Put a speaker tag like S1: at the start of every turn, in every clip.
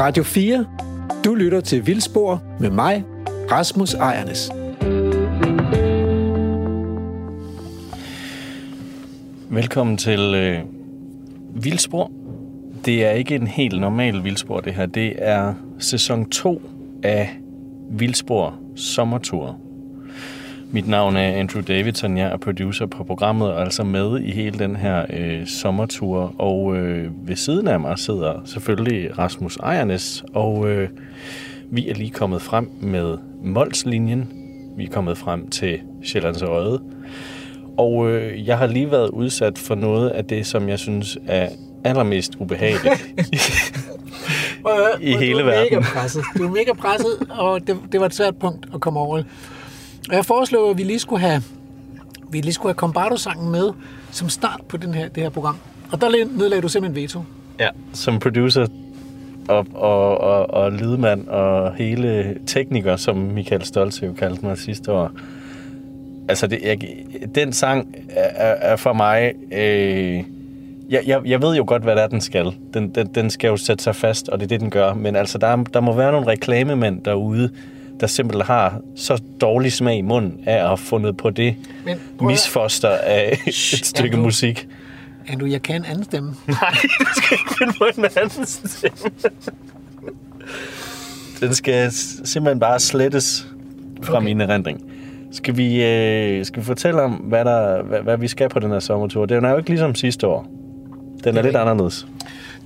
S1: Radio 4. Du lytter til Vildspor med mig, Rasmus Ejernes.
S2: Velkommen til øh, Vildspor. Det er ikke en helt normal Vildspor, det her. Det er sæson 2 af Vildspor Sommertur. Mit navn er Andrew Davidson, jeg er producer på programmet og altså med i hele den her øh, sommertur. Og øh, ved siden af mig sidder selvfølgelig Rasmus Ejernes, og øh, vi er lige kommet frem med Molslinjen. Vi er kommet frem til Sjællands Øde. Og øh, jeg har lige været udsat for noget af det, som jeg synes er allermest ubehageligt i hele
S3: du er
S2: verden.
S3: Mega presset. Du er mega presset, og det, det var et svært punkt at komme over. Og jeg foreslår, at vi lige skulle have, vi lige skulle have Combardo-sangen med som start på den her, det her program. Og der nedlagde du simpelthen veto.
S2: Ja, som producer og, og, og, og lydmand og hele tekniker, som Michael Stolze jo kaldte mig sidste år. Altså, det, jeg, den sang er, er for mig... Øh, jeg, jeg, jeg ved jo godt, hvad det er, den skal. Den, den, den skal jo sætte sig fast, og det er det, den gør. Men altså, der, der må være nogle reklamemænd derude, der simpelthen har så dårlig smag i munden af at have fundet på det
S3: Men
S2: misfoster af et stykke
S3: Andrew.
S2: musik.
S3: Andrew, jeg kan en anden stemme.
S2: Nej, du skal ikke finde på en anden stemme. Den skal simpelthen bare slettes fra okay. Min erindring. Skal vi, øh, skal vi fortælle om, hvad, der, hvad, hvad vi skal på den her sommertur? Den er jo ikke ligesom sidste år. Den er,
S3: er
S2: lidt anderledes.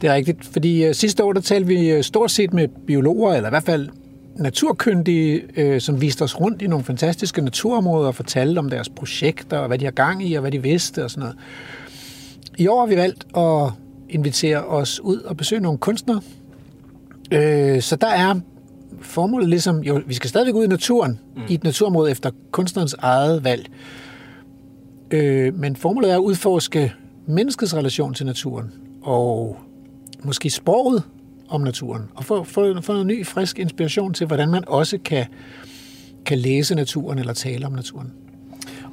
S3: Det er rigtigt, fordi uh, sidste år, der talte vi uh, stort set med biologer, eller i hvert fald naturkyndige, uh, som viste os rundt i nogle fantastiske naturområder og fortalte om deres projekter, og hvad de har gang i, og hvad de vidste og sådan noget. I år har vi valgt at invitere os ud og besøge nogle kunstnere. Øh, så der er formålet ligesom, jo, vi skal stadigvæk ud i naturen, mm. i et naturområde efter kunstnerens eget valg. Øh, men formålet er at udforske menneskets relation til naturen, og måske sproget om naturen, og få, få, få noget ny, frisk inspiration til, hvordan man også kan, kan læse naturen eller tale om naturen.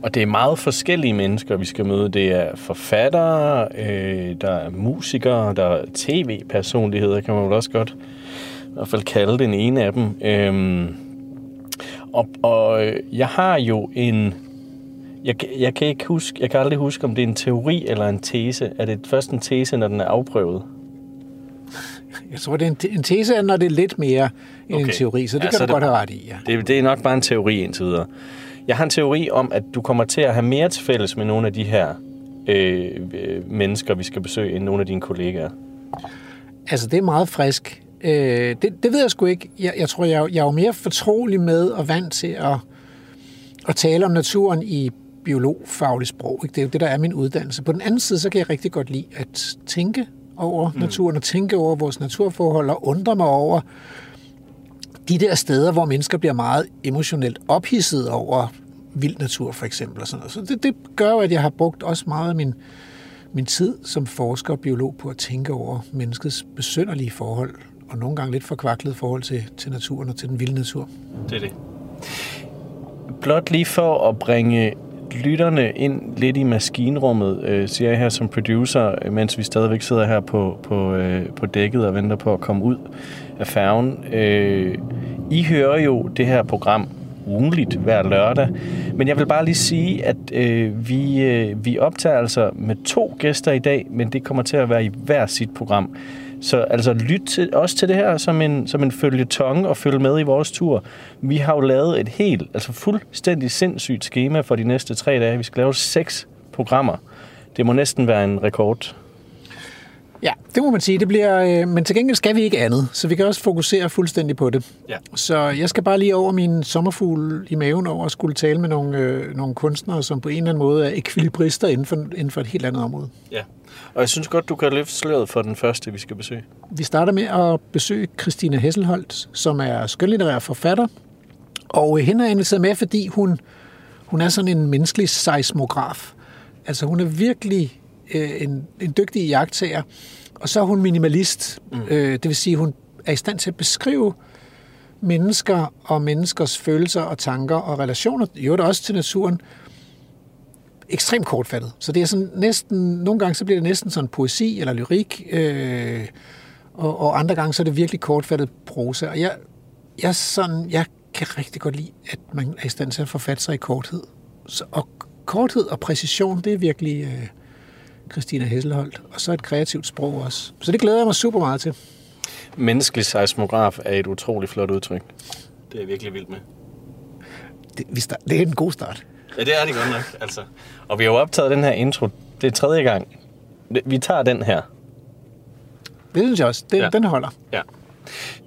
S2: Og det er meget forskellige mennesker, vi skal møde. Det er forfattere, øh, der er musikere, der er tv-personligheder, kan man vel også godt i hvert fald kalde den ene af dem. Øhm, og, og øh, jeg har jo en... Jeg, jeg kan ikke huske, jeg kan aldrig huske, om det er en teori eller en tese. Er det først en tese, når den er afprøvet?
S3: Jeg tror, det er en, en tese, når det er lidt mere end okay. en teori, så det
S2: Ja,
S3: kan
S2: så
S3: du
S2: er
S3: godt
S2: det-
S3: have ret i. Ja.
S2: Det, det er nok bare en teori indtil videre. Jeg har en teori om, at du kommer til at have mere til fælles med nogle af de her øh, øh, mennesker, vi skal besøge, end nogle af dine kollegaer.
S3: Altså, det er meget frisk. Øh, det, det ved jeg sgu ikke. Jeg, jeg tror, jeg, jeg er jo mere fortrolig med og vant til at, at tale om naturen i biologfagligt sprog. Ikke? Det er jo det, der er min uddannelse. På den anden side, så kan jeg rigtig godt lide at tænke over mm. naturen og tænke over vores naturforhold og undre mig over de der steder, hvor mennesker bliver meget emotionelt ophidset over vild natur, for eksempel. Og sådan noget. Så det, det gør jo, at jeg har brugt også meget af min, min tid som forsker og biolog på at tænke over menneskets besynderlige forhold, og nogle gange lidt forkvaklet forhold til, til naturen og til den vilde natur.
S2: Det er det. Blot lige for at bringe lytterne ind lidt i maskinrummet, øh, siger jeg her som producer, mens vi stadigvæk sidder her på, på, øh, på dækket og venter på at komme ud af færgen. Øh, I hører jo det her program ugenligt hver lørdag, men jeg vil bare lige sige, at øh, vi, øh, vi optager altså med to gæster i dag, men det kommer til at være i hver sit program. Så altså lyt til, også til det her som en, som en følgetong og følge med i vores tur. Vi har jo lavet et helt, altså fuldstændig sindssygt schema for de næste tre dage. Vi skal lave seks programmer. Det må næsten være en rekord.
S3: Ja, det må man sige. Det bliver, øh, men til gengæld skal vi ikke andet, så vi kan også fokusere fuldstændig på det.
S2: Ja.
S3: Så jeg skal bare lige over min sommerfugl i maven over at skulle tale med nogle, øh, nogle kunstnere, som på en eller anden måde er ekvilibrister inden for, inden for et helt andet område.
S2: ja. Og jeg synes godt, du kan løfte sløret for den første, vi skal besøge.
S3: Vi starter med at besøge Christine Hesselholdt, som er skønlitterær forfatter. Og øh, hende er inviteret med, fordi hun, hun er sådan en menneskelig seismograf. Altså hun er virkelig øh, en, en dygtig jagttager, og så er hun minimalist. Mm. Øh, det vil sige, hun er i stand til at beskrive mennesker og menneskers følelser og tanker og relationer, jo det også til naturen, ekstremt kortfattet. Så det er sådan næsten, nogle gange så bliver det næsten sådan poesi eller lyrik, øh, og, og andre gange så er det virkelig kortfattet prosa. Og jeg, jeg, sådan, jeg kan rigtig godt lide, at man er i stand til at forfatte sig i korthed. Så, og korthed og præcision, det er virkelig øh, Christina Hesselholdt. Og så et kreativt sprog også. Så det glæder jeg mig super meget til.
S2: Menneskelig seismograf er et utroligt flot udtryk. Det er jeg virkelig vild med.
S3: Det, vi start, det er en god start.
S2: Ja, det er det godt nok, altså. Og vi har jo optaget den her intro. Det er tredje gang. Vi tager den her.
S3: Det synes jeg også. Den,
S2: Ja.
S3: ja. den holder.
S2: Ja.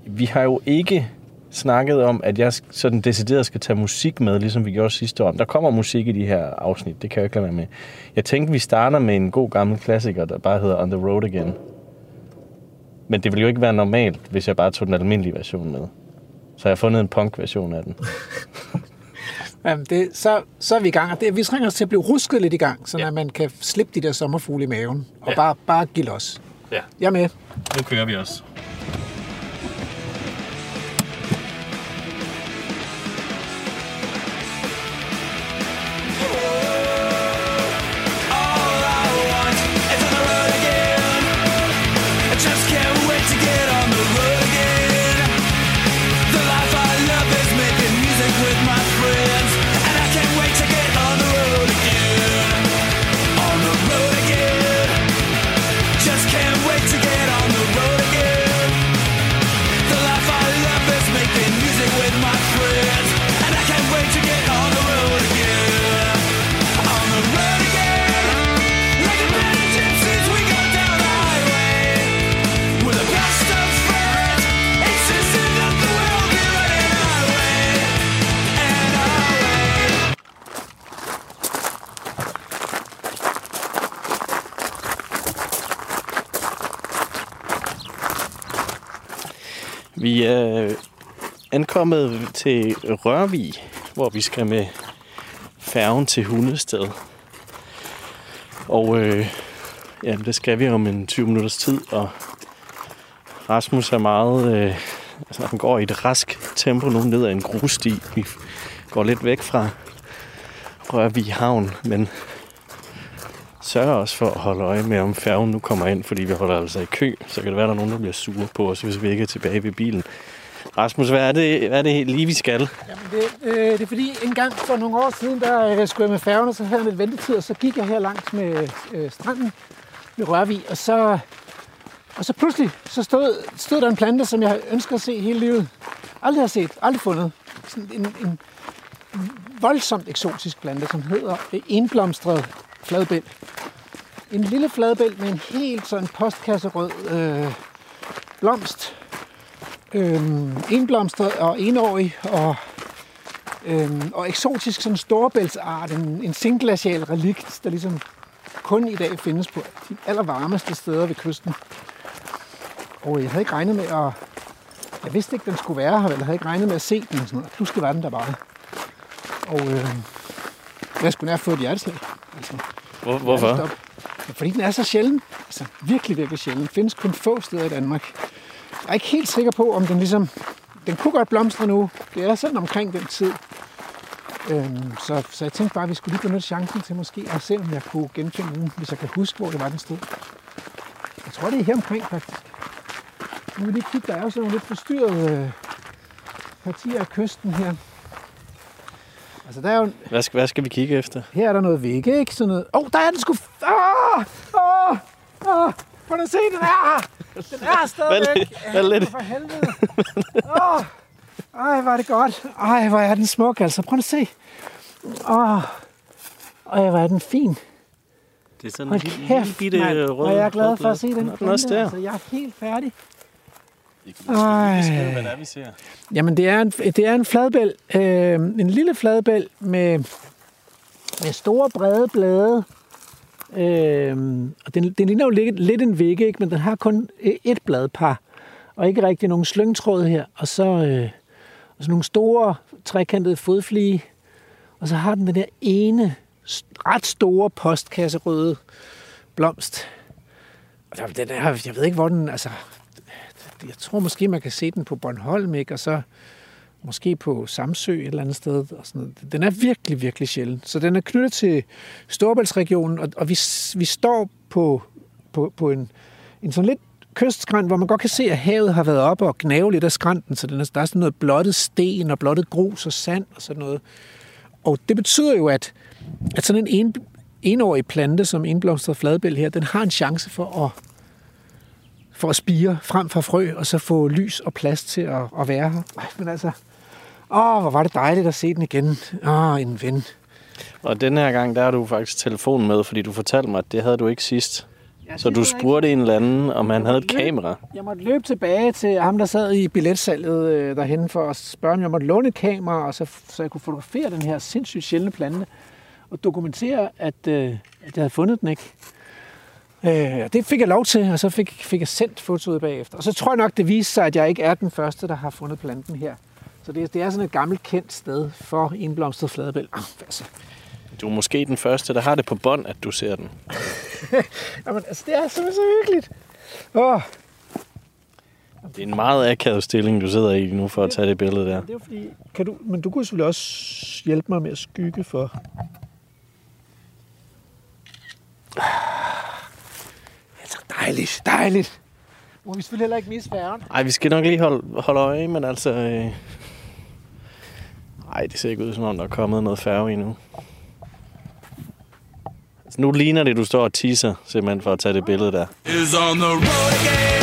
S2: Vi har jo ikke snakket om, at jeg sådan decideret skal tage musik med, ligesom vi gjorde sidste år. Der kommer musik i de her afsnit, det kan jeg ikke lade være med. Jeg tænkte, vi starter med en god gammel klassiker, der bare hedder On the Road Again. Men det ville jo ikke være normalt, hvis jeg bare tog den almindelige version med. Så jeg har fundet en punk-version af den.
S3: Jamen, det, så, så er vi i gang. Og det, vi trænger os til at blive rusket lidt i gang, så
S2: Ja.
S3: ja. man kan slippe de der sommerfugle i maven. Og
S2: Ja.
S3: bare, bare give los.
S2: Ja.
S3: Jeg er med.
S2: Nu kører vi også. Kommet til Rørvig, hvor vi skal med færgen til Hundested. Og øh, ja, det skal vi om en 20 minutters tid, og Rasmus er meget... Øh, altså, han går i et rask tempo nu ned ad en grussti. Vi går lidt væk fra Rørvig Havn, men sørger også for at holde øje med, om færgen nu kommer ind, fordi vi holder altså i kø. Så kan det være, at der er nogen, der bliver sure på os, hvis vi ikke er tilbage ved bilen. Rasmus, hvad er det, hvad er det lige, vi skal?
S3: Jamen det, øh, det er fordi, en gang for nogle år siden, der øh, skulle jeg med færgen, og så havde jeg lidt ventetid, og så gik jeg her langs med øh, stranden ved Rørvig, og så, og så pludselig så stod, stod der en plante, som jeg ønsker at se hele livet. Aldrig har set, aldrig fundet. Sådan en, en voldsomt eksotisk plante, som hedder enblomstret fladbæl. En lille fladbæl med en helt sådan postkasserød øh, blomst, øhm, enblomstret og enårig og, øhm, og eksotisk sådan storebæltsart, en, en singlacial relikt, der ligesom kun i dag findes på de allervarmeste steder ved kysten. Og jeg havde ikke regnet med at... Jeg vidste ikke, den skulle være her, eller jeg havde ikke regnet med at se den og sådan noget. Pludselig var den der bare. Og øh, jeg skulle nær få et hjerteslag. Altså,
S2: Hvor, hvorfor?
S3: Ja, Fordi den er så sjælden. Altså virkelig, virkelig sjælden. Den findes kun få steder i Danmark. Jeg er ikke helt sikker på, om den ligesom... Den kunne godt blomstre nu. Det er sådan omkring den tid. Øhm, så, så jeg tænkte bare, at vi skulle lige benytte chancen til måske at se, om jeg kunne genfinde den, hvis jeg kan huske, hvor det var, den stod. Jeg tror, det er her omkring, faktisk. Nu vil vi lige kigge, der er jo sådan nogle lidt forstyrrede øh, partier af kysten her. Altså, der er jo,
S2: Hvad skal, hvad skal vi kigge efter?
S3: her er der noget væk, ikke? Sådan noget. Åh, oh, der er den sgu... Åh! Åh! Åh! Prøv at se, den er her! Den er stadigvæk!
S2: lidt- vær lidt.
S3: For helvede! Åh! Ej, hvor er det godt. Ej, hvor er den smuk, altså. Prøv at se. Åh! Ej, hvor er den fin.
S2: Det er sådan
S3: Hold
S2: en lille,
S3: kæft,
S2: lille bitte
S3: mand.
S2: rød
S3: Og jeg er glad for at se den.
S2: Den er også
S3: plante,
S2: der.
S3: Altså, jeg er helt færdig.
S2: Vi kan beskrive, hvad det er, vi ser.
S3: Jamen, det er en, det er en fladbæl. Øh, en lille fladbæl med, med store, brede blade. Øh, og den, den ligner jo lidt, lidt en vægge, ikke? men den har kun øh, et bladpar. Og ikke rigtig nogen slyngtråd her. Og så, øh, og så nogle store, trekantede fodflige. Og så har den den der ene ret store postkasserøde blomst. Og den er, jeg ved ikke, hvor den... Altså, jeg tror måske, man kan se den på Bornholm, ikke? og så måske på Samsø et eller andet sted. Og sådan noget. Den er virkelig, virkelig sjælden. Så den er knyttet til Storbæltsregionen, og, og vi, vi står på, på, på en, en sådan lidt kystskrant, hvor man godt kan se, at havet har været oppe og gnave lidt af skrænten, så den er, der er sådan noget blottet sten og blottet grus og sand og sådan noget. Og det betyder jo, at, at sådan en, en enårig plante som indblomstret fladbæl her, den har en chance for at, for at spire frem fra frø, og så få lys og plads til at, at være her. Ej, men altså, åh, hvor var det dejligt at se den igen. Åh, en ven.
S2: Og den her gang, der har du faktisk telefonen med, fordi du fortalte mig, at det havde du ikke sidst.
S3: Ja,
S2: Så du spurgte en eller anden, om han havde et
S3: løb.
S2: kamera.
S3: Jeg måtte løbe tilbage til ham, der sad i billetsalget øh, derhen for at spørge, om jeg måtte låne et kamera, og så, så jeg kunne fotografere den her sindssygt sjældne plante, og dokumentere, at, øh, at jeg havde fundet den ikke. Øh, det fik jeg lov til, og så fik, fik jeg sendt fotoet bagefter. Og så tror jeg nok, det viste sig, at jeg ikke er den første, der har fundet planten her. Så det, det er sådan et gammelt kendt sted for indblomstret fladebæl. Ah.
S2: Du er måske den første, der har det på bånd, at du ser den.
S3: Jamen, altså, det er simpelthen så hyggeligt. Åh,
S2: Det er en meget akavet stilling, du sidder i nu for at tage det billede der.
S3: Det er fordi, kan du, men du kunne selvfølgelig også hjælpe mig med at skygge for. Det er så dejligt, dejligt. Må vi selvfølgelig heller ikke misse færgen.
S2: Ej, vi skal nok lige holde, holde øje, men altså... Øh... Ej, det ser ikke ud som om, der er kommet noget færge endnu. Altså, nu ligner det, du står og teaser, simpelthen for at tage det billede der.
S4: is on the road again.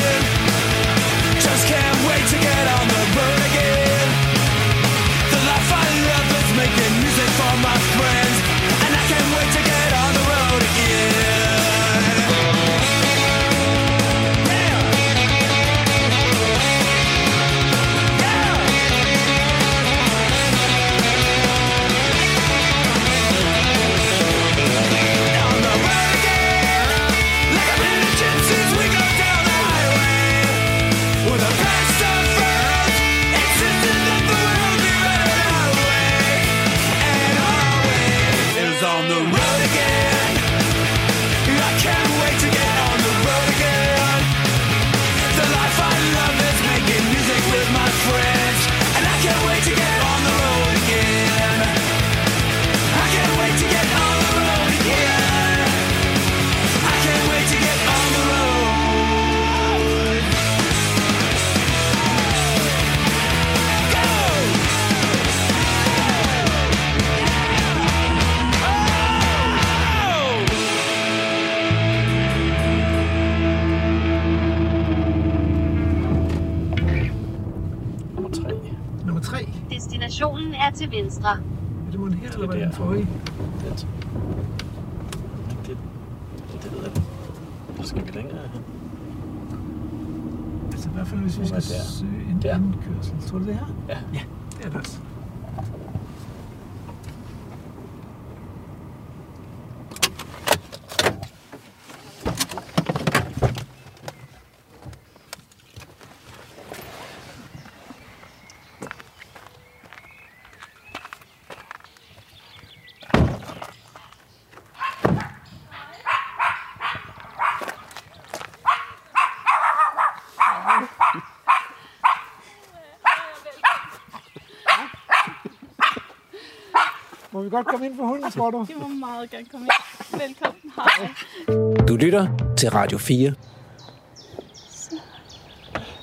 S2: Vi
S3: godt komme ind for hunden, tror du?
S5: Det må meget gerne komme ind. Velkommen. Hej.
S1: Du lytter til Radio 4.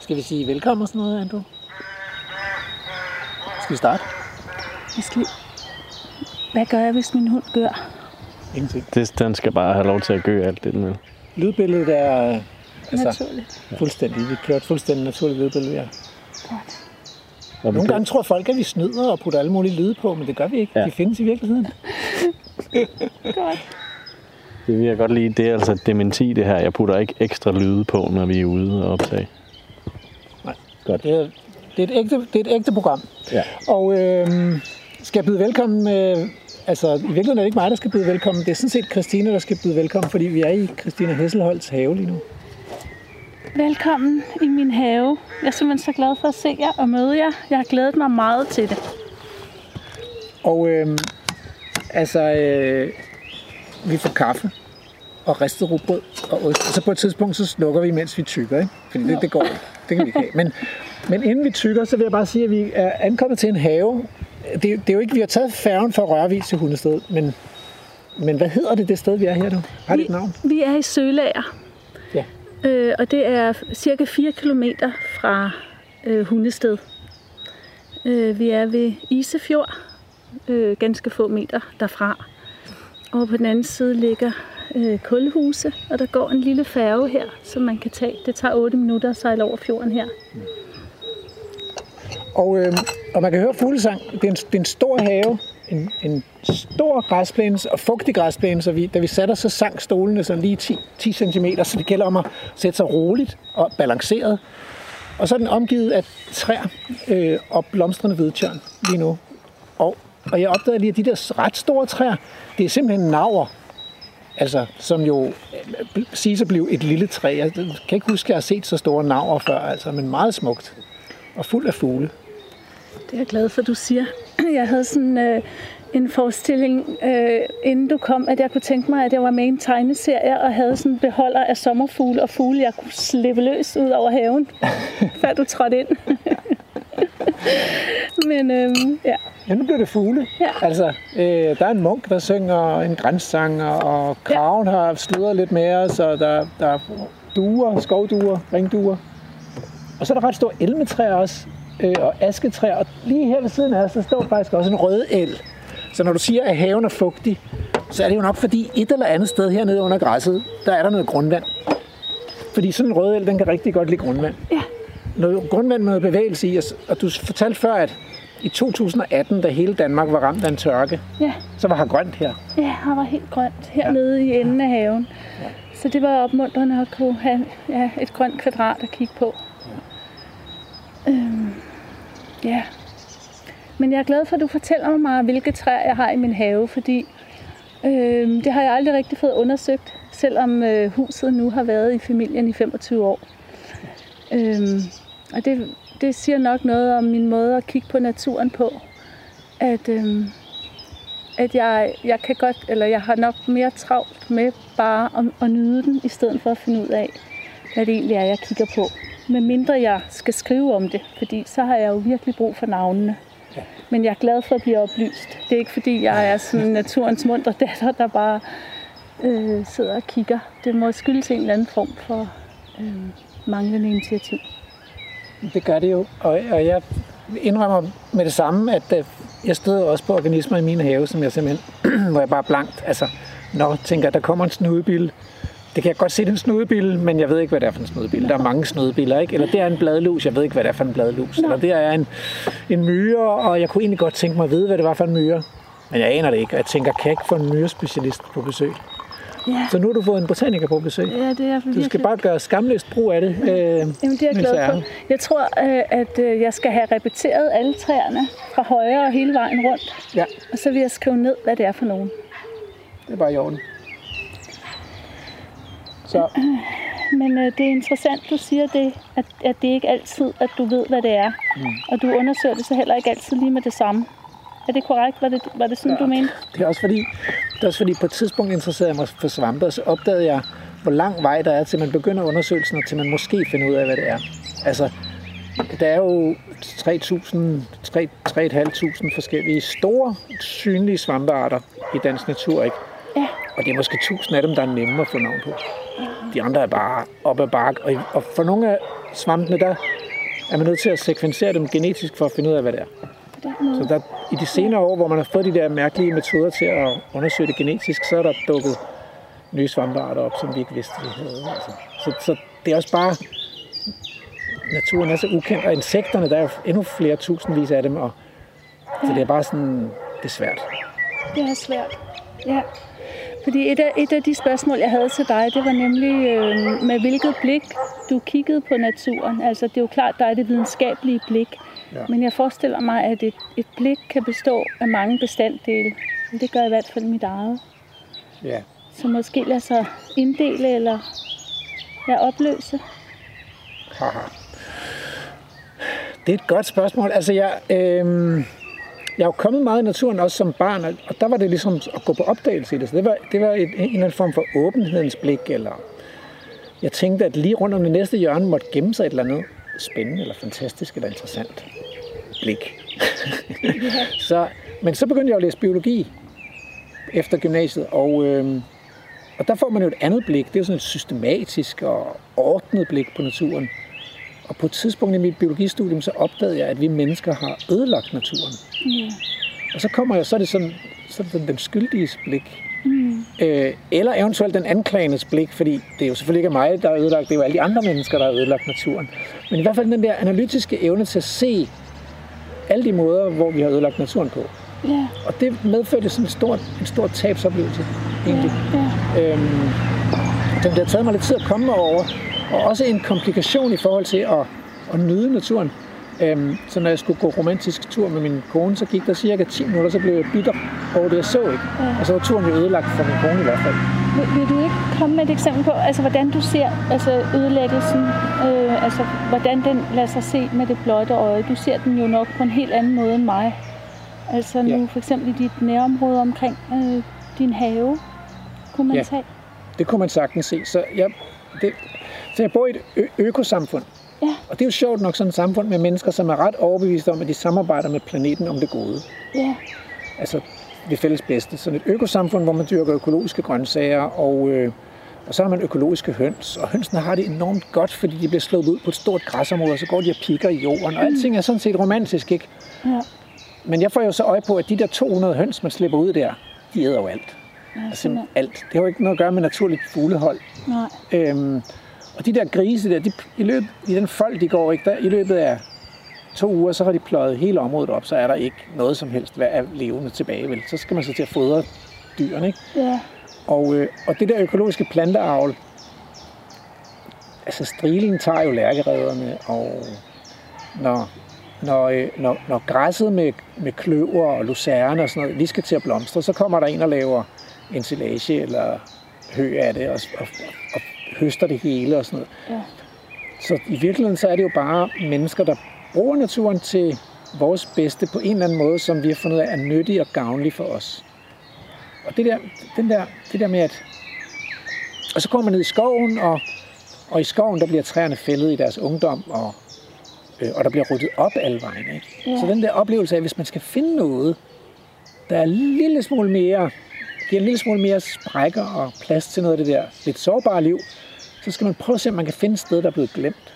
S3: Skal vi sige velkommen og sådan noget, Andrew? Skal vi starte?
S5: Jeg skal... Hvad gør jeg, hvis min hund gør?
S3: Ingenting.
S2: Det, den skal bare have lov til at gø alt det, den vil.
S3: Lydbilledet er altså,
S5: Naturligt.
S3: fuldstændig. Vi kører et fuldstændig naturligt lydbillede, ja.
S5: Godt.
S2: Og vi
S3: Nogle
S2: kan-
S3: gange tror folk, at vi snyder og putter alle mulige lyde på, men det gør vi ikke.
S2: Ja.
S3: De findes i virkeligheden.
S5: Godt.
S2: Det vil jeg godt lide. Det er altså et dementi, det her. Jeg putter ikke ekstra lyde på, når vi er ude og optage.
S3: Det er, det er, et, ægte, det er et ægte program.
S2: Ja.
S3: Og øh, skal jeg byde velkommen... Øh, altså, i virkeligheden er det ikke mig, der skal byde velkommen. Det er sådan set Christina, der skal byde velkommen, fordi vi er i Christina Hesselholds have lige nu.
S5: Velkommen i min have. Jeg er simpelthen så glad for at se jer og møde jer. Jeg har glædet mig meget til det.
S3: Og øh, altså, øh, vi får kaffe og ristet rugbrød og ost. Og så på et tidspunkt, så slukker vi, mens vi tykker, ikke? Fordi det, det går. Det kan vi ikke have. Men, men inden vi tykker, så vil jeg bare sige, at vi er ankommet til en have. Det, det er jo ikke, vi har taget færgen fra Rørvis til Hundested, men, men hvad hedder det, det sted, vi er her nu? Har det et navn?
S5: Vi er i Sølager. Øh, og det er cirka 4 km fra øh, Hundested. Øh, vi er ved Isefjord, øh, ganske få meter derfra. Og på den anden side ligger øh, Kulhuse, og der går en lille færge her, som man kan tage. Det tager 8 minutter at sejle over fjorden her.
S3: Og, øh, og man kan høre fuglesang. Det er en, det er en stor have, en, en stor græsplæne og fugtig græsplæne, så vi, da vi satte os, så sank stolene sådan lige 10, 10 cm, så det gælder om at sætte sig roligt og balanceret. Og så er den omgivet af træer øh, og blomstrende hvidtjørn lige nu. Og, og jeg opdagede lige, at de der ret store træer, det er simpelthen naver, altså, som jo øh, siges at blive et lille træ. Jeg kan ikke huske, at jeg har set så store naver før, altså, men meget smukt og fuld af fugle.
S5: Det er jeg glad for, du siger. Jeg havde sådan øh, en forestilling, øh, inden du kom, at jeg kunne tænke mig, at jeg var med i en tegneserie og havde sådan en beholder af sommerfugle og fugle, jeg kunne slippe løs ud over haven, før du trådte ind. Men øh, ja,
S3: Ja, nu bliver det fugle.
S5: Ja.
S3: Altså, øh, der er en munk, der synger en grænssang, og kraven har sludret lidt mere, så der, der er duer, skovduer, ringduer. Og så er der ret store elmetræer også, øh, og asketræer. Og lige her ved siden af os, der står faktisk også en rød el. Så når du siger, at haven er fugtig, så er det jo nok fordi et eller andet sted hernede under græsset, der er der noget grundvand. Fordi sådan en rød el, den kan rigtig godt lide grundvand.
S5: Ja.
S3: Noget grundvand med noget bevægelse i. og du fortalte før, at i 2018, da hele Danmark var ramt af en tørke,
S5: ja,
S3: så var her grønt her.
S5: ja, her var helt grønt hernede i enden af haven. Så det var opmuntrende at kunne have ja, et grønt kvadrat at kigge på. Øhm, ja. Men jeg er glad for, at du fortæller mig, hvilke træer jeg har i min have, fordi øh, det har jeg aldrig rigtig fået undersøgt, selvom øh, huset nu har været i familien i 25 år. Øh, og det, det siger nok noget om min måde at kigge på naturen på, at, øh, at jeg, jeg kan godt, eller jeg har nok mere travlt med bare at, at nyde den, i stedet for at finde ud af, hvad det egentlig er, jeg kigger på. Med mindre jeg skal skrive om det, fordi så har jeg jo virkelig brug for navnene. Men jeg er glad for at blive oplyst. Det er ikke fordi, jeg er sådan naturens munter datter, der bare øh, sidder og kigger. Det må skyldes en eller anden form for øh, manglende initiativ.
S3: Det gør det jo. Og, og jeg indrømmer med det samme, at øh, jeg støder også på organismer i min have, som jeg simpelthen, hvor jeg bare blankt. Altså, når tænker, der kommer en snudebille, det kan jeg godt se, det er en snudebille, men jeg ved ikke, hvad det er for en snudebille. Der er mange snudebiller, ikke? Eller det er en bladlus, jeg ved ikke, hvad det er for en bladlus. Eller det er en, en myre, og jeg kunne egentlig godt tænke mig at vide, hvad det var for en myre. Men jeg aner det ikke, og jeg tænker, kan jeg ikke få en myrespecialist på besøg?
S5: Ja,
S3: Så nu har du fået en botaniker på besøg.
S5: ja det er
S3: Du skal bare gøre skamløst brug af det. Øh,
S5: Jamen, det er jeg glad for. Jeg tror, øh, at øh, jeg skal have repeteret alle træerne fra højre og hele vejen rundt.
S3: Ja,
S5: Og så vil jeg skrive ned, hvad det er for nogen.
S3: det er bare i orden. Så
S5: Men øh, det er interessant, du siger det, at, at det ikke altid, at du ved, hvad det er. Mm. Og du undersøger det så heller ikke altid lige med det samme. Er det korrekt? Var det, var det sådan, ja. du mente?
S3: Det er også fordi, det er også fordi på et tidspunkt interesserede jeg mig for svampe, og så opdagede jeg, hvor lang vej der er, til man begynder undersøgelsen, og til man måske finder ud af, hvad det er. Altså, der er jo 3.000, 3.500 forskellige store, synlige svampearter i dansk natur, ikke?
S5: Ja.
S3: Og det er måske 1000 af dem, der er nemme at få navn på. De andre er bare op ad bakke. Og, og for nogle af svampene, der er man nødt til at sekvensere dem genetisk for at finde ud af, hvad det er. Så der, i de senere år, hvor man har fået de der mærkelige metoder til at undersøge det genetisk, så er der dukket nye svampearter op, som vi ikke vidste, vi havde. Altså. Så, så det er også bare... Naturen er så ukendt, og insekterne, der er jo endnu flere tusindvis af dem, og så det er bare sådan, det er svært.
S5: Det er svært. Ja. Fordi et af, et af de spørgsmål, jeg havde til dig, det var nemlig øh, med hvilket blik du kiggede på naturen. Altså det er jo klart, der er det videnskabelige blik.
S3: Ja.
S5: Men jeg forestiller mig, at et, et blik kan bestå af mange bestanddele. Det gør i hvert fald mit eget.
S3: Ja.
S5: Så måske lade sig inddele eller ja, opløse.
S3: Haha. Det er et godt spørgsmål. Altså, jeg, øh, jeg er jo kommet meget i naturen også som barn, og- der var det ligesom at gå på opdagelse i det. Så det var, det var et, en eller anden form for åbenhedens blik, eller jeg tænkte, at lige rundt om det næste hjørne måtte gemme sig et eller andet spændende, eller fantastisk, eller interessant blik. så, men så begyndte jeg at læse biologi efter gymnasiet, og, øh, og der får man jo et andet blik. Det er jo sådan et systematisk og ordnet blik på naturen. Og på et tidspunkt i mit biologistudium, så opdagede jeg, at vi mennesker har ødelagt naturen.
S5: Ja.
S3: Og så kommer jeg, så er det sådan, så er det den, den skyldige blik. Mm. Øh, eller eventuelt den anklagendes blik, fordi det er jo selvfølgelig ikke mig, der er ødelagt, det er jo alle de andre mennesker, der har ødelagt naturen. Men i hvert fald den der analytiske evne til at se alle de måder, hvor vi har ødelagt naturen på.
S5: Ja.
S3: Og det medførte sådan en stor, en stor tabsoplevelse, egentlig.
S5: Ja.
S3: Øhm, den det har taget mig lidt tid at komme over. Og også en komplikation i forhold til at, at nyde naturen. Øhm, så når jeg skulle gå romantisk tur med min kone, så gik der cirka 10 minutter, så blev jeg bitter over det, jeg så ikke.
S5: Ja.
S3: Og så var turen jo ødelagt for min kone i hvert fald.
S5: Vil, vil du ikke komme med et eksempel på, altså, hvordan du ser altså, ødelæggelsen, øh, altså hvordan den lader sig se med det blotte øje? Du ser den jo nok på en helt anden måde end mig. Altså nu
S3: Ja.
S5: for eksempel i dit nærområde omkring øh, din have, kunne man
S3: Ja.
S5: tage.
S3: Det kunne man sagtens se. Så jeg, det, så jeg bor i et ø- økosamfund.
S5: Ja.
S3: Og det er jo sjovt nok sådan et samfund med mennesker, som er ret overbeviste om, at de samarbejder med planeten om det gode.
S5: Ja,
S3: altså det fælles bedste. Sådan et økosamfund, hvor man dyrker økologiske grøntsager, og, øh, og så har man økologiske høns. Og hønsene har det enormt godt, fordi de bliver slået ud på et stort græsområde, og så går de og pikker i jorden. Og alting er sådan set romantisk, ikke?
S5: ja,
S3: Men jeg får jo så øje på, at de der 200 høns, man slipper ud der, de æder jo alt.
S5: ja
S3: Altså alt. Det har jo ikke noget at gøre med naturligt fuglehold.
S5: Nej,
S3: Øhm, og de der grise der, de, i, løbet, i den fold, de går, ikke, der, i løbet af to uger, så har de pløjet hele området op, så er der ikke noget som helst hvad er levende tilbage. Vel? Så skal man så til at fodre dyrene. Ikke?
S5: ja,
S3: Og, øh, og det der økologiske planteavl, altså strilen tager jo lærkeredderne, og når, når, øh, når, når græsset med, med kløver og lucerne og sådan noget lige skal til at blomstre, så kommer der en og laver ensilage eller hø af det og, og, og høster det hele og sådan noget.
S5: ja,
S3: Så i virkeligheden så er det jo bare mennesker, der bruger naturen til vores bedste på en eller anden måde, som vi har fundet af er nyttig og gavnlig for os. Og det der, den der, det der med at... Og så kommer man ned i skoven, og, og i skoven der bliver træerne fældet i deres ungdom, og, øh, og der bliver ryddet op alle vejen. Ikke?
S5: Ja.
S3: Så den der oplevelse af, hvis man skal finde noget, der er en lille smule mere, giver en lille smule mere sprækker og plads til noget af det der lidt sårbare liv, så skal man prøve at se, om man kan finde et sted, der er blevet glemt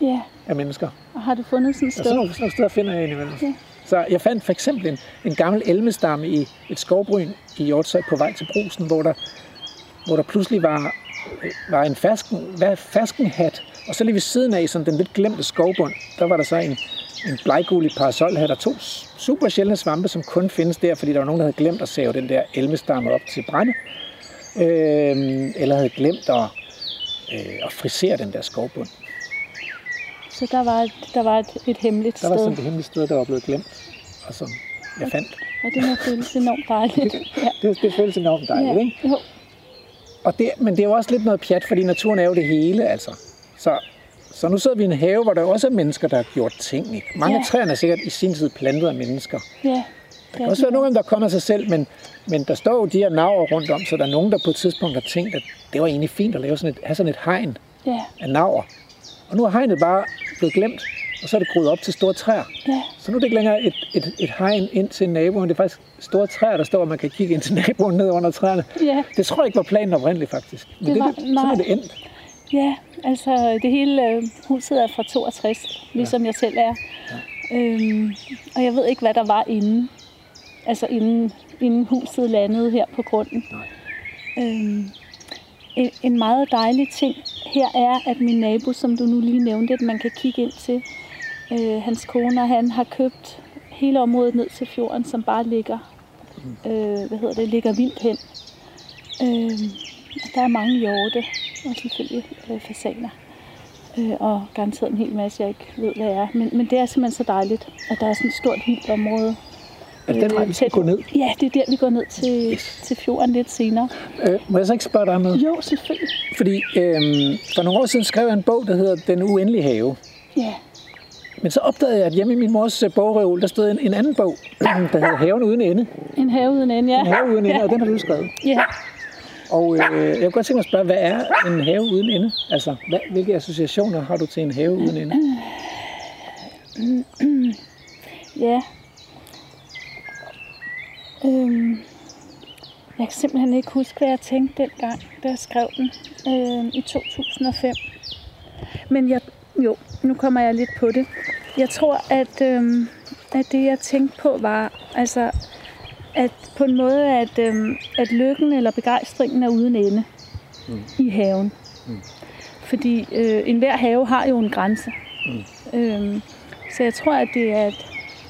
S5: ja.
S3: af mennesker.
S5: Og har du fundet sådan et
S3: sådan
S5: sted?
S3: nogle, sådan nogle steder finder jeg indimellem.
S5: Ja.
S3: Så jeg fandt for eksempel en, en gammel elmestamme i et skovbryn i Hjortshøj på vej til brusen, hvor der, hvor der pludselig var, var en fersken, hvad, ferskenhat, og så lige ved siden af, sådan den lidt glemte skovbund, der var der så en, en bleggulig parasolhat og to super sjældne svampe, som kun findes der, fordi der var nogen, der havde glemt at save den der elmestamme op til brænde, øh, eller havde glemt at, øh, at frisere den der skovbund.
S5: Så der var et, der var et, et hemmeligt
S3: Der var
S5: sted,
S3: sådan et hemmeligt sted, der var blevet glemt, og som jeg fandt.
S5: og det må føles enormt dejligt. Ja,
S3: Det, det føles enormt dejligt,
S5: ja.
S3: ikke?
S5: Jo,
S3: Og det, men det er jo også lidt noget pjat, fordi naturen er jo det hele, altså. Så, så nu sidder vi i en have, hvor der også er mennesker, der har gjort ting. Ikke? Mange
S5: Ja.
S3: af træerne er sikkert i sin tid plantet af mennesker.
S5: ja.
S3: Der kan også være dem, der kommer af sig selv, men, men der står jo de her naver rundt om, så der er nogen, der på et tidspunkt har tænkt, at det var egentlig fint at lave sådan et, have sådan et hegn
S5: Ja,
S3: af naver. Og nu er hegnet bare blevet glemt, og så er det groet op til store træer.
S5: ja,
S3: Så nu er det ikke længere et, et, et hegn ind til naboen, det er faktisk store træer, der står, og man kan kigge ind til naboen ned under træerne.
S5: ja.
S3: Det tror jeg ikke var planen oprindeligt, faktisk. Men
S5: Det
S3: det,
S5: var-
S3: det, sådan er det endt.
S5: Ja, altså det hele øh, huset er fra 62, ligesom ja. jeg selv er. Ja. Øhm, og jeg ved ikke, hvad der var inden. Altså inden, inden huset landede her på grunden.
S3: Nej.
S5: Øhm, en, en meget dejlig ting her er, at min nabo, som du nu lige nævnte, at man kan kigge ind til, øh, hans kone og han har købt hele området ned til fjorden, som bare ligger, øh, hvad hedder det, ligger vildt hen. Øh, der er mange hjorte, og selvfølgelig øh, fasaner. Øh, og garanteret en hel masse, jeg ikke ved, hvad er. Men, men det er simpelthen så dejligt, at der er sådan et stort vildt område.
S3: Er det den vej, vi skal gå ned?
S5: Ja, det er der, vi går ned til,
S3: Yes.
S5: til fjorden lidt senere.
S3: Øh, må jeg så ikke spørge dig om noget?
S5: Jo, selvfølgelig.
S3: Fordi øh, for nogle år siden skrev jeg en bog, der hedder Den uendelige have.
S5: Ja,
S3: Men så opdagede jeg, at hjemme i min mors øh, bogreol, der stod en, en anden bog, der hedder Haven uden ende.
S5: en have uden ende, ja.
S3: En have uden ende, og den har du skrevet.
S5: Ja,
S3: Og øh, jeg kunne godt tænke mig at spørge, hvad er en have uden ende? Altså, hvad, hvilke associationer har du til en have uden ende?
S5: ja. Øhm, Jeg kan simpelthen ikke huske, hvad jeg tænkte dengang, da jeg skrev den øh, i 2005. Men jeg, jo, nu kommer jeg lidt på det. Jeg tror, at, øh, at det, jeg tænkte på, var, altså, at på en måde, at, øh, at lykken eller begejstringen er uden ende mm. i haven. Mm. Fordi øh, enhver have har jo en grænse. Mm. Øh, så jeg tror, at det er et,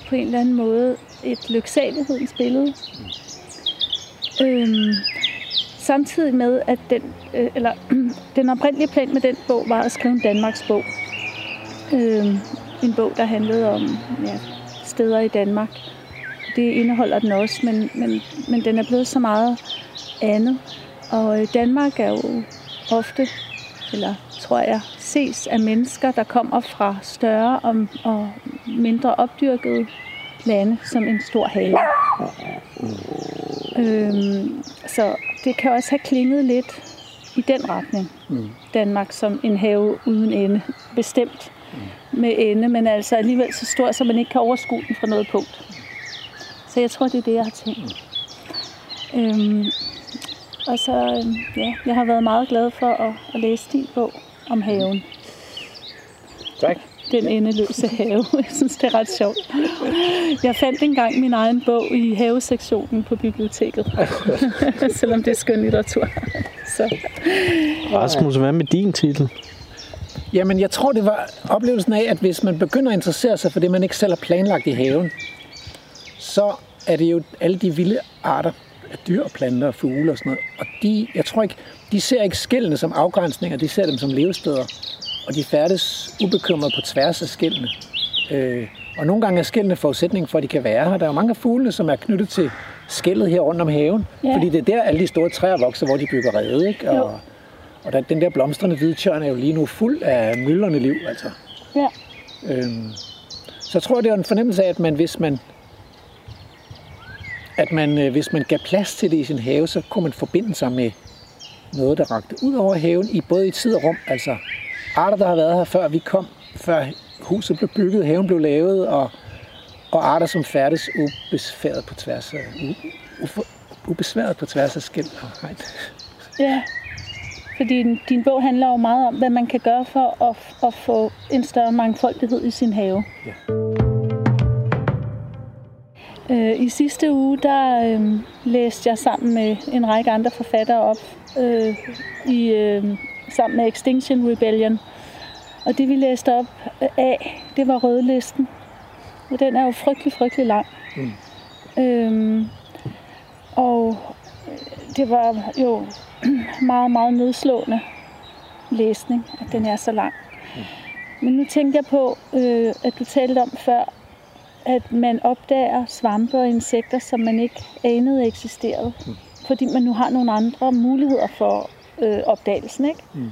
S5: på en eller anden måde et lyksalighedens billede. Mm. Samtidig med, at den, øh, eller, den oprindelige plan med den bog var at skrive en Danmarks bog. Øh, en bog, der handlede om ja, steder i Danmark. Det indeholder den også, men, men, men den er blevet så meget andet. Og øh, Danmark er jo ofte, eller tror jeg, ses af mennesker, der kommer fra større og, og mindre opdyrkede lande som en stor have. Øhm, så det kan også have klinget lidt i den retning. Mm. Danmark som en have uden ende. Bestemt mm. med ende, men altså alligevel så stor, så man ikke kan overskue den fra noget punkt. Så jeg tror, det er det, jeg har tænkt. Mm. Øhm, og så, øhm, ja, jeg har været meget glad for at, at læse din bog om haven.
S2: Tak.
S5: Den endeløse have. Jeg synes, det er ret sjovt. Jeg fandt engang min egen bog i havesektionen på biblioteket. Selvom det er skøn litteratur. Så.
S2: Rasmus, hvad med din titel?
S3: Jamen, jeg tror, det var oplevelsen af, at hvis man begynder at interessere sig for det, man ikke selv har planlagt i haven, så er det jo alle de vilde arter af dyr og planter og fugle og sådan noget. Og de, jeg tror ikke, de ser ikke skældene som afgrænsninger, de ser dem som levesteder. Og de færdes ubekymret på tværs af skældene. Øh, og nogle gange er skældene forudsætning for, at de kan være her. Der er jo mange af fuglene, som er knyttet til skældet her rundt om haven.
S5: Ja.
S3: Fordi det er der, alle de store træer vokser, hvor de bygger rede. Ikke?
S5: Jo.
S3: Og, og der, den der blomstrende hvide tjørn er jo lige nu fuld af myldrende liv. Altså.
S5: Ja.
S3: Øhm, så jeg tror, det er en fornemmelse af, at man, hvis man, at man, øh, hvis man gav plads til det i sin have, så kunne man forbinde sig med noget, der rakte ud over haven, i både i tid og rum. Altså arter, der har været her før vi kom, før huset blev bygget, haven blev lavet, og, og arter, som færdes ubesværet på tværs af, u, u, ubesværet på tværs af skæld og hegn.
S5: Ja, fordi din, din bog handler jo meget om, hvad man kan gøre for at, at få en større mangfoldighed i sin have.
S3: Ja.
S5: Øh, I sidste uge, der øh, læste jeg sammen med en række andre forfattere op øh, i, øh, sammen med Extinction Rebellion. Og det vi læste op af, det var rødlisten. Og den er jo frygtelig, frygtelig lang. Mm. Øhm, og det var jo meget, meget nedslående læsning, at den er så lang. Men nu tænkte jeg på, øh, at du talte om før, at man opdager svampe og insekter, som man ikke anede eksisterede. Mm. Fordi man nu har nogle andre muligheder for øh, opdagelsen, ikke? Mm.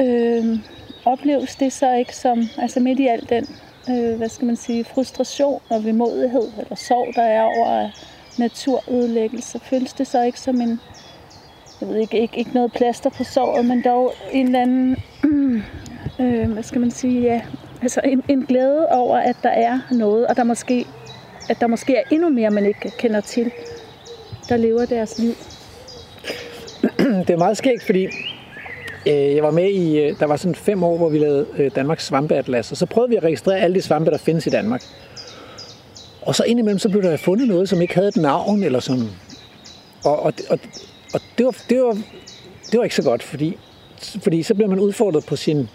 S5: Øh, opleves det så ikke som, altså midt i al den, øh, hvad skal man sige, frustration og vemodighed, eller sorg, der er over naturødelæggelse, føles det så ikke som en, jeg ved ikke, ikke, ikke noget plaster på såret, men dog en eller anden, øh, hvad skal man sige, ja, altså en, en glæde over, at der er noget, og der måske, at der måske er endnu mere, man ikke kender til, der lever deres liv.
S3: det er meget skægt, fordi øh, jeg var med i, øh, der var sådan fem år, hvor vi lavede øh, Danmarks svampeatlas, og så prøvede vi at registrere alle de svampe, der findes i Danmark. Og så indimellem, så blev der fundet noget, som ikke havde et navn, eller som... Og, og, og, og det, var, det, var, det var ikke så godt, fordi, fordi så bliver man udfordret på sin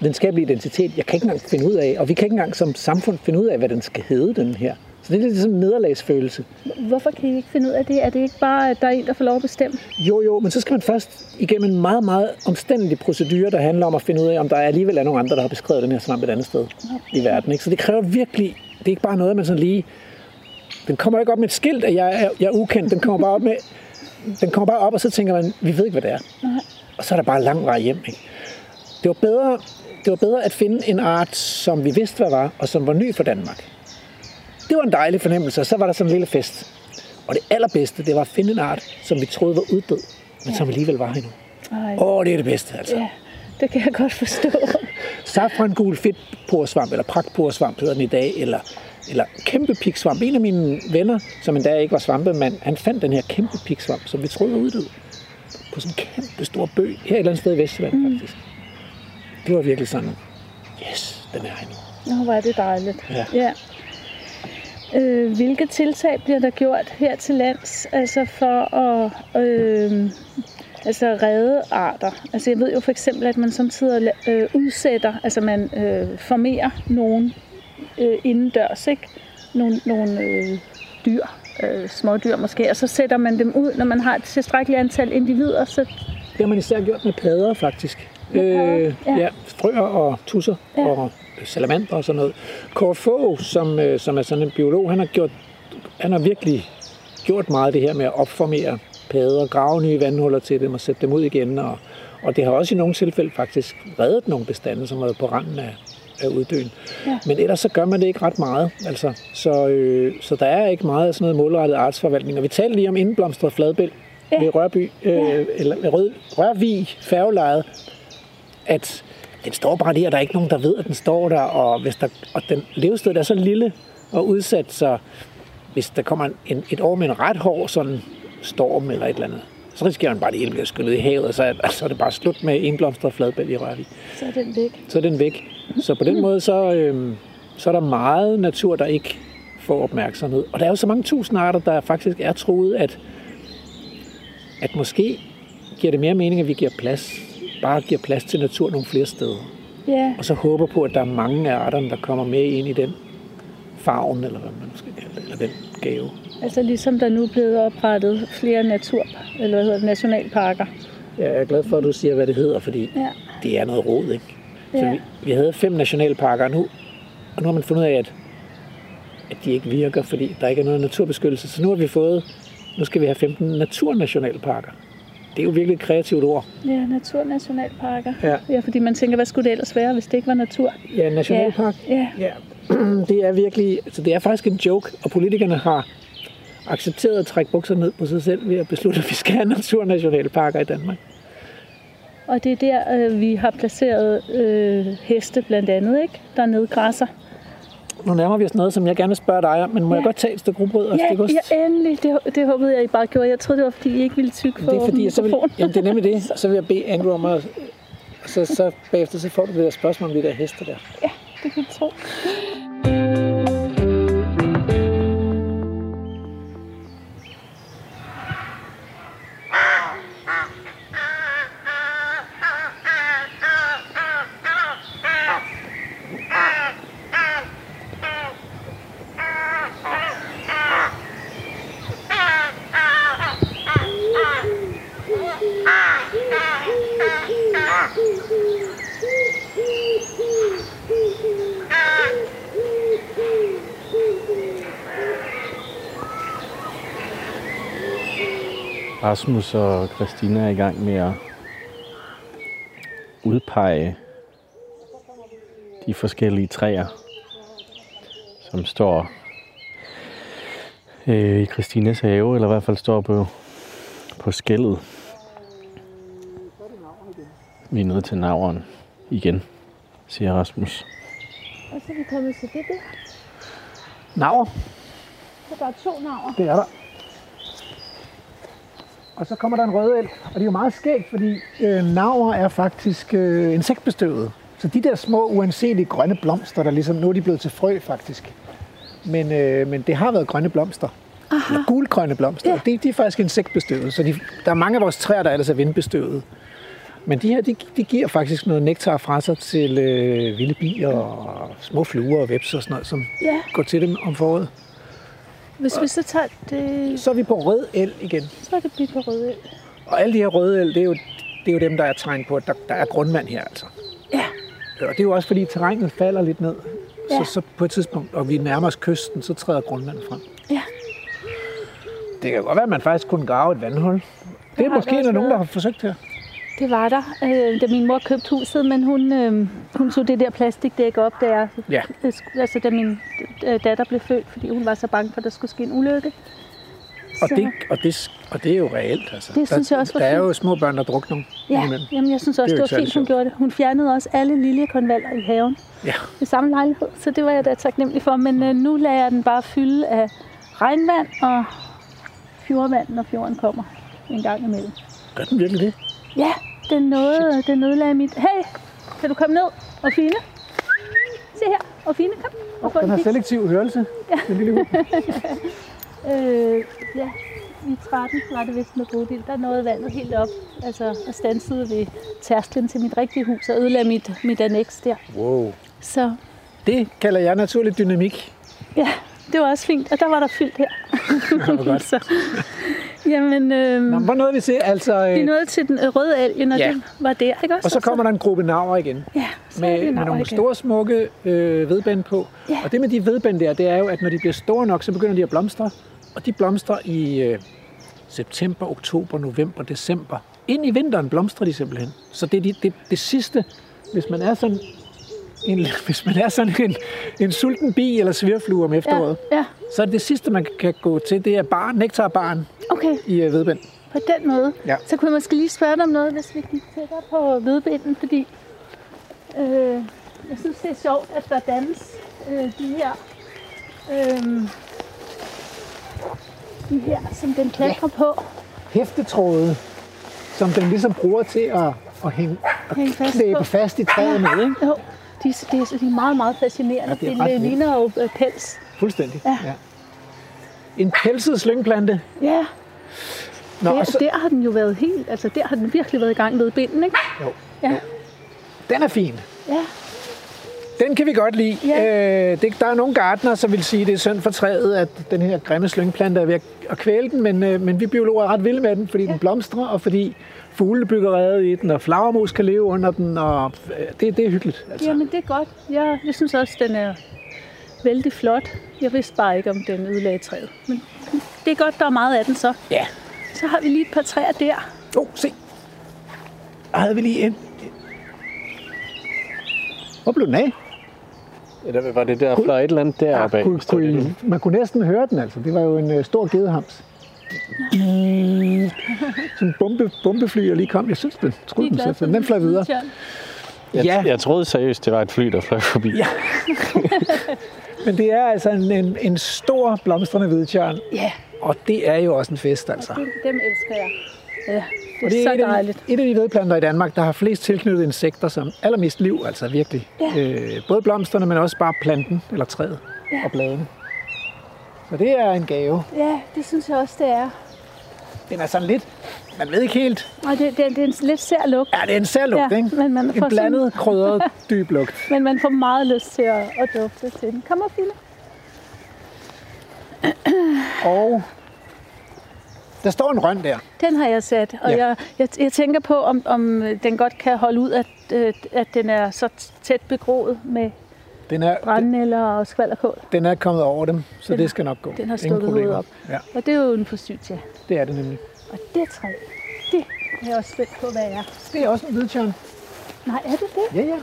S3: videnskabelige identitet. Jeg kan ikke engang finde ud af, og vi kan ikke engang som samfund finde ud af, hvad den skal hedde, den her. Så det er lidt sådan en nederlagsfølelse.
S5: Hvorfor kan I ikke finde ud af det? Er det ikke bare, at der er en, der får lov at bestemme?
S3: Jo, jo, men så skal man først igennem en meget, meget omstændelig procedure, der handler om at finde ud af, om der alligevel er nogle andre, der har beskrevet den her svamp et andet sted okay. i verden. Ikke? Så det kræver virkelig, det er ikke bare noget, man sådan lige... Den kommer ikke op med et skilt, at jeg er, jeg er ukendt. Den kommer bare op med... Den kommer bare op, og så tænker man, vi ved ikke, hvad det er.
S5: Nej.
S3: Og så er der bare lang vej hjem. Ikke? Det var bedre, det var bedre at finde en art, som vi vidste, hvad var, og som var ny for Danmark. Det var en dejlig fornemmelse, og så var der sådan en lille fest. Og det allerbedste, det var at finde en art, som vi troede var uddød, men ja. som alligevel var endnu.
S5: Ej,
S3: Åh, oh, det er det bedste, altså.
S5: ja, det kan jeg godt forstå.
S3: Safran gul fedt porsvamp, eller pragtporsvamp hedder den i dag, eller eller kæmpe piksvamp. En af mine venner, som endda ikke var svampemand, han fandt den her kæmpe piksvamp, som vi troede var uddød. På sådan en kæmpe stor bøg, her et eller andet sted i Vestjylland mm. faktisk. Det var virkelig sådan, yes, den er her nu.
S5: Nå, hvor er det dejligt.
S3: Ja.
S5: ja. Øh, hvilke tiltag bliver der gjort her til lands altså for at øh, altså redde arter? Altså jeg ved jo for eksempel, at man samtidig øh, udsætter, altså man øh, formerer nogen øh, indendørs, ikke? Nogle, nogle øh, dyr, øh, små dyr måske, og så sætter man dem ud, når man har et tilstrækkeligt antal individer, så
S3: Det har man især gjort med padder, faktisk.
S5: Med padder,
S3: øh,
S5: ja.
S3: ja. frøer og tusser
S5: ja.
S3: og salamander og sådan noget. Kåre Fogh, som, øh, som er sådan en biolog, han har, gjort, han har virkelig gjort meget af det her med at opformere padder, grave nye vandhuller til dem og sætte dem ud igen. Og, og det har også i nogle tilfælde faktisk reddet nogle bestande, som har været på randen af, af uddøen.
S5: Ja.
S3: Men ellers så gør man det ikke ret meget. Altså, så, øh, så der er ikke meget af sådan noget målrettet artsforvaltning. Og vi talte lige om indblomstret fladbæl
S5: ja.
S3: ved Rørby, øh,
S5: Ja.
S3: eller ved Rød, Rørvig færgelejet, at den står bare der, og der er ikke nogen, der ved, at den står der, og, hvis der, og den levested er så lille og udsat, så hvis der kommer en, et år med en ret hård sådan storm eller et eller andet, så risikerer man bare, at det hele bliver skyllet i havet, og så er, så er det bare slut med indblomstret fladbæl i Rørvig.
S5: så er den væk.
S3: Så er den væk. Så på den måde, så, øhm, så er der meget natur, der ikke får opmærksomhed. Og der er jo så mange tusind arter, der faktisk er truet, at, at måske giver det mere mening, at vi giver plads, bare giver plads til natur nogle flere steder.
S5: Ja,
S3: Og så håber på, at der er mange af arterne, der kommer med ind i den farven, eller hvad man skal kalde det, eller den gave.
S5: altså ligesom der nu er blevet oprettet flere natur, eller hvad hedder det, nationalparker.
S3: Jeg er glad for, at du siger, hvad det hedder, fordi
S5: Ja.
S3: det er noget råd, ikke? Så
S5: Ja.
S3: vi, vi havde fem nationalparker nu, og nu har man fundet ud af, at, at de ikke virker, fordi der ikke er noget naturbeskyttelse. Så nu har vi fået, nu skal vi have 15 naturnationalparker. Det er jo virkelig et kreativt ord.
S5: Ja, naturnationalparker.
S3: Ja.
S5: ja, fordi man tænker, hvad skulle det ellers være, hvis det ikke var natur?
S3: Ja, nationalpark.
S5: Ja,
S3: Ja, det er virkelig, altså det er faktisk en joke, og politikerne har accepteret at trække bukserne ned på sig selv ved at beslutte, at vi skal have naturnationalparker i Danmark.
S5: og det er der, øh, vi har placeret øh, heste blandt andet, ikke? Der nedgræsser.
S3: Nu nærmer vi os noget, som jeg gerne vil spørge dig om, men må
S5: Ja.
S3: jeg godt tage et stykke rugbrød og
S5: Ja,
S3: stykke ost?
S5: ja, endelig. Det, det håbede jeg, I bare gjorde. Jeg troede, det var, fordi I ikke ville tykke
S3: Det er fordi, jeg så vil, jamen, det er nemlig det. Så vil jeg bede Andrew om at... Så, så bagefter så får du det der spørgsmål om de der heste der.
S5: Ja, det kan du tro.
S2: Rasmus og Christina er i gang med at udpege de forskellige træer, som står øh, i Christinas have, eller i hvert fald står på, på skældet. Vi er nået til navren igen, siger Rasmus.
S5: Og så er vi kommet til det der.
S3: Naver,
S5: der er to naver.
S3: det er der. Og så kommer der en rødel, og det er jo meget skægt, fordi øh, naver er faktisk øh, insektbestøvet. Så de der små, uanselige grønne blomster, der ligesom, nu er de blevet til frø faktisk. Men, øh, men det har været grønne blomster. Aha. Eller gulgrønne blomster. Ja. Og det, de er faktisk insektbestøvet. Så de, der er mange af vores træer, der ellers er vindbestøvet. Men de her, de, de giver faktisk noget nektar fra sig til øh, vilde bier og små fluer og veps og sådan noget, som
S5: Ja,
S3: går til dem om foråret.
S5: Hvis vi så tager det,
S3: Så er vi på rød el igen.
S5: så er det blivet på røde.
S3: Og alle de her røde el, det er jo, det er jo dem, der er tegn på, at der, der er grundvand her altså.
S5: Ja,
S3: Og det er jo også fordi terrænet falder lidt ned. Ja. Så, så på et tidspunkt, og vi nærmer os kysten, så træder grundvandet frem.
S5: ja.
S3: Det kan godt være, at man faktisk kunne grave et vandhul. Det er måske af nogen, der har forsøgt her.
S5: Det var der, øh, da min mor købte huset, men hun, øh, hun tog det der plastikdæk op, da, jeg,
S3: Ja.
S5: øh, altså, da min øh, datter blev født, fordi hun var så bange for, at der skulle ske en ulykke.
S3: Og det, og, det, og det er jo reelt. Altså.
S5: Det synes
S3: der,
S5: jeg også var
S3: Der er jo små børn, der drukner nogle
S5: Ja, jamen jeg synes også,
S3: Det
S5: det, var fint, hun gjorde det. Hun fjernede også alle liljekonvalder i haven
S3: Ja.
S5: ved samme lejlighed, så det var jeg da taknemmelig for. Men øh, nu lader jeg den bare fylde af regnvand og fjordvand, når fjorden kommer en gang imellem.
S3: Gør den virkelig det?
S5: Ja, den nåede, den ødelagde mit... Hey, kan du komme ned? Og Fine? Se her. Og Fine, kom. Og få
S3: Den
S5: en
S3: har selektiv hørelse. Ja. Den lille hund.
S5: Øh, ja, i 13 var det vist med Bodil. Der nåede vandet helt op. Altså, og stansede ved tærsklen til mit rigtige hus og ødelagde mit, mit annex der.
S3: Wow.
S5: Så
S3: Det kalder jeg naturlig dynamik.
S5: ja, det var også fint. Og der var der fyldt her.
S3: Hvor godt.
S5: Så, jamen, øh,
S3: Nå, hvor nåede vi til? Altså,
S5: vi
S3: øh,
S5: nåede til den øh, røde elg, når
S3: Ja.
S5: det var der, ikke også?
S3: og så kommer der en gruppe naver igen.
S5: Ja, så er
S3: med,
S5: det
S3: med nogle
S5: igen.
S3: store, smukke øh, vedbænd på.
S5: Ja.
S3: Og det med de vedbænd der, det er jo, at når de bliver store nok, så begynder de at blomstre. Og de blomstrer i øh, september, oktober, november, december. Ind i vinteren blomstrer de simpelthen. Så det er de, det, det sidste, hvis man er sådan en, hvis man er sådan en, en sulten bi eller svirflue om efteråret,
S5: Ja, ja,
S3: så er det det sidste, man kan gå til, det er bar, nektarbarn
S5: okay.
S3: i øh, vedbænd.
S5: På den måde.
S3: Ja.
S5: Så kunne jeg måske lige spørge dig om noget, hvis vi gik tættere på vedbinden, fordi øh, jeg synes, det er sjovt, at der dannes øh, de her, øh, de her, som den klatrer ja. på.
S3: Hæftetråde, som den ligesom bruger til at, at hænge, at
S5: Hænge fast
S3: klæbe
S5: på.
S3: fast i træet med, ikke?
S5: Jo, de, de, er- de er meget, meget fascinerende.
S3: Ja, det er vildt.
S5: ligner jo øh, pels.
S3: Fuldstændig.
S5: Ja.
S3: ja. En pelset slyngplante.
S5: Ja,
S3: Nå,
S5: der,
S3: så,
S5: der har den jo været helt, altså der har den virkelig været i gang med binden, ikke?
S3: jo,
S5: Ja,
S3: den er fin.
S5: ja,
S3: Den kan vi godt lide.
S5: Ja.
S3: Øh, det, der er nogle gartnere, som vil sige, at det er synd for træet, at den her grimme slyngplante er ved at- kvæle den, men, øh, men vi biologer er ret vilde med den, fordi ja. den blomstrer, og fordi fugle bygger rede i den, og flagermus kan leve under den, og øh, det, det er hyggeligt. Altså.
S5: Jamen, det er godt. Jeg, jeg synes også, den er vældig flot. Jeg vidste bare ikke, om den ødelagde træet. Men det er godt, der er meget af den så.
S3: Ja.
S5: Så har vi lige et par træer der.
S3: Åh, oh, se. Der havde vi lige en. Hvor blev den af?
S2: Eller var det der fra et eller andet deroppe af?
S3: kunne, kunne, man kunne næsten høre den, altså. Det var jo en øh, stor gedehams. Sådan en bombe, bombefly, og lige kom. Jeg synes, den troede, den, så, den fløj videre.
S2: Jeg,
S3: Ja.
S2: jeg troede seriøst, det var et fly, der fløj forbi.
S3: Ja. Men det er altså en, en, en stor blomstrende hvidtjørn,
S5: Ja,
S3: og det er jo også en fest, altså.
S5: dem, dem elsker jeg. Ja, det
S3: Og
S5: er,
S3: det er
S5: så
S3: et af,
S5: dejligt.
S3: de, et af de vedplanter i Danmark, der har flest tilknyttede insekter, som allermest liv, altså virkelig.
S5: Ja.
S3: Øh, både blomsterne, men også bare planten eller træet
S5: Ja.
S3: og bladene. Så det er en gave.
S5: Ja, det synes jeg også, det er.
S3: Den er sådan lidt, man ved ikke helt.
S5: Og det, det, det er en lidt sær lugt.
S3: Ja, det er en særlugt,
S5: Ja,
S3: ikke?
S5: men man får
S3: en blandet, krydret, dyb lugt.
S5: Men man får meget lyst til at, at dufte til den. Kom op, Fille.
S3: Og der står en røn der.
S5: Den har jeg sat, og
S3: Ja.
S5: jeg, jeg, jeg tænker på, om, om den godt kan holde ud, at, øh, at den er så tæt begroet med
S3: Den er,
S5: brændenælder og skvalderkål.
S3: den er kommet over dem, så
S5: Den
S3: det skal nok gå.
S5: den har stukket hovedet op.
S3: Ja,
S5: Og det er jo en forsyt til.
S3: det er det nemlig.
S5: Og det træ, det er jeg også spændt på, hvad er.
S3: Det er også en hvidtjørn.
S5: Nej, er det det?
S3: Ja, ja.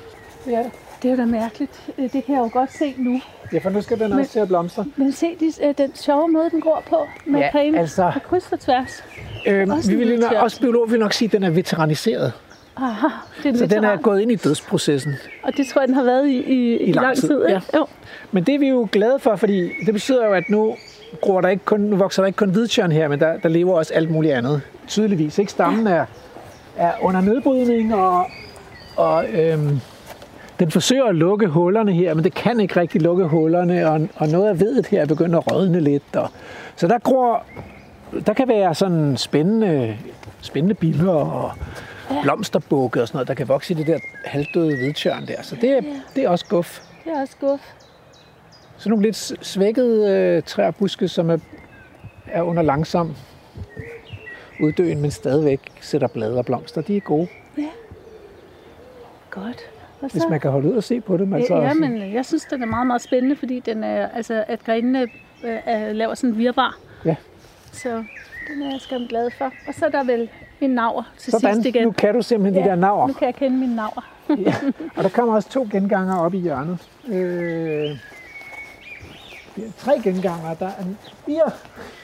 S3: Det er det.
S5: Det er jo da mærkeligt. Øh, Det kan jeg jo godt se nu.
S3: Ja, for nu skal den
S5: Men-
S3: også til at blomstre.
S5: Men se de, øh, den sjove måde, den gror på med
S3: Ja,
S5: creme
S3: altså-
S5: på kryds og tværs.
S3: Øhm,
S5: Også
S3: vi vil,
S5: hvidtjørn.
S3: også biologer vil nok sige, at den er veteraniseret.
S5: Aha, det er
S3: Så den er
S5: veteran.
S3: gået ind i dødsprocessen.
S5: Og det tror jeg, den har været i, i, i lang, tid. ikke?
S3: ja.
S5: Jo.
S3: Men det er vi jo glade for, fordi det betyder jo, at nu, gror der ikke kun, nu vokser der ikke kun hvidtjørn her, men der, der lever også alt muligt andet. Tydeligvis. Ikke? Stammen er, er under nedbrydning, og, og øhm, den forsøger at lukke hullerne her, men det kan ikke rigtig lukke hullerne, og, og noget af vedet her er begyndt at rådne lidt. Og, så der gror, der kan være sådan spændende, spændende biller og blomsterbukke og sådan noget, der kan vokse i det der halvdøde hvidtjørn der. Så det er, det er også guf.
S5: Det er også guf.
S3: Sådan nogle lidt svækkede øh, træer og buske, som er, er under langsom uddøen, men stadigvæk sætter blade og blomster. De er gode,
S5: Godt. Og
S3: hvis man kan holde ud og se på dem. Altså,
S5: ja,
S3: også-
S5: men jeg synes, den er meget, meget spændende, fordi den er, altså, at grenene øh, er, laver sådan en virvar.
S3: Ja.
S5: Så den er jeg skam glad for. Og så er der vel en naver til
S3: Sådan,
S5: sidst igen.
S3: nu kan du simpelthen de der naver.
S5: Nu kan jeg kende min naver.
S3: Ja. Og der kommer også to genganger op i hjørnet. Øh, Det er tre genganger. Der er fire.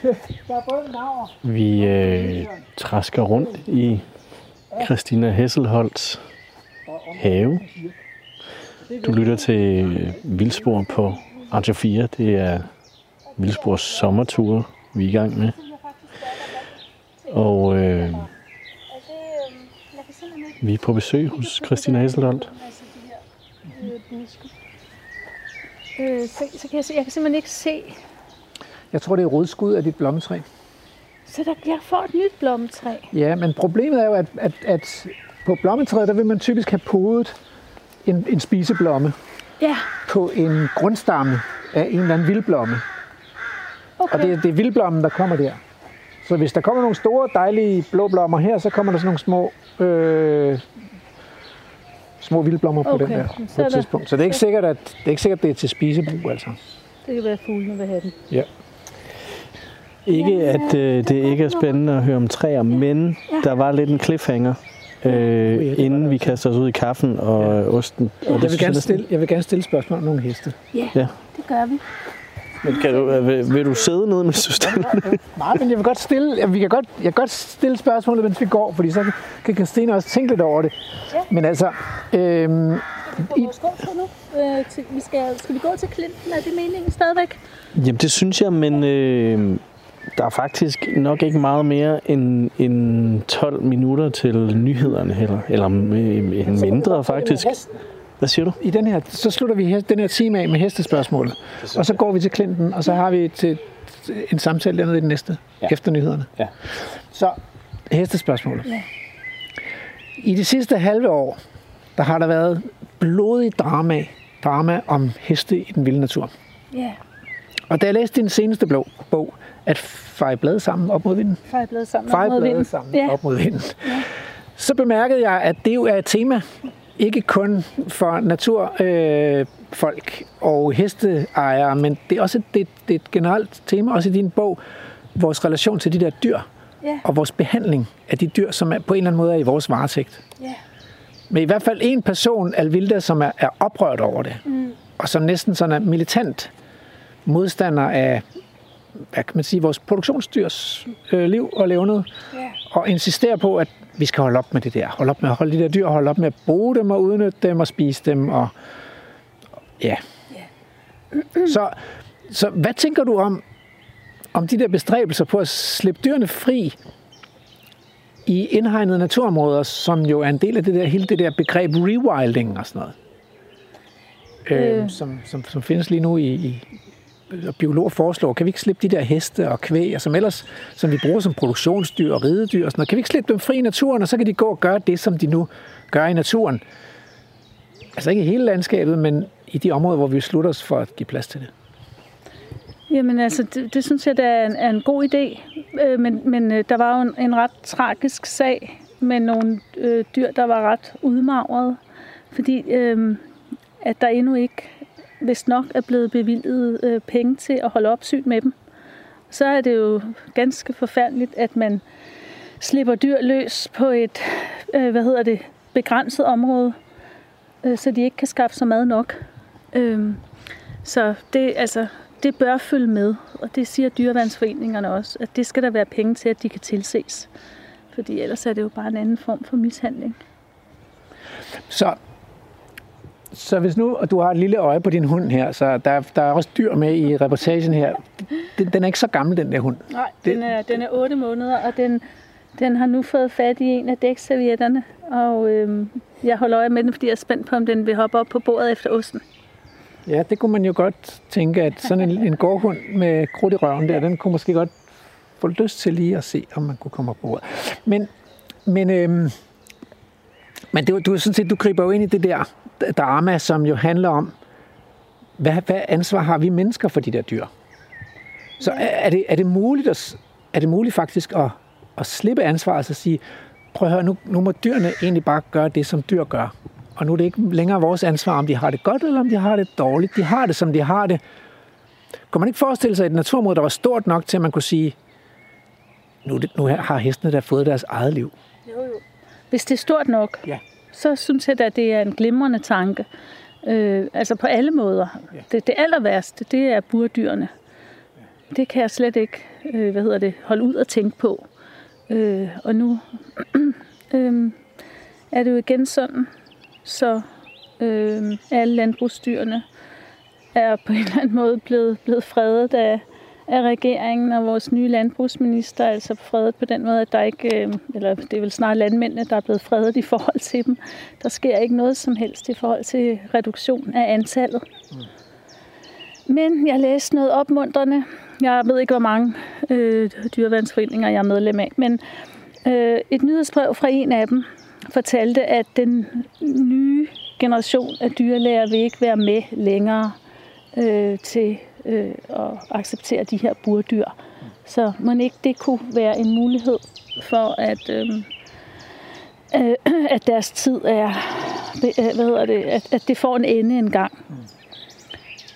S3: Der er både naver.
S2: Vi øh, træsker rundt i Christina Hesselholds have. Du lytter til øh, Vildspor på Radio 4. Det er Vildspors sommertur, vi er i gang med. Og øh, vi er på besøg hos Christina Hesselholdt.
S5: Øh, så, så kan jeg, se, jeg kan simpelthen ikke se.
S3: Jeg tror, det er rodskud af dit blommetræ.
S5: Så der, jeg får et nyt blommetræ.
S3: Ja, men problemet er jo, at, at, at på blommetræet, der vil man typisk have podet en, en spiseblomme
S5: Ja,
S3: på en grundstamme af en eller anden vildblomme.
S5: okay.
S3: Og det, er- det er vildblommen, der kommer der. Så hvis der kommer nogle store, dejlige blå blommer her, så kommer der sådan nogle små, øh, små vildblommer på
S5: Okay,
S3: den der på et tidspunkt. Så det er ikke sikkert, at det er ikke sikkert, det er til spisebrug, altså.
S5: Det kan være, at fuglene vil have den.
S3: Ja.
S2: Ikke at øh, det ikke er spændende at høre om træer, men der var lidt en cliffhanger, øh, inden vi kaster os ud i kaffen og øh, osten. Og
S3: Jeg vil, gerne stille, jeg vil gerne stille spørgsmål om nogle heste.
S5: Ja,
S2: Ja.
S5: det gør vi.
S2: Men kan du, vil, vil du sidde ned, mens du stiller?
S3: Nej, men jeg vil godt stille, jeg, vi kan godt, jeg kan godt stille spørgsmålet, mens vi går, fordi så kan Christine også tænke lidt over det. Men altså, øhm,
S5: gåtur nu. Øh, til, vi skal, skal vi gå til Clinton? Er det meningen stadigvæk?
S2: Jamen det synes jeg, men øh, der er faktisk nok ikke meget mere end, end 12 minutter til nyhederne heller. Eller øh, mindre faktisk. Hvad siger du?
S3: i den her, så slutter vi den her time af med hestespørgsmålet. Og så går vi til Clinton, og så har vi til, en samtale dernede i den næste, ja. efter nyhederne.
S2: Ja.
S3: Så, hestespørgsmålet.
S5: Ja.
S3: I de sidste halve år, der har der været blodig drama, drama om heste i den vilde natur.
S5: Ja,
S3: Og da jeg læste din seneste blå, bog, at feje blade sammen op mod vinden,
S5: fejblade sammen.
S3: feje
S5: op mod
S3: blade
S5: vinden.
S3: sammen
S5: Ja,
S3: op mod vinden, så bemærkede jeg, at det jo er et tema, ikke kun for naturfolk øh, og hesteejere, men det er også et, det, det er et generelt tema, også i din bog, vores relation til de der dyr,
S5: ja,
S3: og vores behandling af de dyr, som er, på en eller anden måde er i vores varetægt.
S5: ja.
S3: Men i hvert fald en person, Alvilda, som er, er oprørt over det, mm. og som næsten sådan er militant modstander af, hvad kan man sige, vores produktionsdyrs øh, liv og levned,
S5: Ja.
S3: og insisterer på, at vi skal holde op med det der. Holde op med at holde de der dyr, holde op med at bruge dem og udnytte dem og spise dem. Og, ja. Så, så hvad tænker du om, om de der bestræbelser på at slippe dyrene fri i indhegnede naturområder, som jo er en del af det der, hele det der begreb rewilding og sådan noget, øh.
S5: Øh.
S3: som, som, som findes lige nu i, i biologer foreslår, kan vi ikke slippe de der heste og kvæg, og som ellers, som vi bruger som produktionsdyr og ridedyr og sådan noget, kan vi ikke slippe dem fri i naturen, og så kan de gå og gøre det, som de nu gør i naturen. Altså ikke i hele landskabet, men i de områder, hvor vi slutter os for at give plads til det.
S5: Jamen altså, det, det synes jeg, det er en, er en god idé. Øh, men men øh, der var jo en, en ret tragisk sag med nogle øh, dyr, der var ret udmagrede. Fordi øh, at der endnu ikke, hvis nok, er blevet bevilget øh, penge til at holde opsyn med dem. Så er det jo ganske forfærdeligt, at man slipper dyr løs på et, øh, hvad hedder det, begrænset område, øh, så de ikke kan skaffe sig mad nok. Øh, så det, altså, det bør følge med, og det siger dyrevandsforeningerne også, at det skal der være penge til, at de kan tilses. Fordi ellers er det jo bare en anden form for mishandling.
S3: Så, så hvis nu, og du har et lille øje på din hund her, så der, der er også dyr med i reportagen her. Den, den er ikke så gammel, den der hund.
S5: Nej, den er, den er 8 måneder, og den, den har nu fået fat i en af dækservietterne. Og øhm, jeg holder øje med den, fordi jeg er spændt på, om den vil hoppe op på bordet efter osten.
S3: Ja, det kunne man jo godt tænke, at sådan en, en gårdhund med krudt i røven der, den kunne måske godt få lyst til lige at se, om man kunne komme op på bordet. Men, men, øhm, men det, du, sådan set, du griber jo ind i det der drama, som jo handler om, hvad, hvad ansvar har vi mennesker for de der dyr? Så er, er, det, er, det muligt at, er det muligt faktisk at, at slippe ansvaret og så sige, prøv at høre, nu, nu må dyrene egentlig bare gøre det, som dyr gør. Og nu er det ikke længere vores ansvar, om de har det godt, eller om de har det dårligt. De har det, som de har det. Kunne man ikke forestille sig et naturområde, der var stort nok til, at man kunne sige, nu, nu har hestene der fået deres eget liv.
S5: Jo, jo. Hvis det er stort nok,
S3: Ja.
S5: Så synes jeg at det er en glimrende tanke. Øh, altså på alle måder. Det, det aller værste, det er burdyrene. Det kan jeg slet ikke øh, hvad hedder det, holde ud og tænke på. Øh, og nu øh, er det jo igen sådan, så øh, alle landbrugsdyrene er på en eller anden måde blevet, blevet fredet af, af regeringen og vores nye landbrugsminister, altså fredet på den måde, at der ikke, øh, eller det er vel snart landmændene, der er blevet fredet i forhold til dem. Der sker ikke noget som helst i forhold til reduktion af antallet. Men jeg læste noget opmuntrende. Jeg ved ikke, hvor mange øh, dyrevandsforeninger jeg er medlem af, men øh, et nyhedsbrev fra en af dem fortalte, at den nye generation af dyrlæger vil ikke være med længere øh, til øh, at acceptere de her burdyr. Så må ikke det kunne være en mulighed for, at, øh, øh, at deres tid er, øh, hvad hedder det, at, at det får en ende en gang.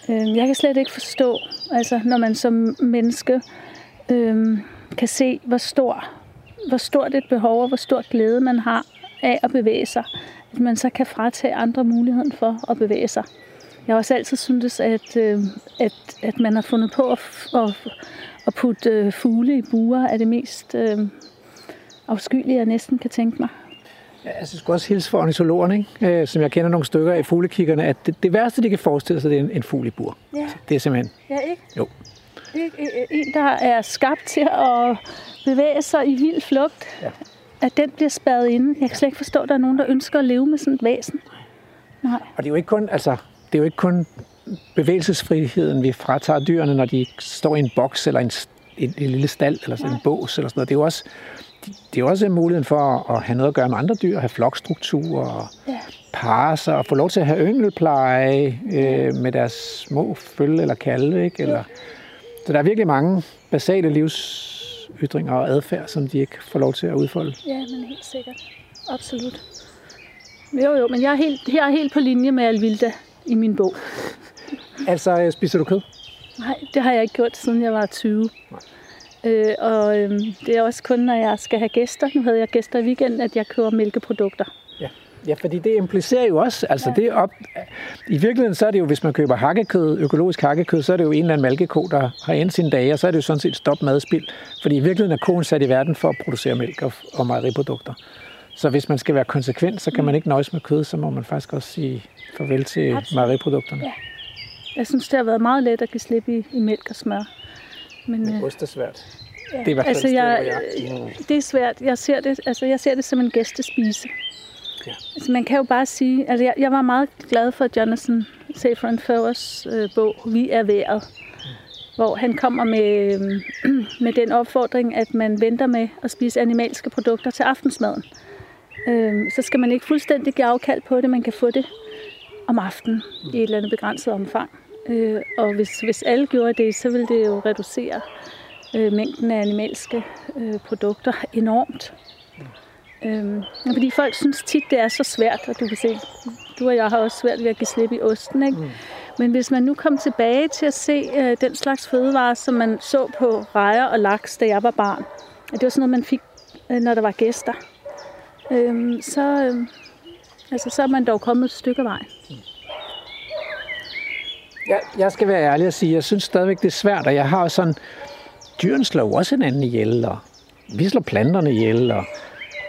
S5: Øh, jeg kan slet ikke forstå, altså når man som menneske øh, kan se, hvor stor, hvor stort et behov og hvor stor glæde man har af at bevæge sig, at man så kan fratage andre muligheden for at bevæge sig. Jeg har også altid syntes, at, øh, at, at man har fundet på at, at, at putte øh, fugle i buer er det mest øh, afskyelige, jeg næsten kan tænke mig.
S3: Ja, jeg skulle også hilse for ornitologerne, ikke? Øh, som jeg kender nogle stykker af fuglekiggerne, at det, det værste, de kan forestille sig, det er en, en fugl i bur.
S5: Ja.
S3: Det er simpelthen...
S5: Ja, ikke?
S3: Jo.
S5: Ikke? Øh, En, der er skabt til at bevæge sig i vild flugt,
S3: Ja.
S5: at den bliver spadet inde. Jeg kan slet ikke forstå, at der er nogen, der ønsker at leve med sådan et væsen. Nej.
S3: Og det er jo ikke kun, altså, det er jo ikke kun bevægelsesfriheden, vi fratager dyrene, når de står i en boks eller en, en, en lille stald eller sådan en bås eller sådan noget. Det er jo også, det er også muligheden for at have noget at gøre med andre dyr, have flokstruktur og
S5: Ja.
S3: parre sig og få lov til at have yngelpleje øh, med deres små følge eller kalve. Ikke? Eller, så der er virkelig mange basale livsytringer og adfærd, som de ikke får lov til at udfolde.
S5: Ja, men helt sikkert. Absolut. Jo, jo, men jeg er helt, jeg er helt på linje med Alvilda i min bog.
S3: Altså, øh, spiser du kød?
S5: Nej, det har jeg ikke gjort, siden jeg var 20. Øh, og øhm, det er også kun, når jeg skal have gæster. Nu havde jeg gæster i weekenden, at jeg køber mælkeprodukter.
S3: Ja. ja, fordi det implicerer jo også, altså det er op, i virkeligheden så er det jo, hvis man køber hakkekød, økologisk hakkekød, så er det jo en eller anden malkeko, der har endt sine dage, og så er det jo sådan set stop madspild. Fordi i virkeligheden er koen sat i verden for at producere mælk og, og mejeriprodukter. Så hvis man skal være konsekvent, så kan man ikke nøjes med kød, så må man faktisk også sige farvel til
S5: Absolut.
S3: mejeriprodukterne.
S5: Ja. Jeg synes, det har været meget let at give slip i, i mælk og smør. Men, øh,
S3: Ost er svært.
S5: ja.
S3: det er i hvert fald
S5: altså, jeg,
S3: jeg-
S5: det er svært. Jeg ser det, altså, jeg ser det som en gæstespise.
S3: Ja.
S5: Altså, man kan jo bare sige, altså, jeg, jeg var meget glad for Jonathan Safran Fowers øh, bog, Vi er vejret. Hvor han kommer med, øh, med den opfordring, at man venter med at spise animalske produkter til aftensmaden. Øh, så skal man ikke fuldstændig give afkald på det, man kan få det om aftenen i et eller andet begrænset omfang. Øh, og hvis, hvis alle gjorde det, så ville det jo reducere øh, mængden af animalske øh, produkter enormt. Øhm, fordi folk synes tit, det er så svært, og du kan se, du og jeg har også svært ved at give slip i osten, ikke? Mm. Men hvis man nu kom tilbage til at se øh, den slags fødevarer, som man så på rejer og laks, da jeg var barn, og det var sådan noget, man fik, øh, når der var gæster, øhm, så, øh, altså, så er man dog kommet et stykke vejen.
S3: Jeg, jeg skal være ærlig og sige, jeg synes stadigvæk, det er svært, og jeg har sådan, dyrene slår jo også hinanden ihjel, og vi slår planterne ihjel, og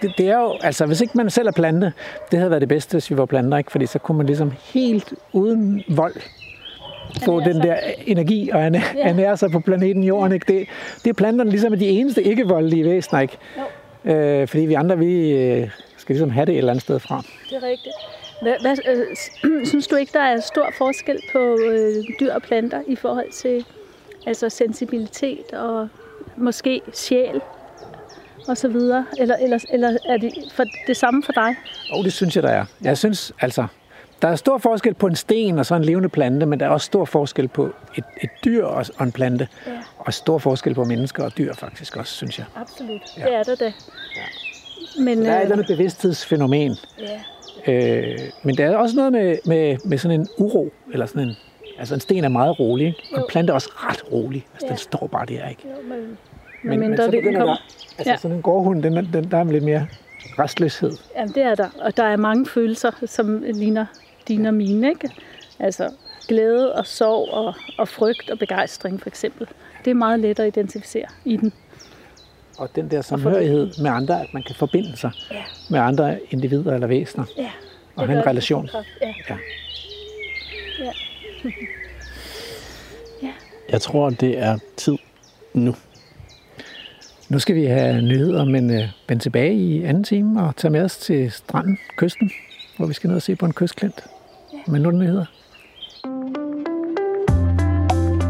S3: det, det er jo, altså hvis ikke man selv er plante, det havde været det bedste, hvis vi var planter, ikke? fordi så kunne man ligesom helt uden vold få den
S5: sig.
S3: der energi og ernære, ernære sig på planeten Jorden. Ikke? Det, det er planterne ligesom de eneste ikke-voldelige væsener, ikke? Øh, fordi vi andre, vi øh, skal ligesom have det et eller andet sted fra.
S5: Det er rigtigt. Hvad, hvad, øh, synes du ikke, der er stor forskel på øh, dyr og planter i forhold til altså sensibilitet og måske sjæl og så videre? Eller, eller, eller er det for det samme for dig?
S3: Og det synes jeg, der er. Jeg synes, altså, der er stor forskel på en sten og så en levende plante, men der er også stor forskel på et, et dyr og og en plante.
S5: Ja.
S3: Og stor forskel på mennesker og dyr faktisk også, synes jeg.
S5: Absolut.
S3: Ja.
S5: Ja. Det er der da. Men,
S3: Der er et
S5: øh,
S3: eller andet bevidsthedsfænomen.
S5: ja.
S3: Øh, men der er også noget med, med, med sådan en uro, eller sådan en, altså en sten er meget rolig, ikke? og en plante er også ret rolig. Altså,
S5: Ja.
S3: den står bare der, ikke?
S5: Jo, men,
S3: Men,
S5: men,
S3: så begynder der, altså
S5: Ja.
S3: sådan en gårdhund, den, den, der er lidt mere restløshed.
S5: Jamen, det er der. Og der er mange følelser, som ligner dine og mine, ikke? Altså glæde og sorg og, og frygt og begejstring for eksempel. Det er meget let at identificere i den.
S3: Og den der samhørighed med andre, at man kan forbinde sig
S5: Ja.
S3: med andre individer eller væsener.
S5: Ja.
S3: Og have en relation.
S5: Ja.
S3: Ja.
S2: Jeg tror, det er tid nu.
S3: Nu skal vi have nyheder, men øh, vende tilbage i anden time og tage med os til stranden, kysten, hvor vi skal ned og se på en kystklint. Men nu er der nyheder.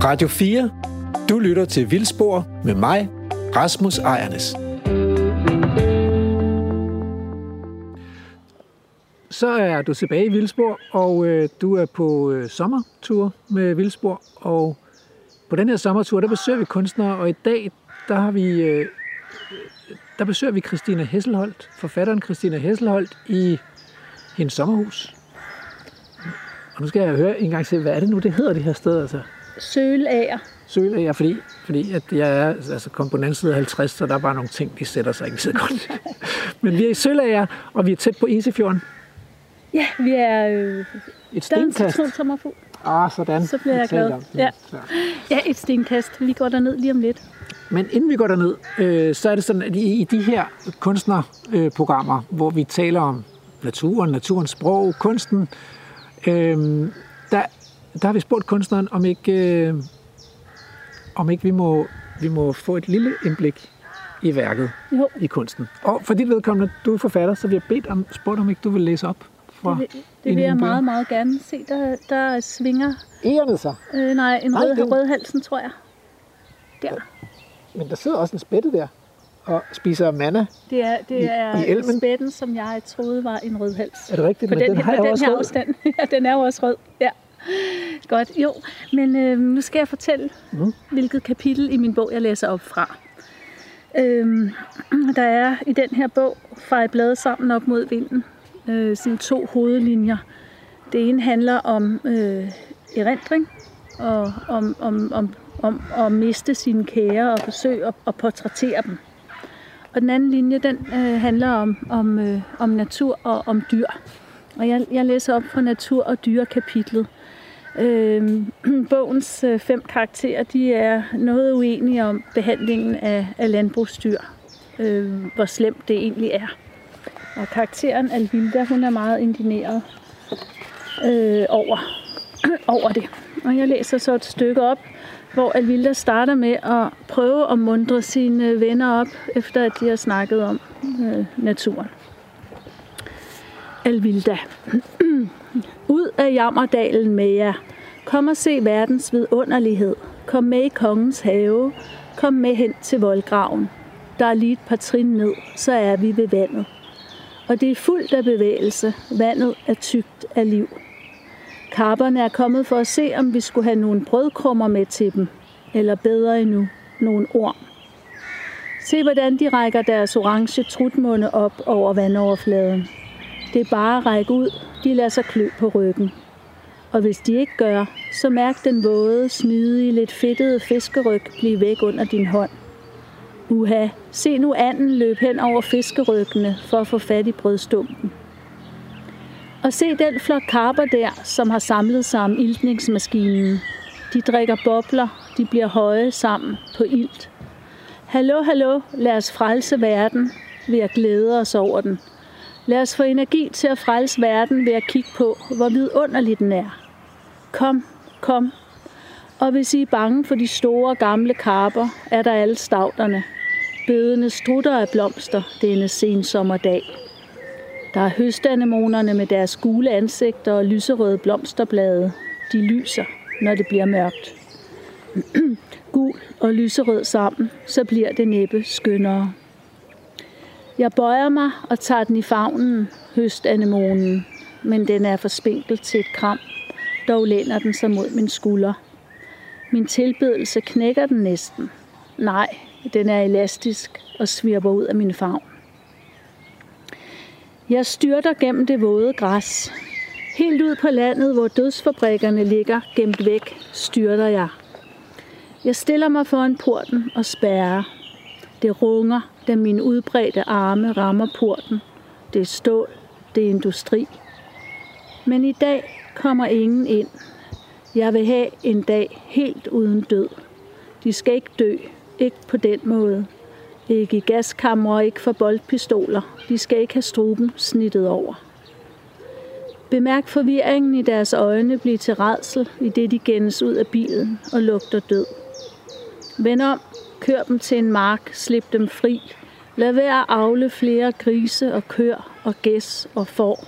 S1: Radio 4. Du lytter til Vildspor med mig, Rasmus Ejernes.
S3: Så er du tilbage i Vildspor, og øh, du er på øh, sommertur med Vildspor. Og på den her sommertur, der besøger vi kunstnere, og i dag, der har vi... Øh, der besøger vi Christina Hesselholdt, forfatteren Christina Hesselholdt, i hendes sommerhus. Og nu skal jeg høre en gang til, hvad er det nu, det hedder, det her sted? Altså,
S5: Sølager.
S3: Sølager, fordi, fordi at jeg er altså, kom på den anden side af 50, så der er bare nogle ting, de sætter sig ikke så godt. Men vi er i Sølager, og vi er tæt på Isefjorden.
S5: Ja, vi er... Øh,
S3: Et
S5: der er en
S3: stenkast. Ah, sådan.
S5: Så bliver jeg
S3: talte
S5: glad. Ja. Ja, et stenkast. Vi går derned lige om lidt.
S3: Men inden vi går derned, øh, så er det sådan, at i, i de her kunstnerprogrammer, øh, hvor vi taler om naturen, naturens sprog, kunsten, øh, der, der har vi spurgt kunstneren, om ikke, øh, om ikke vi, må, vi må få et lille indblik i værket,
S5: Jo,
S3: i kunsten. Og for dit vedkommende, du er forfatter, så vi har bedt om, spurgt om ikke du vil læse op fra
S5: det vil, det vil jeg
S3: bøger.
S5: meget, meget gerne se. Der, der svinger...
S3: Egerne så.
S5: Øh, nej, en
S3: Nej,
S5: rød,
S3: den-
S5: rødhalsen, tror jeg. Der.
S3: Men der sidder også en spætte der og spiser manna.
S5: Det er, det
S3: I-
S5: er
S3: i elven?
S5: spætten, som jeg troede var en rødhals.
S3: Er det rigtigt?
S5: På
S3: Men
S5: den,
S3: den har
S5: på
S3: jeg
S5: den
S3: også
S5: her
S3: rød.
S5: afstand. ja, den er jo også rød. Ja. Godt, jo. Men øh, nu skal jeg fortælle,
S3: Mm.
S5: hvilket kapitel i min bog, jeg læser op fra. Øhm, der er i den her bog, fra et blad sammen op mod vinden, øh, sådan to hovedlinjer. Det ene handler om øh, erindring, og om, om, om, om at miste sine kære og forsøge at, at portrættere dem. Og den anden linje, den øh, handler om, om, øh, om natur og om dyr. Og jeg, jeg læser op fra natur- og dyrekapitlet. Øh, bogens øh, fem karakterer, de er noget uenige om behandlingen af, af landbrugsdyr. Øh, hvor slemt det egentlig er. Og karakteren Alvilda, hun er meget indineret øh, over, over det. Og jeg læser så et stykke op, hvor Alvilda starter med at prøve at mundre sine venner op, efter at de har snakket om øh, naturen. Alvilda. Ud af jammerdalen med jer. Kom og se verdens vidunderlighed. Kom med i kongens have. Kom med hen til voldgraven. Der er lige et par trin ned, så er vi ved vandet. Og det er fuldt af bevægelse. Vandet er tykt af liv. Karperne er kommet for at se, om vi skulle have nogle brødkrummer med til dem. Eller bedre endnu, nogle orm. Se, hvordan de rækker deres orange trutmunde op over vandoverfladen. Det er bare at række ud. De lader sig klø på ryggen. Og hvis de ikke gør, så mærk den våde, smidige, lidt fedtede fiskeryg blive væk under din hånd. Uha, se nu anden løb hen over fiskeryggene for at få fat i brødstumpen. Og se den flok karper der, som har samlet sig om iltningsmaskinen. De drikker bobler, de bliver høje sammen på ilt. Hallo, hallo, lad os frelse verden ved at glæde os over den. Lad os få energi til at frelse verden ved at kigge på, hvor vidunderlig den er. Kom, kom. Og hvis I er bange for de store gamle karper, er der alle stavterne. Bedende strutter af blomster denne sensommerdag. Der er høstanemonerne med deres gule ansigter og lyserøde blomsterblade. De lyser, når det bliver mørkt. Gul og lyserød sammen, så bliver det næppe skønnere. Jeg bøjer mig og tager den i favnen, høstanemonen, men den er for spinkel til et kram. Dog læner den sig mod min skulder. Min tilbedelse knækker den næsten. Nej, den er elastisk og svirper ud af min favn. Jeg styrter gennem det våde græs. Helt ud på landet, hvor dødsfabrikkerne ligger gemt væk, styrter jeg. Jeg stiller mig foran porten og spærrer. Det runger, da mine udbredte arme rammer porten. Det er stål, det er industri. Men i dag kommer ingen ind. Jeg vil have en dag helt uden død. De skal ikke dø. Ikke på den måde. Ikke i gaskammer og ikke for boldpistoler. De skal ikke have struben snittet over. Bemærk forvirringen i deres øjne blive til redsel, i det de gennes ud af bilen og lugter død. Vend om, kør dem til en mark, slip dem fri. Lad være at avle flere grise og kør og gæs og får.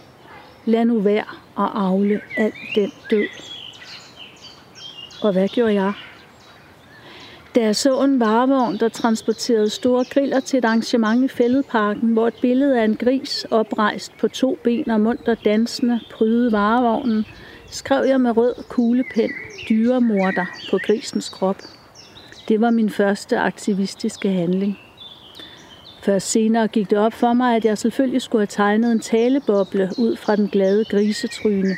S5: Lad nu være at avle alt den død. Og hvad gjorde jeg? Da jeg så en varevogn, der transporterede store griller til et arrangement i Fælledparken, hvor et billede af en gris oprejst på to ben og munter dansende prydede varevognen, skrev jeg med rød kuglepen dyremorder på grisens krop. Det var min første aktivistiske handling. Først senere gik det op for mig, at jeg selvfølgelig skulle have tegnet en taleboble ud fra den glade grisetryne.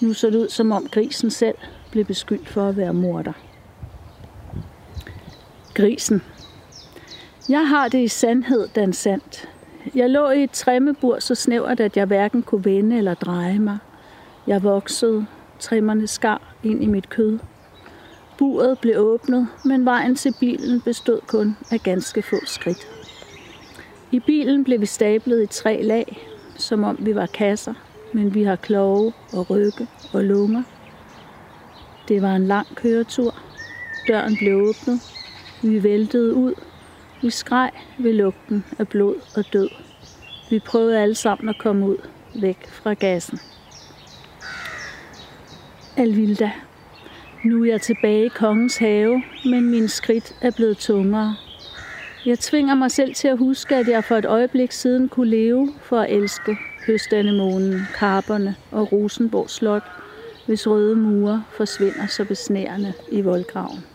S5: Nu så det ud, som om grisen selv blev beskyldt for at være morder. Grisen. Jeg har det i sandhed, den sandt. Jeg lå i et træmmebur så snævert, at jeg hverken kunne vende eller dreje mig. Jeg voksede, trimmerne skar ind i mit kød. Buret blev åbnet, men vejen til bilen bestod kun af ganske få skridt. I bilen blev vi stablet i tre lag, som om vi var kasser, men vi har kloge og rygge og lunger. Det var en lang køretur. Døren blev åbnet. Vi væltede ud. Vi skreg ved lugten af blod og død. Vi prøvede alle sammen at komme ud, væk fra gassen. Alvilda. Nu er jeg tilbage i kongens have, men mine skridt er blevet tungere. Jeg tvinger mig selv til at huske, at jeg for et øjeblik siden kunne leve for at elske høstanemonen, karperne og Rosenborg Slot, hvis røde mure forsvinder så besnærende i voldgraven.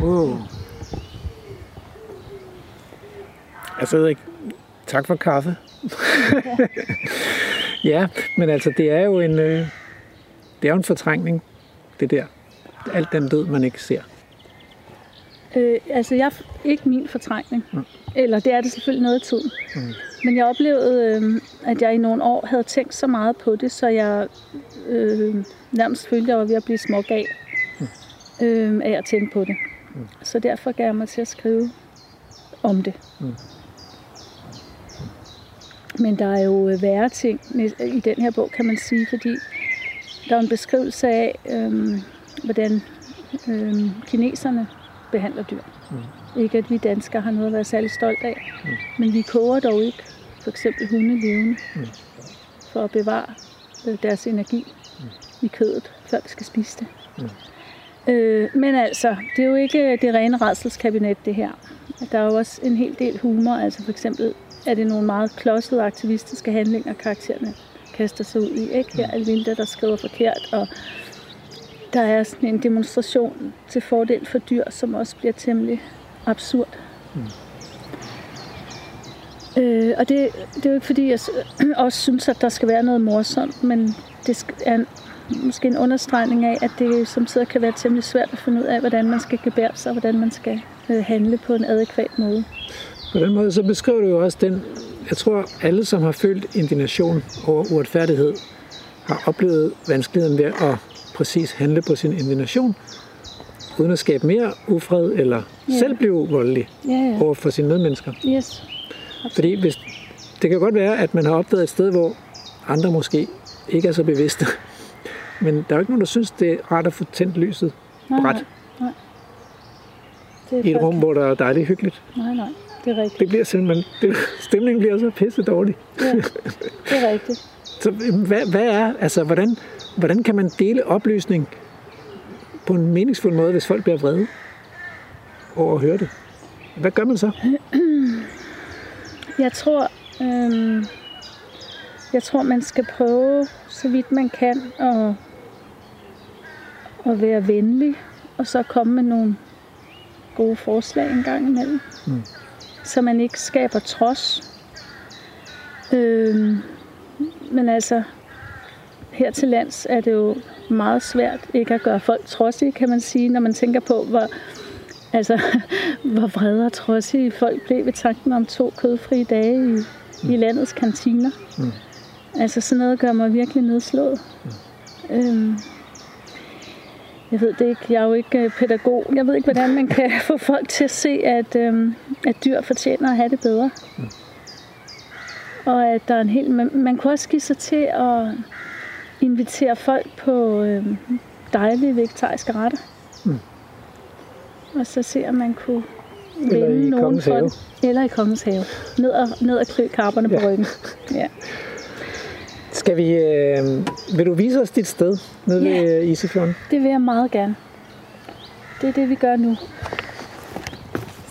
S3: Wow. Altså, jeg ved ikke. Tak for kaffe. ja, men altså, det er jo en, øh, det er jo en fortrængning, det der. Alt den død, man ikke ser.
S5: Øh, altså, jeg ikke min fortrængning. Mm. Eller det er det selvfølgelig noget af tiden. Mm. Men jeg oplevede, øh, at jeg i nogle år havde tænkt så meget på det, så jeg øh, nærmest følte, at jeg var ved at blive smuk af, øh, af at tænke på det. Mm. Så derfor gav jeg mig til at skrive om det.
S3: Mm.
S5: Men der er jo øh, værre ting i den her bog, kan man sige, fordi der er en beskrivelse af, øh, hvordan øh, kineserne behandler dyr. Mm. Ikke at vi danskere har noget at være særlig stolt af, mm. men vi koger dog ikke for eksempel hunde levende
S3: Mm.
S5: for at bevare øh, deres energi
S3: Mm.
S5: i kødet, før vi skal spise det.
S3: Mm.
S5: Øh, men altså, det er jo ikke det rene redselskabinet, det her. Der er jo også en hel del humor, altså for eksempel er det nogle meget klodsede aktivistiske handlinger, karaktererne kaster sig ud i. Ikke? Her er Linda, der skriver forkert, og der er sådan en demonstration til fordel for dyr, som også bliver temmelig absurd. Mm. Øh, og det, det er jo ikke fordi, jeg også synes, at der skal være noget morsomt, men det er en, måske en understregning af, at det som sidder kan være temmelig svært at finde ud af, hvordan man skal gebære sig, og hvordan man skal øh, handle på en adekvat måde.
S3: På den måde, så beskriver du jo også den, jeg tror, alle, som har følt indignation over uretfærdighed, har oplevet vanskeligheden ved at præcis handle på sin indignation, uden at skabe mere ufred eller
S5: Ja.
S3: selv blive voldelig
S5: ja.
S3: over for sine medmennesker.
S5: Yes.
S3: Fordi hvis, det kan godt være, at man har opdaget et sted, hvor andre måske ikke er så bevidste. Men der er jo ikke nogen, der synes, det er rart at få tændt lyset
S5: Nej,
S3: bræt
S5: Det er
S3: i et rum, hvor der er dejligt hyggeligt.
S5: Nej, nej. Det er rigtigt.
S3: Det bliver simpelthen, det, stemningen bliver så pisse dårlig.
S5: Ja, det er rigtigt.
S3: Så øhm, hvad, hvad er, altså hvordan, hvordan kan man dele oplysning på en meningsfuld måde, hvis folk bliver vrede over at høre det? Hvad gør man så?
S5: Jeg tror, øhm, jeg tror, man skal prøve, så vidt man kan, at, at være venlig, og så komme med nogle gode forslag en gang imellem.
S3: Mm.
S5: Så man ikke skaber trods. Øhm, men altså, her til lands er det jo meget svært ikke at gøre folk trodsige, kan man sige, når man tænker på, hvor, altså, hvor vrede og trodsige folk blev ved tanken om to kødfrie dage i, i landets kantiner. Mm. Altså sådan noget gør mig virkelig nedslået. Mm. Øhm, jeg ved det ikke, jeg er jo ikke øh, pædagog. Jeg ved ikke, hvordan man kan få folk til at se, at, øhm, at dyr fortjener at have det bedre. Mm. Og at der er en hel... Man, man kunne også give sig til at invitere folk på øhm, dejlige vegetariske retter.
S3: Mm.
S5: Og så se, om man kunne vende nogen for det. Eller i Kongens Have. Ned og, ned og klø karperne ja. på ryggen. Ja.
S3: Skal vi... Øh, vil du vise os dit sted nede
S5: Ja.
S3: ved øh, Isefjorden?
S5: Det vil jeg meget gerne. Det er det, vi gør nu.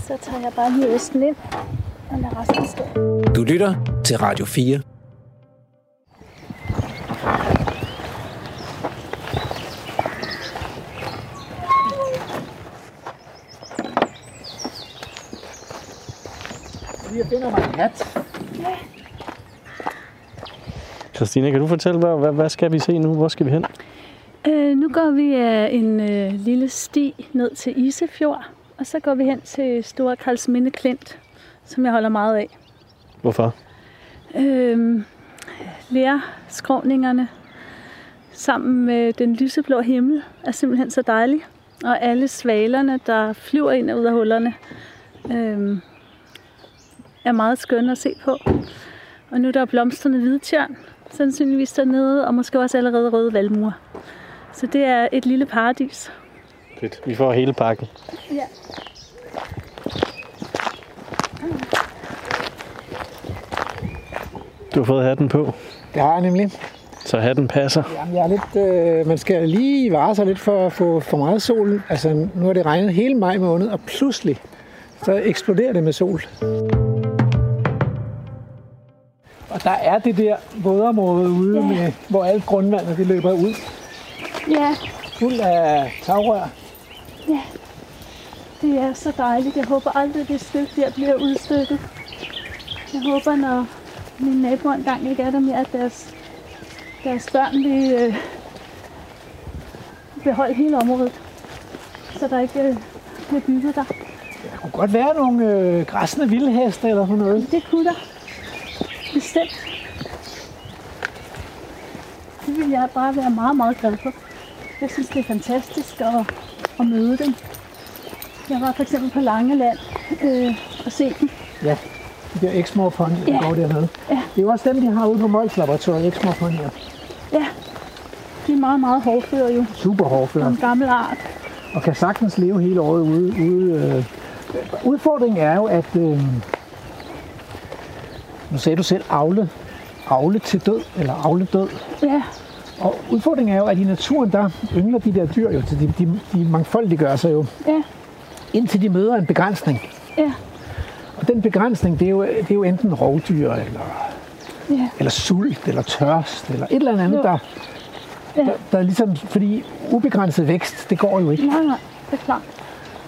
S5: Så tager jeg bare lige østen ind og lader resten stå.
S1: Du lytter til Radio 4.
S3: Jeg finder mig en hat.
S2: Christina, kan du fortælle, hvad, hvad, skal vi se nu? Hvor skal vi hen?
S5: Øh, nu går vi af en øh, lille sti ned til Isefjord, og så går vi hen til Store Karlsminde Klint, som jeg holder meget af.
S2: Hvorfor?
S5: Øh, lærskråningerne sammen med den lyseblå himmel er simpelthen så dejlig. Og alle svalerne, der flyver ind og ud af hullerne, øh, er meget skønne at se på. Og nu er der blomstrende hvidtjørn, sandsynligvis dernede, og måske også allerede røde valmuer. Så det er et lille paradis.
S2: Fedt. Vi får hele pakken.
S5: Ja.
S2: Du har fået hatten på,
S3: Det har jeg nemlig.
S2: så hatten passer.
S3: Jamen, jeg er lidt, øh, man skal lige vare sig lidt for at få for meget sol. Altså, nu har det regnet hele maj måned, og pludselig så eksploderer det med sol. Og der er det der vådområde ude,
S5: Ja.
S3: med, hvor alt grundvandet det løber ud.
S5: Ja,
S3: Fuld af tagrør.
S5: det er så dejligt. Jeg håber aldrig, det stykke der bliver udstykket. Jeg håber, når mine naboer engang ikke er der mere, at deres, deres børn vil øh, beholde hele området. Så der ikke øh, bliver bygget der.
S3: Der kunne godt være nogle øh, græsne vildheste eller sådan noget.
S5: Det kunne der. Bestemt. Det vil jeg bare være meget, meget glad for. Jeg synes, det er fantastisk at, at møde dem. Jeg var for eksempel på Langeland øh, og se dem.
S3: Ja, de der Pony, der
S5: Ja.
S3: går dernede.
S5: Ja.
S3: Det er jo også dem, de har ude på Mols Laboratoriet, Exmoor Ponyer.
S5: Ja, de er meget, meget hårdføre jo.
S3: Super hårdføre.
S5: En gammel art.
S3: og kan sagtens leve hele året ude. ude øh. Udfordringen er jo, at øh, nu sagde du selv avle, avle til død, eller avle død.
S5: Ja,
S3: Og udfordringen er jo, at i naturen, der yngler de der dyr jo, de, de, de mangfoldiggør sig jo,
S5: ja,
S3: indtil de møder en begrænsning.
S5: ja,
S3: Og den begrænsning, det er jo, det er jo enten rovdyr, eller,
S5: ja.
S3: eller sult, eller tørst, eller et eller andet,
S5: Jo.
S3: der,
S5: Ja.
S3: der, der er ligesom, fordi ubegrænset vækst, det går jo ikke.
S5: Nej, nej, det er klart.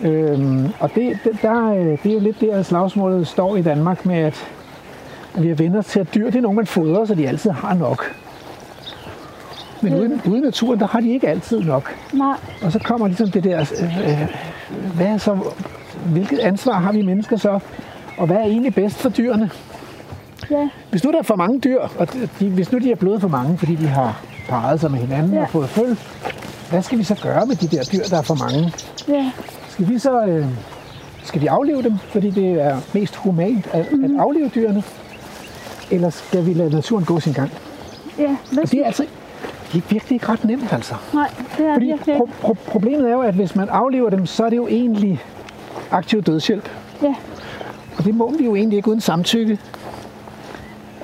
S3: Øhm, og det, det, der, øh, det er jo lidt der, slagsmålet står i Danmark med, at vi har venner til, at dyr det er nogen, man fodrer, så de altid har nok. Men ude, ude i naturen, der har de ikke altid nok.
S5: Nej,
S3: Og så kommer ligesom det der, øh, øh, hvad så, hvilket ansvar har vi mennesker så? Og hvad er egentlig bedst for dyrene?
S5: ja,
S3: Hvis nu der er for mange dyr, og de, hvis nu de er blevet for mange, fordi de har parret sig med hinanden ja.
S5: Ja.
S3: og fået følge, hvad skal vi så gøre med de der dyr, der er for mange?
S5: ja,
S3: Skal vi så øh, skal vi aflive dem, fordi det er mest humant at, mm. at aflive dyrene? Eller skal vi lade naturen gå sin gang?
S5: ja. Hvad
S3: det er altså det er virkelig ikke ret nemt, altså.
S5: Nej, det er
S3: Fordi
S5: virkelig
S3: pro- pro- problemet er jo, at hvis man aflever dem, så er det jo egentlig aktiv dødshjælp.
S5: Ja,
S3: Og det må vi jo egentlig ikke uden samtykke.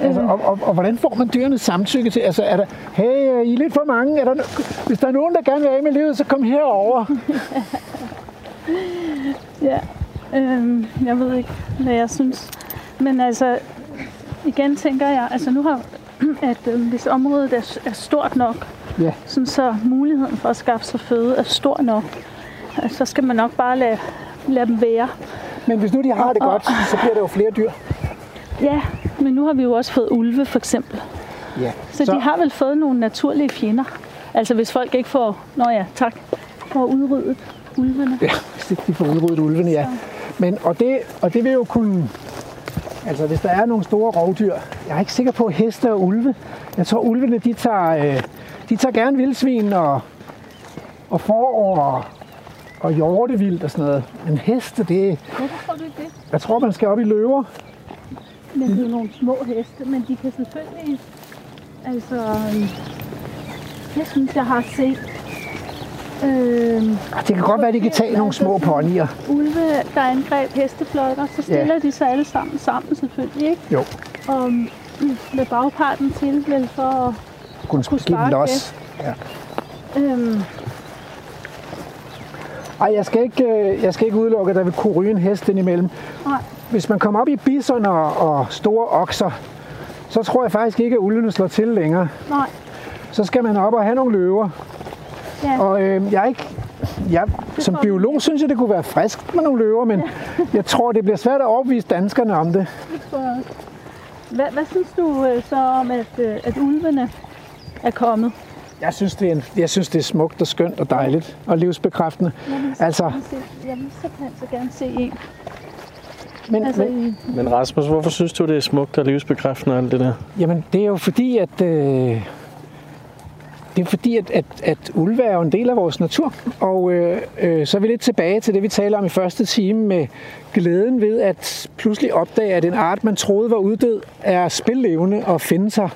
S3: Altså, og, og, og, hvordan får man dyrenes samtykke til? Altså, er der, hey, I er lidt for mange. Er der, hvis der er nogen, der gerne vil af med livet, så kom herover.
S5: ja. Øhm, jeg ved ikke, hvad jeg synes. Men altså, igen tænker jeg, altså nu har, at øh, hvis området er, er stort nok,
S3: Ja,
S5: sådan så muligheden for at skaffe sig føde er stor nok, øh, så skal man nok bare lade, lade dem være.
S3: men hvis nu de har det godt, så bliver der jo flere dyr.
S5: Ja, men nu har vi jo også fået ulve for eksempel.
S3: Ja.
S5: Så, så de har vel fået nogle naturlige fjender. Altså hvis folk ikke får, nå ja, tak, får udryddet ulvene.
S3: Ja, de får udryddet ulvene, ja. Men, og, det, og det vil jo kunne... Altså, hvis der er nogle store rovdyr, jeg er ikke sikker på heste og ulve. Jeg tror, ulvene, de tager, øh, de tager gerne vildsvin og, og forår og, og hjortevildt og sådan noget. Men heste, det,
S5: Hvorfor tror du det?
S3: jeg tror, man skal op i løver.
S5: Men det er nogle små heste, men de kan selvfølgelig... Altså, jeg synes, jeg har set
S3: Ah, Det kan godt være, de kan tage nogle små ponyer.
S5: ulve, der angreb hesteflokker. Så stiller
S3: Ja.
S5: de sig alle sammen sammen selvfølgelig, ikke?
S3: Jo,
S5: Og mm, med bagparten til, vel for at
S3: kunne
S5: Kunne
S3: give den los.
S5: Øhm,
S3: Ej, jeg skal, ikke, øh, jeg skal ikke udelukke, at der vil kunne ryge en hest indimellem.
S5: nej,
S3: Hvis man kommer op i bison og, og store okser, så tror jeg faktisk ikke, at ulvene slår til længere.
S5: nej.
S3: Så skal man op og have nogle løver.
S5: Ja.
S3: Og øh, jeg er ikke... Jeg, som biolog synes jeg, det kunne være frisk med nogle løver, men jeg tror, det bliver svært at overbevise danskerne om det.
S5: Hvad, hvad synes du øh, så om, at, øh, at ulvene er kommet?
S3: Jeg synes, det er, en, jeg synes, det er smukt og skønt og dejligt og livsbekræftende.
S5: Jeg vil, så
S3: Altså-
S5: gerne se, jeg vil simpelthen så gerne se en.
S3: Men,
S5: Altså,
S3: men,
S2: Men Rasmus, hvorfor synes du, det er smukt og livsbekræftende og alt det der?
S3: Jamen, det er jo fordi, at... Øh, det er fordi, at, at, at ulve er jo en del af vores natur. Og øh, øh, så er vi lidt tilbage til det, vi taler om i første time med glæden ved at pludselig opdage, at en art, man troede var uddød, er spillevende og finde sig.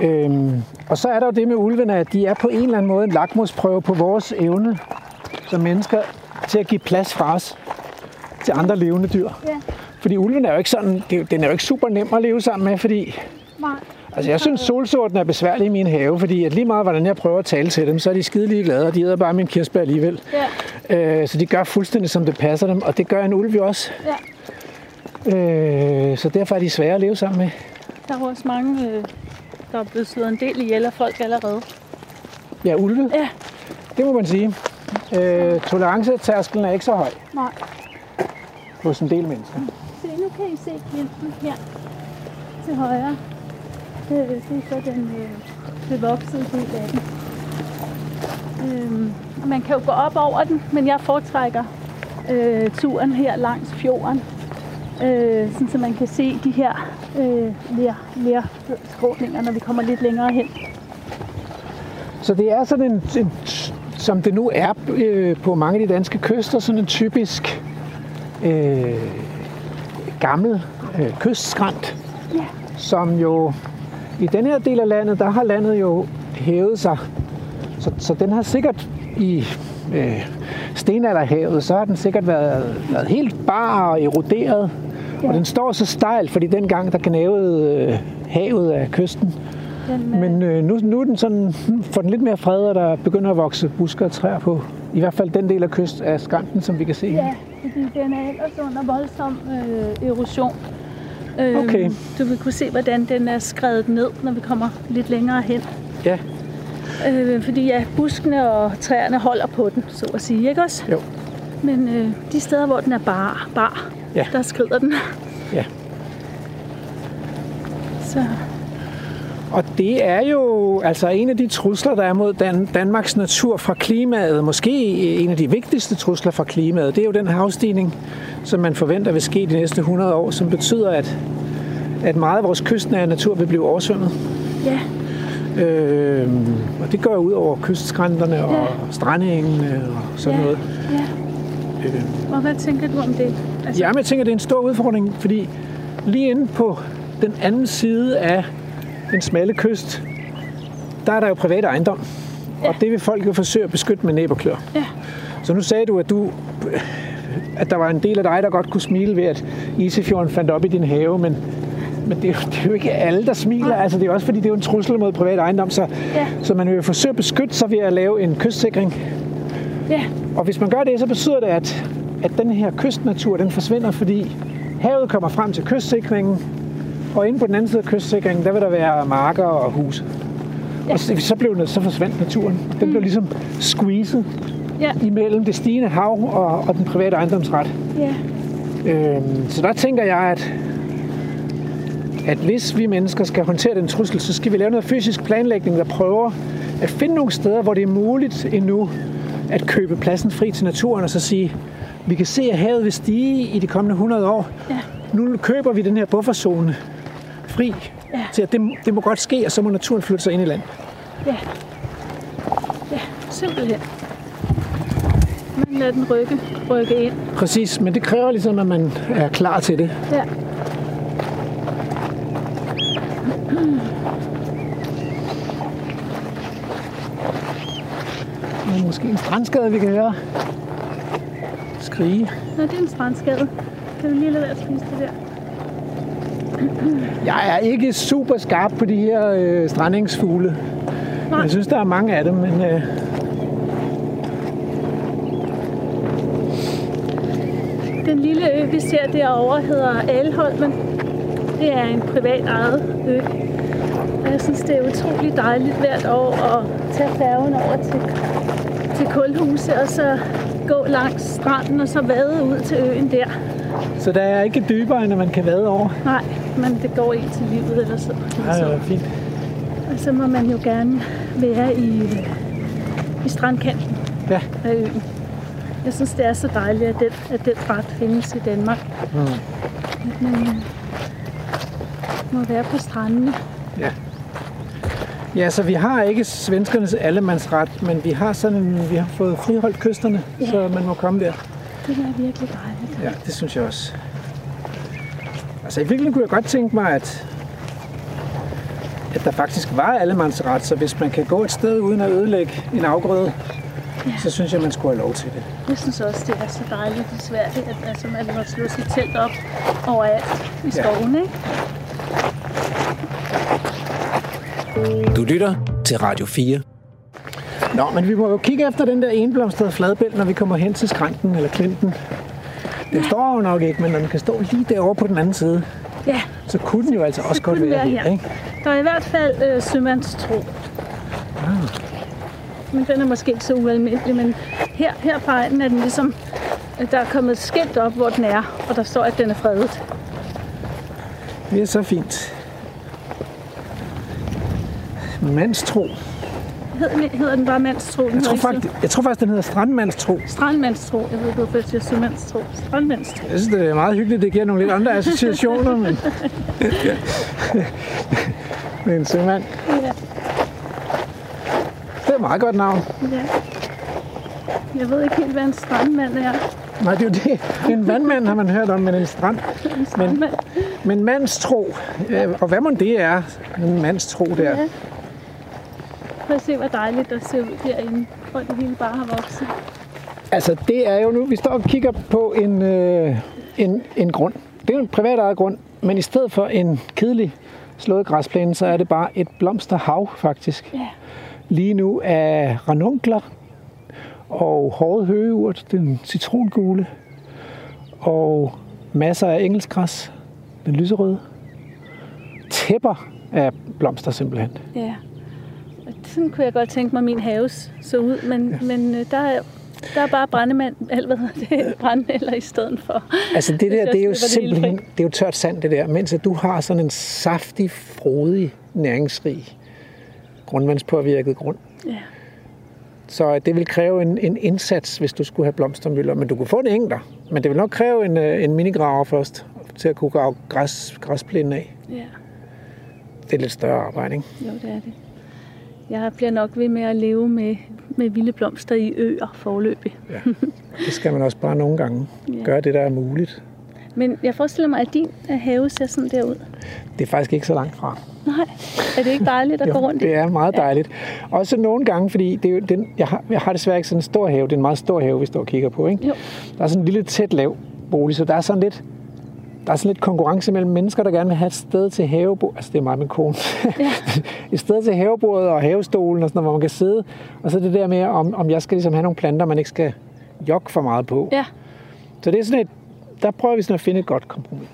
S3: Øhm, og så er der jo det med ulvene, at de er på en eller anden måde en lakmusprøve på vores evne som mennesker til at give plads fra os til andre levende dyr.
S5: ja,
S3: Fordi ulven er jo ikke sådan, den er jo ikke super nem at leve sammen med, fordi
S5: nej.
S3: Altså, jeg synes, solsorten er besværlig i min have, fordi at lige meget, hvordan jeg prøver at tale til dem, så er de skide ligeglade, og de æder bare min kirsebær alligevel.
S5: Ja,
S3: Øh, så de gør fuldstændig, som det passer dem, og det gør en ulv jo også.
S5: ja.
S3: Øh, så derfor er de svære at leve sammen med.
S5: Der er også mange, øh, der er blevet slået en del ihjel af folk allerede.
S3: Ja, ulve,
S5: Ja,
S3: det må man sige. Øh, tolerancetærskelen er ikke så høj
S5: nej.
S3: hos en del mennesker.
S5: Se, nu kan I se klinten her til højre. Det, er så den øh, bevoksede del af den. Øhm, og man kan jo gå op over den, men jeg foretrækker øh, turen her langs fjorden. Øh, sådan, så man kan se de her øh, ler, lerskråninger, når vi kommer lidt længere hen.
S3: Så det er sådan en, en som det nu er øh, på mange af de danske kyster, sådan en typisk øh, gammel øh, kystskrant,
S5: Ja.
S3: som jo i den her del af landet, der har landet jo hævet sig. Så, så den har sikkert i øh, stenalderhavet, så har den sikkert været, været helt bar og eroderet. Ja. Og den står så stejlt, fordi dengang der gnavede øh, havet af kysten.
S5: Den, øh,
S3: Men øh, nu, nu er den sådan, hmm, får den lidt mere fred, og der begynder at vokse busker og træer på. I hvert fald den del af kyst af skrænten, som vi kan se.
S5: Ja, fordi den er ellers under voldsom øh, erosion. Øhm,
S3: Okay.
S5: Du vil kunne se, hvordan den er skrevet ned, når vi kommer lidt længere hen.
S3: ja.
S5: Øh, fordi ja, buskene og træerne holder på den, så at sige, ikke også?
S3: Jo.
S5: Men øh, de steder, hvor den er bar, bar
S3: Ja.
S5: der skrider den.
S3: Ja.
S5: Så
S3: Og det er jo altså en af de trusler, der er mod Dan- Danmarks natur fra klimaet. Måske en af de vigtigste trusler fra klimaet. Det er jo den havstigning, som man forventer vil ske de næste 100 år, som betyder, at, at meget af vores kystnære natur vil blive oversvømmet.
S5: ja,
S3: Øh, og det går ud over kystskrænterne og strandengene og sådan
S5: Ja.
S3: noget.
S5: ja. Og hvad tænker du om det? Altså,
S3: Jamen, jeg tænker, det er en stor udfordring, fordi lige inde på den anden side af den smalle kyst, der er der jo privat ejendom. Og det vil folk jo forsøge at beskytte med næb og klør.
S5: Ja.
S3: Så nu sagde du, at du at der var en del af dig, der godt kunne smile ved, at Isefjorden fandt op i din have, men, men det, er jo, det er jo ikke alle, der smiler. Altså, det er også fordi, det er jo en trussel mod privat ejendom, så,
S5: Ja.
S3: så man vil jo forsøge at beskytte sig ved at lave en kystsikring.
S5: ja,
S3: Og hvis man gør det, så betyder det, at, at den her kystnatur, den forsvinder, fordi havet kommer frem til kystsikringen, og inde på den anden side af kystsikringen, der vil der være marker og huse. Ja. Og så, så, blev den, så forsvandt naturen. Den
S5: Mm.
S3: blev ligesom squeezed
S5: ja,
S3: imellem det stigende hav og, og den private ejendomsret.
S5: ja,
S3: Øhm, så der tænker jeg, at, at hvis vi mennesker skal håndtere den trussel, så skal vi lave noget fysisk planlægning, der prøver at finde nogle steder, hvor det er muligt endnu at købe pladsen fri til naturen, og så sige, vi kan se, at havet vil stige i de kommende 100 år.
S5: ja.
S3: nu køber vi den her bufferzone fri
S5: Ja.
S3: til, at det, det må godt ske, og så må naturen flytte sig ind i land.
S5: Ja. Ja, simpelthen. Man lader den rykke, rykke ind.
S3: Præcis, men det kræver ligesom, at man er klar til det.
S5: Ja.
S3: Der er måske en strandskade, vi kan høre. Skrige.
S5: Nå, det er en strandskade. Kan vi lige lade være at spise det der?
S3: Jeg er ikke super skarp på de her øh, strandingsfugle.
S5: Nej.
S3: Jeg synes, der er mange af dem, men øh,
S5: Den lille ø, vi ser derovre, hedder Alholmen. Det er en privat ejet ø. Og jeg synes, det er utrolig dejligt hvert år at tage færgen over til, til Kulhuse og så gå langs stranden og så vade ud til øen der.
S3: så der er ikke dybere, end at man kan vade over.
S5: Nej, men det går ind til livet eller så.
S3: Ja, det er fint.
S5: Og så må man jo gerne være i, i strandkanten
S3: Ja,
S5: af øen. Jeg synes, det er så dejligt, at den, at den ret findes i Danmark. Mm. At man øh, må være på strandene.
S3: ja. Ja, så vi har ikke svenskernes allemandsret, men vi har sådan vi har fået friholdt kysterne,
S5: Ja.
S3: så man må komme der.
S5: Det er virkelig dejligt.
S3: Ja, det synes jeg også. Altså i virkeligheden kunne jeg godt tænke mig, at, at der faktisk var allemandsret, så hvis man kan gå et sted uden at ødelægge en afgrøde, ja. så synes jeg, man skulle have lov til det.
S5: Jeg synes også, det er så dejligt i Sverige, at altså, man må slå sit telt op overalt i
S3: Ja.
S5: skoven. Ikke?
S1: Du lytter til Radio 4.
S3: Nå, men vi må jo kigge efter den der enblomstrede fladbæl, når vi kommer hen til skranken eller klinten. Den står jo nok ikke, men når den kan stå lige derovre på den anden side,
S5: Ja,
S3: så kunne den jo altså også godt være,
S5: være
S3: her.
S5: her.
S3: Ikke?
S5: der er i hvert fald øh, sømandstro.
S3: Ah.
S5: Men den er måske ikke så ualmindelig, men her, her på egen er den ligesom, der er kommet et skilt op, hvor den er, og der står, at den er fredet.
S3: Det er så fint. Mandstro.
S5: Hedder, hedder den bare mandstro? Den
S3: Jeg tror, faktisk, jeg tror faktisk, den hedder strandmandstro.
S5: Strandmandstro. Jeg ved hvorfor jeg siger sømandstro. Strandmandstro.
S3: Jeg synes, det er meget hyggeligt. Det giver nogle lidt andre associationer, men... men en sømand.
S5: Ja,
S3: Det er et meget godt navn.
S5: ja. Jeg ved ikke helt, hvad en strandmand er.
S3: Nej, det er jo det. En vandmand har man hørt om, men en strand.
S5: En strandmand.
S3: Men mandstro, øh, og hvad må det er, en mandstro der.
S5: Ja. Prøv at se, hvor dejligt der ser ud derinde, hvor det hele bare har vokset.
S3: Altså, det er jo nu, vi står og kigger på en, øh, en, en grund. Det er jo en privat ejet grund, men i stedet for en kedelig slået græsplæne, så er det bare et blomsterhav, faktisk.
S5: Ja.
S3: Lige nu er ranunkler og hårde høgeurt, den citrongule, og masser af engelskgræs, den lyserøde. Tæpper af blomster simpelthen.
S5: Ja. Sådan kunne jeg godt tænke mig, at min have så ud, men, ja. men øh, der, er, der er bare brændemand, eller hvad hedder det, brændenælder i stedet for.
S3: Altså det der, det er jo
S5: det
S3: simpelthen, det er jo tørt sand det der, mens at du har sådan en saftig, frodig, næringsrig, grundvandspåvirket grund.
S5: Ja.
S3: Så det vil kræve en, en indsats, hvis du skulle have blomstermøller. Men du kunne få en enkler. Men det vil nok kræve en, øh, en minigraver først, til at kunne grave græs, græsplænen af.
S5: ja,
S3: Det er lidt større arbejde, ikke?
S5: jo det er det. Jeg bliver nok ved med at leve med, med vilde blomster i øer forløbig.
S3: Det skal man også bare nogle gange
S5: Ja.
S3: gøre det, der er muligt.
S5: Men jeg forestiller mig, at din øh, have ser sådan der ud.
S3: Det er faktisk ikke så langt fra.
S5: Nej, er det ikke dejligt at gå rundt i?
S3: det er meget dejligt. Også nogle gange, fordi det er jo den, jeg, har, jeg har desværre ikke sådan en stor have. Det er en meget stor have, vi står og kigger på. Ikke?
S5: Jo.
S3: Der er sådan en lille tæt lav bolig, så der er sådan lidt, der er sådan lidt konkurrence mellem mennesker, der gerne vil have et sted til havebord. Altså, det er meget min kone.
S5: Ja.
S3: et sted til havebordet og havestolen, og sådan hvor man kan sidde. Og så det der med, om, om jeg skal ligesom have nogle planter, man ikke skal jogge for meget på.
S5: Ja,
S3: Så det er sådan et, der prøver vi sådan at finde et godt kompromis.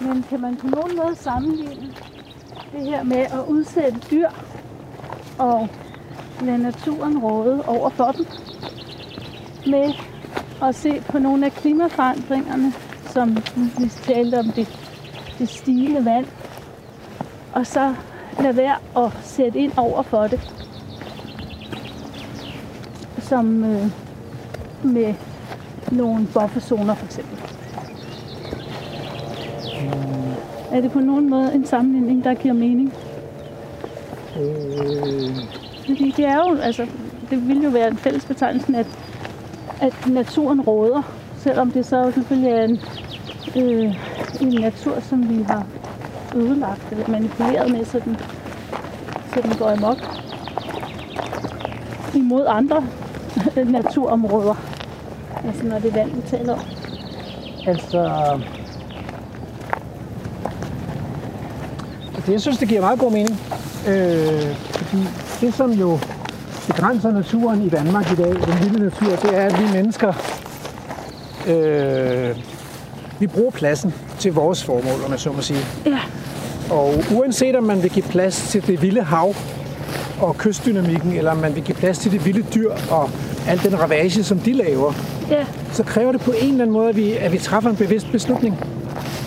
S5: men kan man på nogen måde sammenligne det her med at udsætte dyr og lade naturen råde over for dem med at se på nogle af klimaforandringerne, som vi talte om det, det stigende vand, og så lade være at sætte ind over for det. som øh, med nogle bufferzoner for eksempel. Er det på nogen måde en sammenligning, der giver mening? Øh, fordi det er jo, altså, det vil jo være en fælles betegnelse, at, at naturen råder, selvom det så selvfølgelig er en, øh, en natur, som vi har ødelagt eller manipuleret med, så den, så den går amok imod andre naturområder. Altså når det er vand, vi taler om.
S3: Altså... det, jeg synes, det giver meget god mening. Øh, fordi det, som jo begrænser naturen i Danmark i dag, den vilde natur, det er, at vi mennesker, øh, vi bruger pladsen til vores formål, om jeg så må sige.
S5: Ja,
S3: Og uanset om man vil give plads til det vilde hav og kystdynamikken, eller om man vil give plads til det vilde dyr og al den ravage, som de laver,
S5: ja,
S3: så kræver det på en eller anden måde, at vi, at vi træffer en bevidst beslutning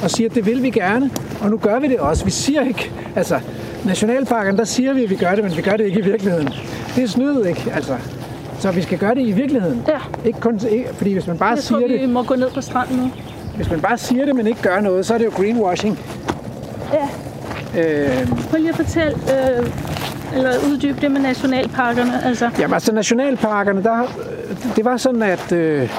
S3: og siger, at det vil vi gerne, og nu gør vi det også. Vi siger ikke, altså, nationalparken, der siger vi, at vi gør det, men vi gør det ikke i virkeligheden. Det er snydet, ikke? Altså, så vi skal gøre det i virkeligheden.
S5: ja.
S3: Ikke kun, ikke, fordi hvis man bare
S5: Jeg
S3: siger
S5: tror, vi
S3: det,
S5: må gå ned på stranden nu.
S3: hvis man bare siger det, men ikke gør noget, så er det jo greenwashing.
S5: Ja,
S3: Øh,
S5: prøv lige at fortælle, øh, eller uddybe det med nationalparkerne. Altså,
S3: Jamen altså nationalparkerne, der, det var sådan, at øh,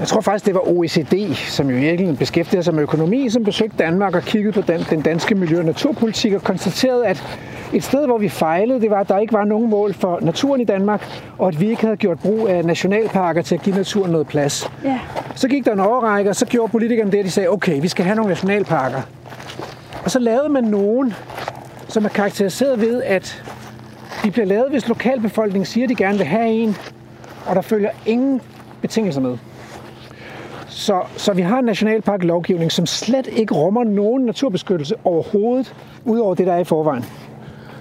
S3: jeg tror faktisk, det var OECD, som jo virkelig beskæftiger sig med økonomi, som besøgte Danmark og kiggede på den, den danske miljø- og naturpolitik og konstaterede, at et sted, hvor vi fejlede, det var, at der ikke var nogen mål for naturen i Danmark, og at vi ikke havde gjort brug af nationalparker til at give naturen noget plads.
S5: ja,
S3: Så gik der en overrække, og så gjorde politikerne det, at de sagde, okay, vi skal have nogle nationalparker. Og så lavede man nogen, som er karakteriseret ved, at de bliver lavet, hvis lokalbefolkningen siger, at de gerne vil have en, og der følger ingen betingelser med. Så, så vi har en nationalparklovgivning, som slet ikke rummer nogen naturbeskyttelse overhovedet, udover det, der er i forvejen.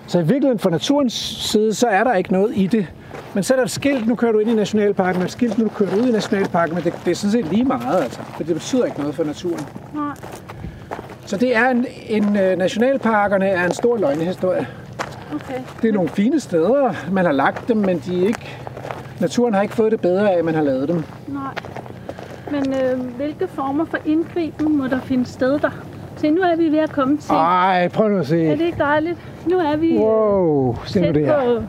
S3: Så i virkeligheden fra naturens side, så er der ikke noget i det. Men så er der et skilt, nu kører du ind i nationalparken, og et skilt, nu kører du ud i nationalparken, men det, det er sådan set lige meget, altså. For det betyder ikke noget for naturen.
S5: nej,
S3: Så det er en, en øh, nationalparkerne er en stor løgnehistorie.
S5: okay.
S3: Det er nogle fine steder, man har lagt dem, men de er ikke, naturen har ikke fået det bedre af, at man har lavet dem.
S5: Nej. Men øh, hvilke former for indgriben må der finde sted der? Se, nu er vi ved at komme til.
S3: Ej, prøv nu at
S5: Er
S3: se.
S5: det ikke dejligt? Nu er vi øh,
S3: Wow, se nu det her.
S5: på,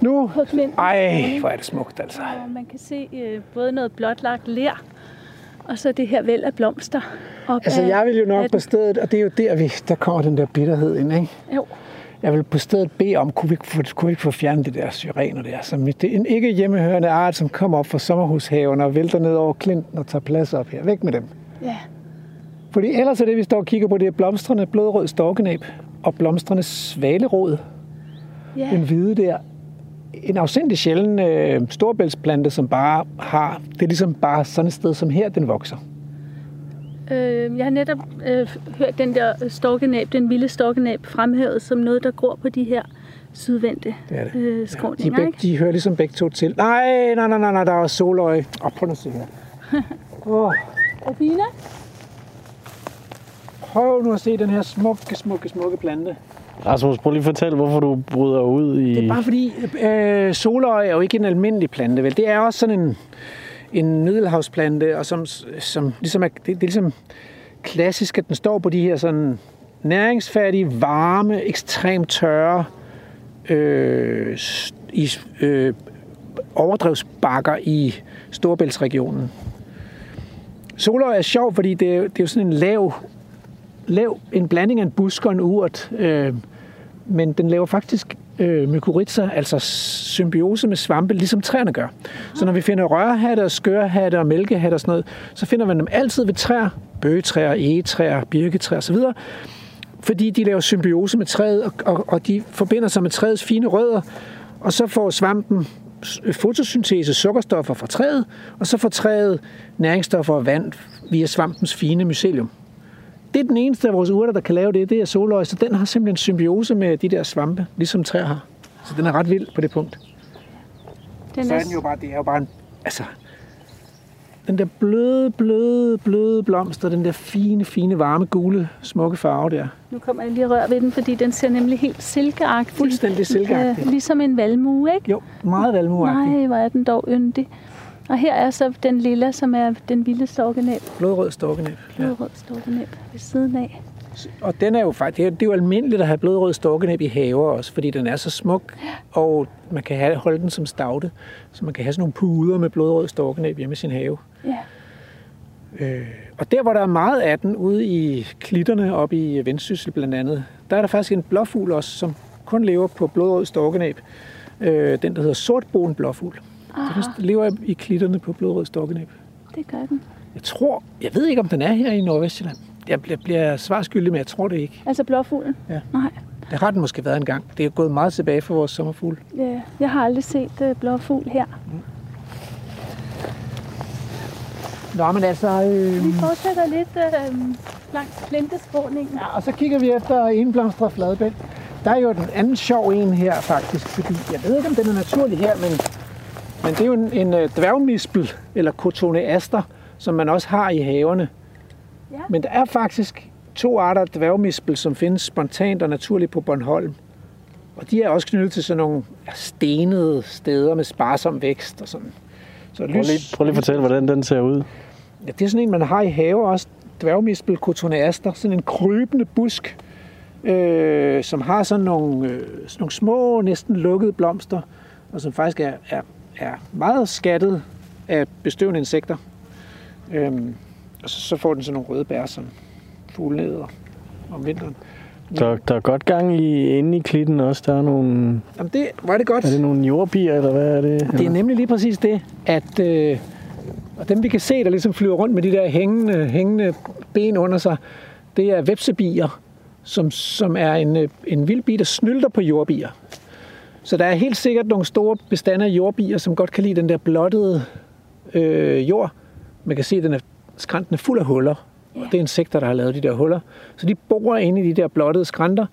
S3: Nu,
S5: på klinten.
S3: ej, hvor er det smukt, altså.
S5: Og man kan se øh, både noget blotlagt ler, og så det her væld af blomster. Op
S3: Altså, jeg vil jo nok på stedet, og det er jo der, vi, der kommer den der bitterhed ind, ikke?
S5: Jo,
S3: Jeg vil på stedet bede om, kunne vi ikke få, kunne vi få fjernet det der syrener der, som det er en ikke hjemmehørende art, som kommer op fra sommerhushaven og vælter ned over klinten og tager plads op her. Væk med dem.
S5: ja.
S3: Fordi ellers er det, vi står og kigger på, det er blomstrende blodrød storkenæb og blomstrende svalerod.
S5: ja.
S3: Den hvide der. En afsindig sjælden øh, storbæltsplante, som bare har... Det er ligesom bare sådan et sted som her, den vokser.
S5: Øh, jeg har netop øh, hørt den der storkenæb, den vilde storkenæb, fremhævet som noget, der gror på de her sydvendte
S3: Det er det.
S5: øh,
S3: De,
S5: skråninger,
S3: begge,
S5: ikke?
S3: de hører ligesom begge to til. Nej, nej, nej, nej, nej der er soløje. Åh, prøv nu at se her. Åh,
S5: Rubina?
S3: prøv nu at se den her smukke, smukke, smukke plante.
S2: Rasmus, prøv lige at fortælle, hvorfor du bryder ud i...
S3: Det er bare fordi, øh, soløje er jo ikke en almindelig plante, vel? Det er også sådan en, en middelhavsplante, og som, som ligesom er, det, det er ligesom klassisk, at den står på de her sådan næringsfattige, varme, ekstremt tørre øh, i, øh, overdrevsbakker i Storbæltsregionen. Soløje er sjov, fordi det er, det er jo sådan en lav, lav, en blanding af en busk og en urt, øh, men den laver faktisk øh, mykorrhiza, altså symbiose med svampe, ligesom træerne gør. Så når vi finder rørhatte og skørhatte og mælkehatte og sådan noget, så finder man dem altid ved træer, bøgetræer, egetræer, birketræer osv., fordi de laver symbiose med træet, og, og, og de forbinder sig med træets fine rødder, og så får svampen fotosyntese, sukkerstoffer fra træet, og så får træet næringsstoffer og vand via svampens fine mycelium. Det er den eneste af vores urter, der kan lave det, det er soløje, så den har simpelthen symbiose med de der svampe, ligesom træer har. Så den er ret vild på det punkt.
S5: Den
S3: Så
S5: er,
S3: den jo bare, det er jo bare en, altså, den der bløde, bløde, bløde blomst, og den der fine, fine, varme, gule, smukke farve der.
S5: Nu kommer jeg lige og rører ved den, fordi den ser nemlig helt silkeagtig.
S3: Fuldstændig silkeagtig.
S5: Øh, ligesom en valmue, ikke?
S3: Jo, meget valmuagtig.
S5: Nej, hvor er den dog yndig. Og her er så den lille, som er den vilde storkenæb.
S3: Blodrød storkenæb. Ja.
S5: Blodrød storkenæb ved siden af.
S3: Og den er jo faktisk, det er, det er jo almindeligt at have blodrød storkenæb i haver også, fordi den er så smuk, og man kan have, holde den som stavte, så man kan have sådan nogle puder med blodrød storkenæb hjemme i sin have.
S5: Ja.
S3: Øh, og der, hvor der er meget af den, ude i klitterne oppe i Vendsyssel blandt andet, der er der faktisk en blåfugl også, som kun lever på blodrød storkenæb. Øh, den, der hedder sortbogen blåfugl. Den lever i klitterne på blodrød storkenæb.
S5: Det gør den.
S3: Jeg tror, jeg ved ikke, om den er her i Nordvestjylland. Jeg bliver, bliver svarskyldig, men jeg tror det ikke.
S5: Altså blåfuglen?
S3: Ja.
S5: Nej.
S3: Det har den måske været engang. Det er gået meget tilbage for vores sommerfugl.
S5: Ja, jeg har aldrig set uh, blåfugl her.
S3: Nå, men altså... Øh,
S5: Vi fortsætter lidt øh, langs plinteskråningen.
S3: ja, og så kigger vi efter enblomstret fladbænd. Der er jo den anden sjov en her, faktisk. Fordi jeg ved ikke, om den er naturlig her, men, men det er jo en, en øh, dværgmispel, eller cotoneaster, som man også har i haverne.
S5: Ja.
S3: Men der er faktisk to arter af dværgmispel, som findes spontant og naturligt på Bornholm. Og de er også knyttet til sådan nogle stenede steder med sparsom vækst og sådan. Så
S2: Prøv lige, prøv lige at fortælle, hvordan den ser ud.
S3: Ja, det er sådan en, man har i haver også. Dværgmispel cotoneaster. Sådan en krybende busk, øh, som har sådan nogle, øh, sådan nogle små, næsten lukkede blomster, og som faktisk er, er, er meget skattet af bestøvende insekter. Øhm, og så, så får den sådan nogle røde bær, som fuglene æder om vinteren.
S2: Der, der er godt gang i inde i klitten også. Der er nogle...
S3: Jamen det var det godt.
S2: Er det nogle jordbier, eller hvad er det?
S3: Det er nemlig lige præcis det, at øh, og dem vi kan se, der ligesom flyver rundt med de der hængende, hængende ben under sig, det er vepsebier, som, som er en, øh, en vild bi, der snylter på jordbier. Så der er helt sikkert nogle store bestande af jordbier, som godt kan lide den der blottede øh, jord. Man kan se, at den er, skrænten er fuld af huller. Og det er insekter, der har lavet de der huller. Så de borer inde i de der blottede skrænter.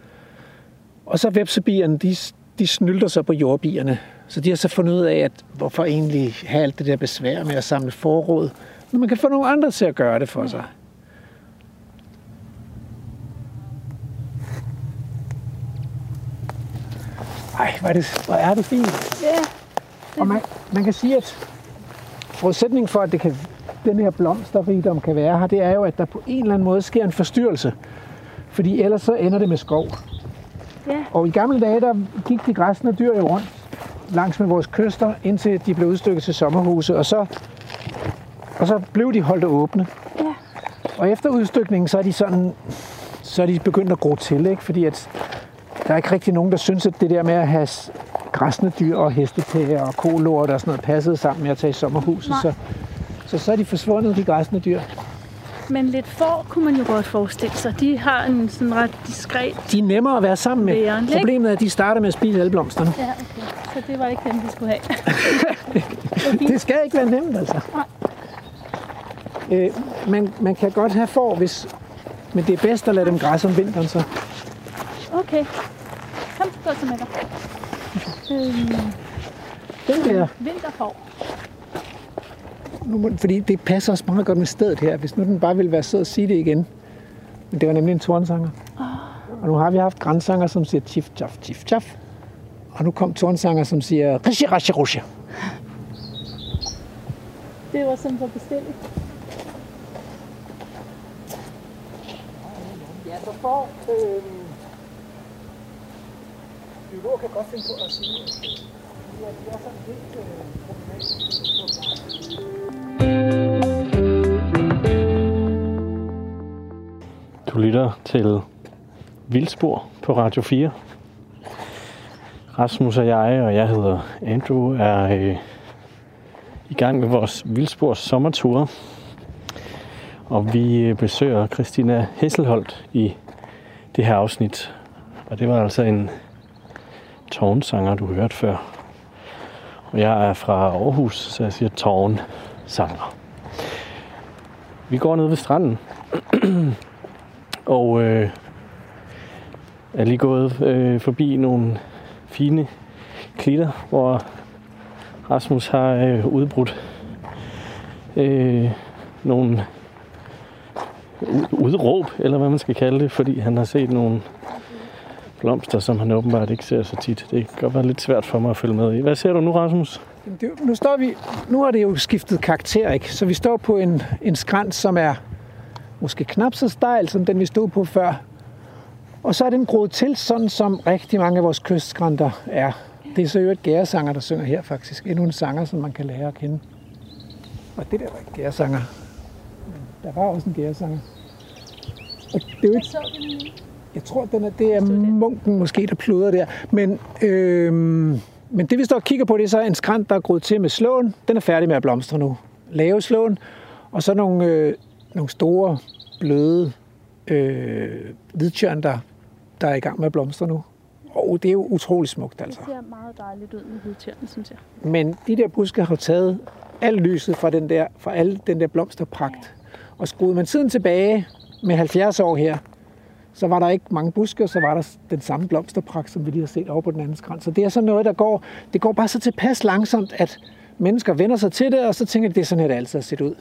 S3: Og så vepsebierne, de, de snylter sig på jordbierne. Så de har så fundet ud af, at hvorfor egentlig have alt det der besvær med at samle forråd, når man kan få nogle andre til at gøre det for sig. Ej, hvor er det, hvor er det fint.
S5: Ja,
S3: Og man, man kan sige, at forudsætningen for, at det kan, den her blomsterrigdom kan være her, det er jo, at der på en eller anden måde sker en forstyrrelse. Fordi ellers så ender det med skov.
S5: ja.
S3: Og i gamle dage, der gik de græsne dyr jo rundt langs med vores kyster, indtil de blev udstykket til sommerhuse, og så, og så blev de holdt åbne.
S5: Ja.
S3: Og efter udstykningen, så er de sådan, så er de begyndt at gro til, ikke? fordi at der er ikke rigtig nogen, der synes, at det der med at have græsne dyr og hestetæger og kolort og sådan noget passede sammen med at tage i sommerhuset.
S5: Nej.
S3: Så, så så er de forsvundet, de græsne dyr.
S5: Men lidt får kunne man jo godt forestille sig. De har en sådan ret diskret...
S3: De er nemmere at være sammen med.
S5: Væren?
S3: Problemet er, at de starter med at spise alle blomsterne.
S5: Ja, okay. Så det var ikke dem, vi skulle have.
S3: Det skal ikke være nemt, altså. Øh, man, man kan godt have får, hvis, men det er bedst at lade dem græsse om vinteren så.
S5: Okay. Så gå til med dig. Øhm,
S3: Den der,
S5: vinterfor.
S3: nu, må- fordi det passer også meget godt med stedet her, hvis nu den bare ville være sød at sige det igen. Men det var nemlig en tornsanger. Og nu har vi haft grænsanger, som siger tjif, tjaf, tjif, tjaf. Og nu kom tornsanger, som siger rishi, rashi, rushi.
S5: Det var sådan på bestilling.
S3: Ja, så får... Øh, biologer kan godt finde på at sige, at det er sådan lidt øh,
S2: Du lytter til Vildspor på Radio 4. Rasmus og jeg, og jeg hedder Andrew, er øh, i gang med vores Vildspors sommertur. Og vi øh, besøger Christina Hesselholdt i det her afsnit. Og det var altså en tårnsanger, du hørte før. Og jeg er fra Aarhus, så jeg siger tårnsanger. Vi går ned ved stranden, og øh, er lige gået øh, forbi nogle fine klitter, hvor Rasmus har øh, udbrudt øh, nogle udråb, eller hvad man skal kalde det, fordi han har set nogle blomster, som han åbenbart ikke ser så tit. Det kan godt være lidt svært for mig at følge med i. Hvad ser du nu, Rasmus?
S3: Det, er nu, står vi, nu har det jo skiftet karakter, ikke? Så vi står på en, en skrant, som er måske knap så stejl, som den vi stod på før. Og så er den groet til, sådan som rigtig mange af vores kystskrænter er. Det er så jo et gæresanger, der synger her faktisk. Endnu en sanger, som man kan lære at kende. Og det der var ikke gæresanger. Men Der var også en gæresanger. Og det er jo ikke jeg tror, den er, det er munken måske, der pluder der. Men, øhm, men det vi står og kigger på, det er så en skrant, der er groet til med slåen. Den er færdig med at blomstre nu. Lave slåen. Og så nogle, øh, nogle store, bløde øh, hvidtjørn, der, der er i gang med at blomstre nu. Og det er jo utrolig smukt, altså.
S5: Det ser meget dejligt ud med hvidtjørnen, synes jeg.
S3: Men de der buske har taget alt lyset fra den der, fra alle den der blomsterpragt. Og skruede man tiden tilbage med 70 år her, så var der ikke mange buske, og så var der den samme blomsterpragt, som vi lige har set over på den anden skrant. Så det er sådan noget, der går, det går bare så tilpas langsomt, at mennesker vender sig til det, og så tænker de, det er sådan her, det altid har set ud.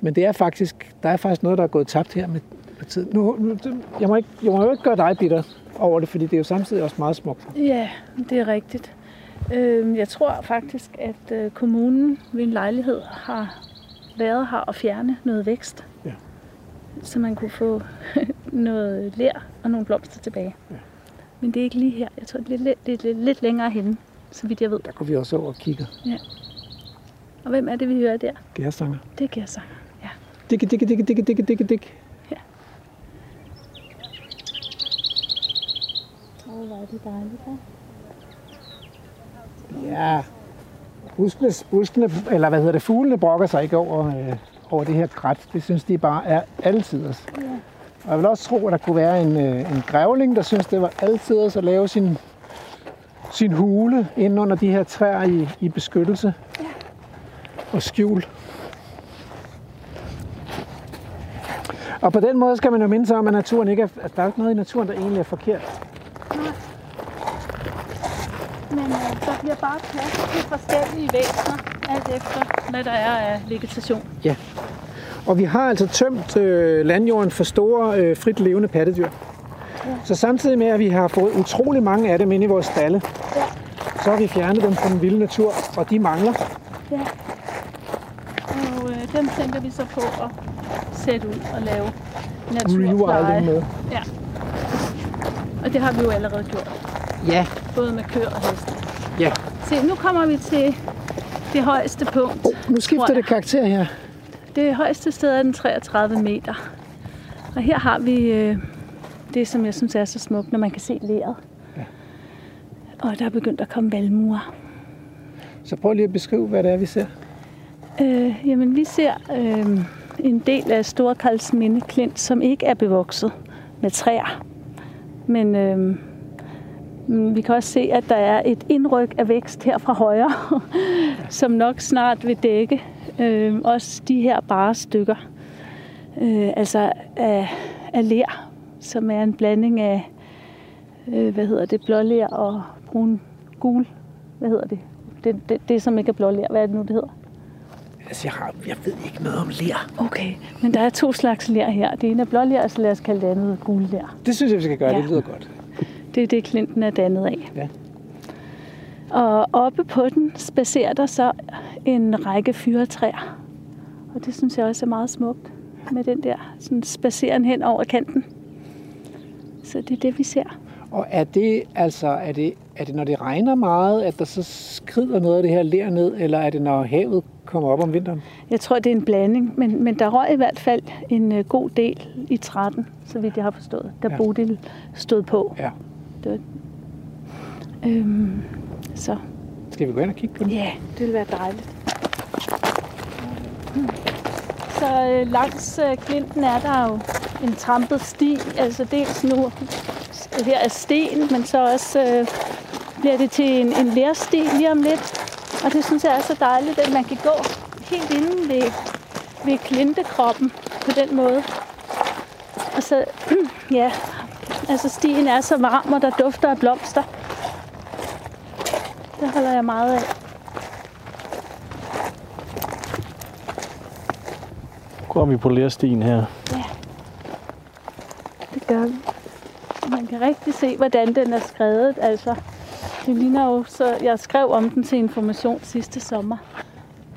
S3: Men det er faktisk, der er faktisk noget, der er gået tabt her med, med tiden. Nu, nu, jeg, må ikke, jeg må jo ikke gøre dig bitter over det, fordi det er jo samtidig også meget smukt.
S5: Ja, det er rigtigt. Øhm, jeg tror faktisk, at øh, kommunen ved en lejlighed har været her og fjerne noget vækst.
S3: Ja.
S5: Så man kunne få noget lær og nogle blomster tilbage.
S3: Ja.
S5: Men det er ikke lige her. Jeg tror, det er lidt, det er lidt, lidt længere henne, så vidt jeg ved.
S3: Der går vi også over og kigger.
S5: Og hvem er det, vi hører der?
S3: Gærsanger.
S5: Det er Gersanger. Ja.
S3: Dikke, dikke, dikke, dikke, dikke, dikke, dikke.
S5: Åh, hvor er det dejligt, ja.
S3: Ja. Buskene, buskene, eller hvad hedder det, fuglene brokker sig ikke over, øh, over det her græt. Det synes de bare er altiders.
S5: Ja.
S3: Og jeg vil også tro, at der kunne være en, øh, en grævling, der synes, det var altiders at lave sin, sin hule inde under de her træer i, i beskyttelse
S5: Ja.
S3: og skjul. Og på den måde skal man jo minde sig om, at naturen ikke er, at der er ikke noget i naturen, der egentlig er forkert.
S5: Men øh, der bliver bare plads til forskellige væsener, alt efter hvad der er af vegetation.
S3: Og vi har altså tømt øh, landjorden for store, øh, frit levende pattedyr. Ja. Så samtidig med, at vi har fået utrolig mange af dem ind i vores stalle,
S5: Ja.
S3: så har vi fjernet dem fra den vilde natur, og de mangler.
S5: Ja. Og øh, dem tænker vi så på at sætte ud og lave naturpleje.
S3: Rewilding med.
S5: Ja. Og det har vi jo allerede gjort.
S3: Ja,
S5: Både med køer og heste.
S3: ja.
S5: Se, nu kommer vi til det højeste punkt.
S3: Oh, nu skifter det karakter her.
S5: Det højeste sted er den 33 meter. Og her har vi øh, det, som jeg synes er så smukt, når man kan se leret.
S3: Ja.
S5: Og der er begyndt at komme valmuer.
S3: Så prøv lige at beskrive, hvad det er, vi ser.
S5: Øh, jamen, vi ser øh, en del af Storkarlsminde Klint, som ikke er bevokset med træer. Men øh, vi kan også se, at der er et indryk af vækst her fra højre, som nok snart vil dække øh, også de her bare stykker. Øh, altså af, af ler, som er en blanding af, øh, hvad hedder det, blåler og brun gul. Hvad hedder det? Det, det, det som ikke er blåler. Hvad er det nu, det hedder?
S3: Altså, jeg, har, jeg ved ikke noget om ler.
S5: Okay, men der er to slags ler her. Det ene er blåler, så lad os kalde det andet gul ler.
S3: Det synes jeg, vi skal gøre.
S5: Ja.
S3: Det lyder godt.
S5: Det er det, klinten er dannet af.
S3: Ja.
S5: Og oppe på den spacerer der så en række fyretræer. Og det synes jeg også er meget smukt med den der sådan spaceren hen over kanten. Så det er det, vi ser.
S3: Og er det, altså, er det, er det, når det regner meget, at der så skrider noget af det her ler ned, eller er det, når havet kommer op om vinteren?
S5: Jeg tror, det er en blanding, men, men der røg i hvert fald en uh, god del i 13, så vidt jeg har forstået, da
S3: ja.
S5: Bodil stod på.
S3: Ja.
S5: Var, øhm, så
S3: Skal vi gå ind og kigge på den?
S5: Ja, det vil være dejligt. Så øh, langs øh, klinten er der jo en trampet sti, altså dels nu her er sten, men så også øh, bliver det til en, en lærsti lige om lidt. Og det synes jeg er så dejligt, at man kan gå helt inde ved, ved klintekroppen på den måde. Og så, ja, altså stien er så varm, og der dufter af blomster. Det holder jeg meget af.
S2: vi polerer stien her.
S5: Det gør vi. Man kan rigtig se, hvordan den er skrevet. Altså, det ligner jo, så jeg skrev om den til information sidste sommer.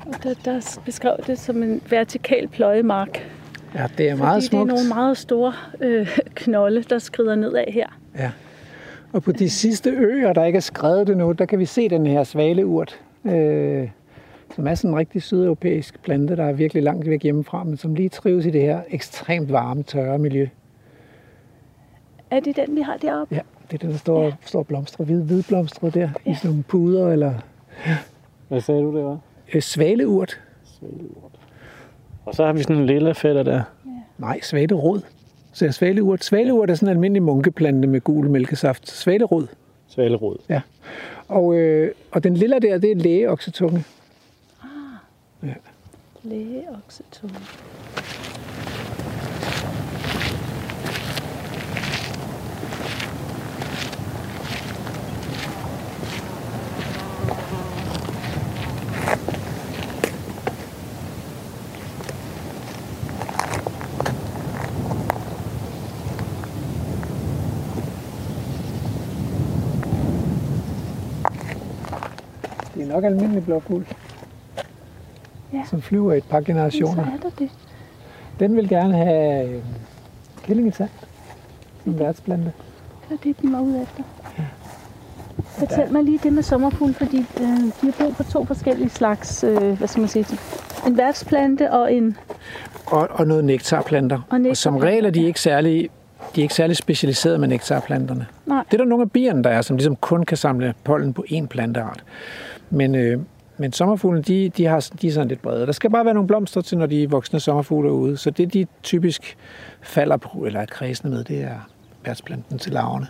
S5: Og der, der beskrev det som en vertikal pløjemark.
S3: Ja, det er meget
S5: fordi
S3: smukt.
S5: det er nogle meget store øh, knolde, der skrider nedad her.
S3: Ja. Og på de sidste øer, der ikke er skrevet det nu, der kan vi se den her svaleurt, øh, som er sådan en rigtig sydeuropæisk plante, der er virkelig langt væk hjemmefra, men som lige trives i det her ekstremt varme, tørre miljø.
S5: Er det den, vi har deroppe?
S3: Ja, det er den, der står, ja. står blomstre, hvide, hvide blomstre der, ja. i sådan nogle puder, eller
S2: Hvad sagde du, det var?
S3: øh, svaleurt.
S2: Og så har vi sådan en lille fætter der.
S3: Nej, svalerod. Så er svaleurt. Svaleurt er sådan en almindelig munkeplante med gul mælkesaft. Svalerod.
S2: Svalerod.
S3: Og, øh, og den lille der, det er lægeoksetunge.
S5: Lægeoksetunge.
S3: Det er nok almindelig blåfugl.
S5: Ja.
S3: Som flyver i et par
S5: Så
S3: generationer.
S5: er der det.
S3: Den vil gerne have øh, kællingetand som værtsplante.
S5: Det er det, de var ude efter. Fortæl mig lige det med sommerfugl, fordi øh, de har brug for to forskellige slags, øh, hvad skal man sige, en værtsplante og en...
S3: Og, og noget nektarplanter.
S5: Og
S3: og som
S5: nektarplanter,
S3: regel er de
S5: ja.
S3: ikke særlig de er ikke særlig specialiseret med nektarplanterne.
S5: Nej.
S3: Det er der nogle af bierne, der er, som ligesom kun kan samle pollen på én planteart. Men, øh, men sommerfuglene, de, de, har, de er sådan lidt brede. Der skal bare være nogle blomster til, når de voksne sommerfugle er ude. Så det, de typisk falder på, eller er kredsende med, det er værtsplanten til larverne.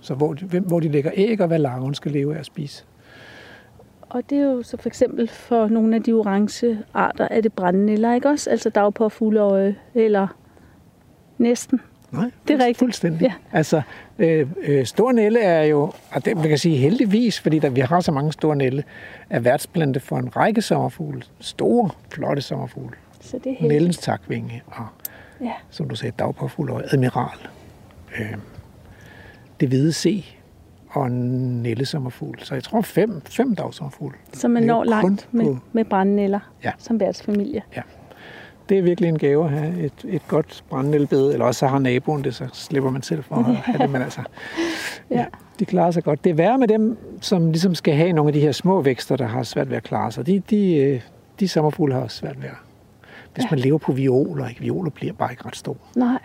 S3: Så hvor de, hvem- hvor de lægger æg, og hvad larven skal leve af at spise.
S5: Og det er jo så for eksempel for nogle af de orange arter, er det brændenælder, ikke også? Altså dagpåfugleøje, eller næsten.
S3: Nej,
S5: Det er rigtigt.
S3: Fuldstændig.
S5: Ja.
S3: Altså, øh, øh, stor nælle er jo, og det man kan sige heldigvis, fordi der, vi har så mange store nælle, er værtsplante for en række sommerfugle. Store, flotte sommerfugle.
S5: Så det er heldigt.
S3: Nældens takvinge og,
S5: Ja.
S3: som du sagde, dagpåfugle og admiral. Øh, det hvide C og en nællesommerfugl. Så jeg tror fem, fem dagsommerfugle.
S5: Så man når langt med, med brændenælder
S3: Ja.
S5: som værtsfamilie.
S3: Det er virkelig en gave at have et, et godt brændnælbed, eller også så har naboen det, så slipper man selv for at have det, men altså,
S5: Ja.
S3: de klarer sig godt. Det er værre med dem, som ligesom skal have nogle af de her små vækster, der har svært ved at klare sig. De, de, øh, de sommerfugle har også svært ved at... Hvis
S5: Ja.
S3: man lever på violer, ikke? Violer bliver bare ikke ret store.
S5: Nej.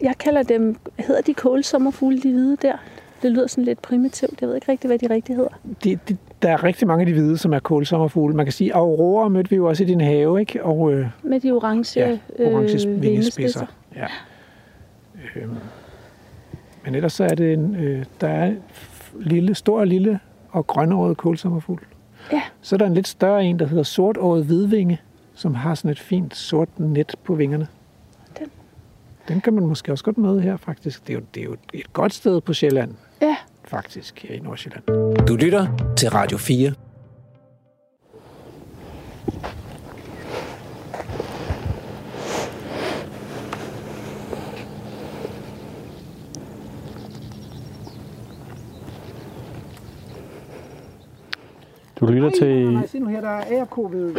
S5: Jeg kalder dem, hedder de kålsommerfugle, de hvide der? Det lyder sådan lidt primitivt. Jeg ved ikke rigtig, hvad de rigtig hedder.
S3: De, de, der er rigtig mange af de hvide, som er kålsommerfugle. Man kan sige, aurora mødte vi jo også i din have, ikke? Og øh,
S5: Med de orange,
S3: ja, orange
S5: øh,
S3: vingespidser. Ja. Øhm, men ellers så er det en, øh, der er lille, stor lille og grønåret kålsommerfugl.
S5: Ja.
S3: Så er der en lidt større en, der hedder sortåret hvidvinge, som har sådan et fint sort net på vingerne.
S5: Den.
S3: Den kan man måske også godt møde her, faktisk. Det er jo, det er jo et godt sted på Sjælland,
S5: Ja,
S3: faktisk, her i Nordsjælland.
S1: Du lytter til Radio 4.
S2: Du lytter til...
S3: Nej, se nu her, der er ARK ved.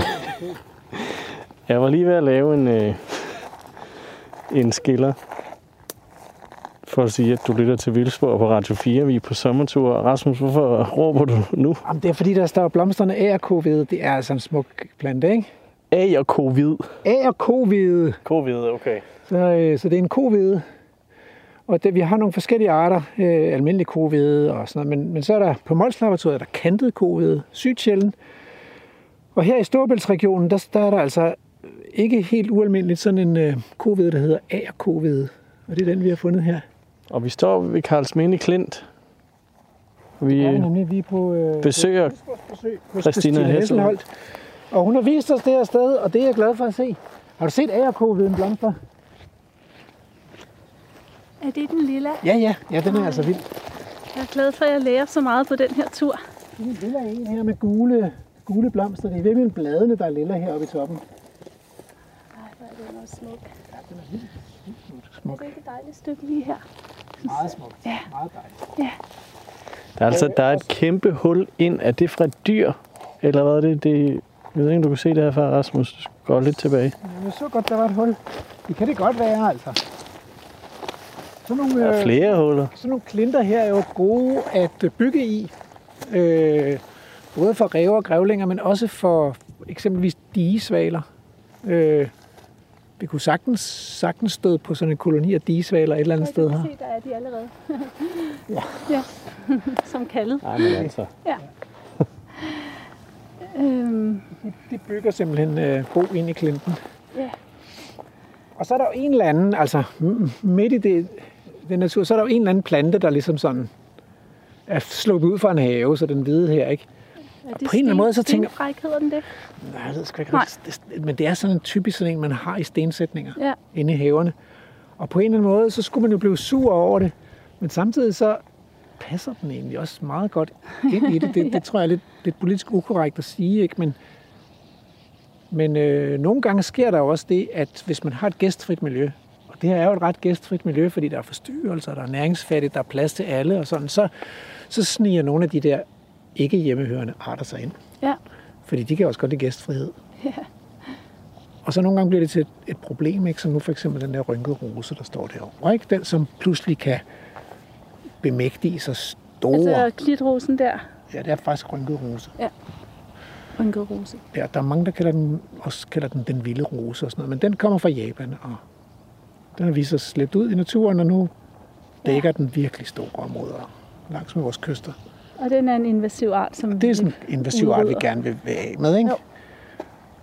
S2: Jeg var lige ved at lave en, øh, en skiller for at sige, at du lytter til Vildspor på Radio 4. Vi er på sommertur. Rasmus, hvorfor råber du nu?
S3: Jamen, det er fordi, der står blomsterne ARK ved. Det er altså en smuk plante, ikke?
S2: A og covid.
S3: ARK ved.
S2: Covid, okay.
S3: Så, øh, så det er en kovide. Og det, vi har nogle forskellige arter, øh, almindelig kovide og sådan noget, men, men så er der på Mols Laboratoriet, der er kantet kovide, sygt sjældent. Og her i Storbæltsregionen, der, der er der altså ikke helt ualmindeligt sådan en øh, kovide, der hedder A-kovide. Og det er den, vi har fundet her.
S2: Og vi står ved Karlsminde Klint. Vi,
S3: Ja, nemlig vi er på øh,
S2: besøger
S3: på hos
S2: Christina
S3: Christina
S2: Hesselholt.
S3: Og hun har vist os det her sted, og det er jeg glad for at se. Har du set A-koviden blomster?
S5: er det den lille?
S3: Ja, ja, ja, den er altså vild.
S5: Jeg er glad for, at jeg lærer så meget på den her tur.
S3: Det er en lille en her med gule, gule blomster. Det er virkelig bladene, der er lilla heroppe i toppen.
S5: også smuk.
S3: Smuk.
S5: Det er et dejligt stykke lige her.
S3: Meget smukt.
S5: Ja.
S3: Meget dejligt.
S5: Ja,
S2: Der er altså der er et kæmpe hul ind. Er det fra et dyr? Eller hvad er det? det jeg ved ikke, om du kan se det her fra Rasmus. Du går lidt tilbage.
S3: Jeg så godt, der var et hul. Det kan det godt være, altså. Sådan nogle,
S2: Der er
S3: øh,
S2: flere huller.
S3: sådan nogle klinter her er jo gode at øh, bygge i. Øh, både for ræve og grævlinger, men også for eksempelvis digesvaler. Øh, vi kunne sagtens, sagtens støde på sådan en koloni af digesvaler et eller andet sted her.
S5: se, der er de allerede. ja. ja. Som kaldet.
S2: Nej, men altså.
S5: Øhm,
S3: De bygger simpelthen øh, bo ind i klinten.
S5: ja.
S3: Og så er der jo en eller anden, altså midt i det, den natur, så er der jo en eller anden plante, der ligesom sådan er sluppet ud fra en have, så den hvide her, ikke?
S5: Er
S3: på en eller anden måde, så tænker-
S5: Stenfræk hedder den det?
S3: Nej, jeg ved sgu ikke,
S5: Nej.
S3: Det- men det er sådan en typisk sådan en, man har i stensætninger
S5: Ja.
S3: inde i haverne. Og på en eller anden måde, så skulle man jo blive sur over det, men samtidig så passer den egentlig også meget godt ind i det. Det, det tror jeg er lidt, lidt politisk ukorrekt at sige, ikke? Men, men øh, nogle gange sker der jo også det, at hvis man har et gæstfrit miljø, og det her er jo et ret gæstfrit miljø, fordi der er forstyrrelser, der er næringsfattigt, der er plads til alle og sådan, så, så sniger nogle af de der ikke hjemmehørende arter sig ind.
S5: Ja.
S3: Fordi de kan også godt lide gæstfrihed. Og så nogle gange bliver det til et, et problem, ikke? som nu for eksempel den der rynkede rose, der står derovre. Ikke? Den, som pludselig kan bemægtige sig store...
S5: Altså klitrosen der.
S3: Ja, det er faktisk rynket rose.
S5: Rynket rose.
S3: Ja, der er mange, der kalder den, også kalder den den vilde rose og sådan noget, men den kommer fra Japan, og den har vist sig slæbt ud i naturen, og nu dækker den virkelig store områder langs med vores kyster.
S5: Og den er en invasiv art, som
S3: Det er sådan en invasiv art, vi gerne vil være af med, ikke?
S5: Jo.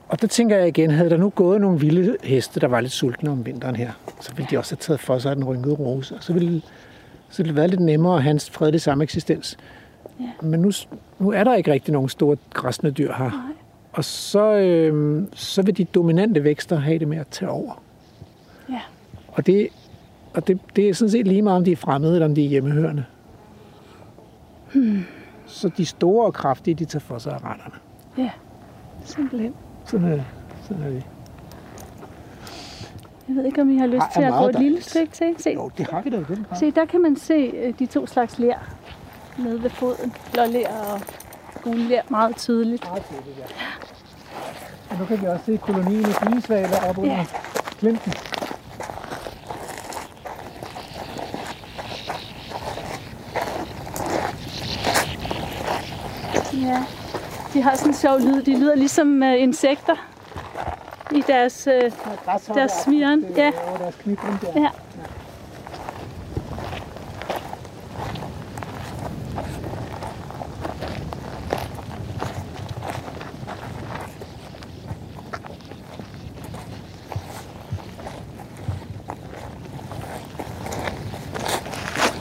S3: Og der tænker jeg igen, havde der nu gået nogle vilde heste, der var lidt sultne om vinteren her, så ville de også have taget for sig den rynkede rose, og så ville, så ville det være lidt nemmere at have en fredelig sameksistens.
S5: Ja.
S3: Men nu, nu er der ikke rigtig nogen store græsne dyr her.
S5: Nej.
S3: Og så, øh, så vil de dominante vækster have det med at tage over.
S5: Ja.
S3: Og det, og det, det er sådan set lige meget, om de er fremmede eller om de er hjemmehørende. Hmm. Så de store og kraftige, de tager for sig af retterne.
S5: Ja, simpelthen.
S3: Sådan er, sådan er det.
S5: Jeg ved ikke, om I har lyst
S3: Ej,
S5: til at gå et lille stykke til. Se,
S3: Jo, det har vi da i den grad.
S5: se, der kan man se øh, de to slags ler nede ved foden. Blåler og gule ler meget tydeligt.
S3: Meget tydeligt, ja. Og nu kan vi også se kolonien af digesvaler op under
S5: Ja.
S3: klinten.
S5: Ja. De har sådan en sjov lyd. De lyder ligesom øh, insekter i deres... Uh, Deres sviren, ja.
S3: Deres der.
S5: ja.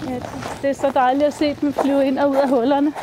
S5: Ja, det er så dejligt at se dem flyve ind og ud af hullerne.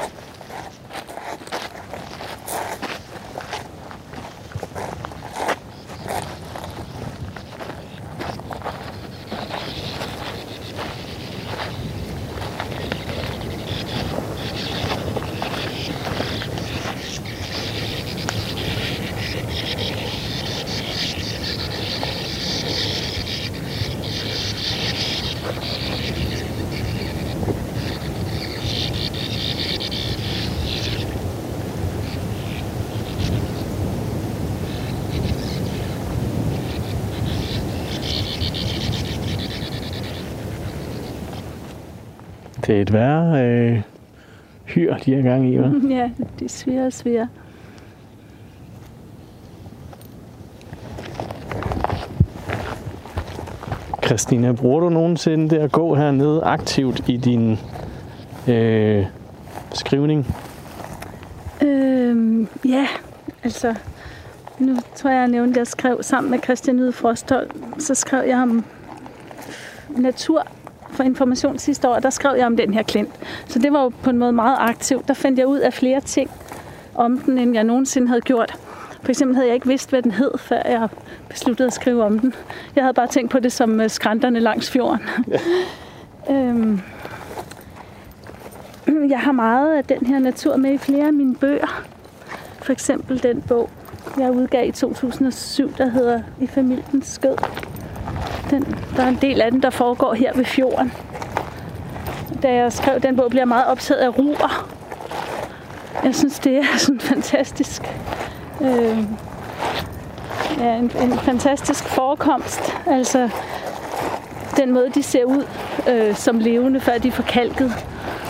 S2: Et værre øh, hyr, de er gang i, hva'?
S5: Ja, de sviger og sviger.
S2: Christina, bruger du nogensinde det at gå hernede aktivt i din øh, skrivning?
S5: Øhm, ja, altså, nu tror jeg, jeg nævnte, at jeg skrev sammen med Christian Yde Frosthold, så skrev jeg om natur for information sidste år, og der skrev jeg om den her klint. Så det var jo på en måde meget aktivt. Der fandt jeg ud af flere ting om den, end jeg nogensinde havde gjort. For eksempel havde jeg ikke vidst, hvad den hed, før jeg besluttede at skrive om den. Jeg havde bare tænkt på det som øh, skrænterne langs fjorden. øhm, jeg har meget af den her natur med i flere af mine bøger. For eksempel den bog, jeg udgav i 2007, der hedder I familiens skød. Den, der er en del af den, der foregår her ved fjorden. Da jeg skrev den bog, blev jeg meget optaget af ruer. Jeg synes, det er sådan fantastisk. Øh, ja, en, en fantastisk forekomst. Altså, den måde, de ser ud øh, som levende, før de er forkalket.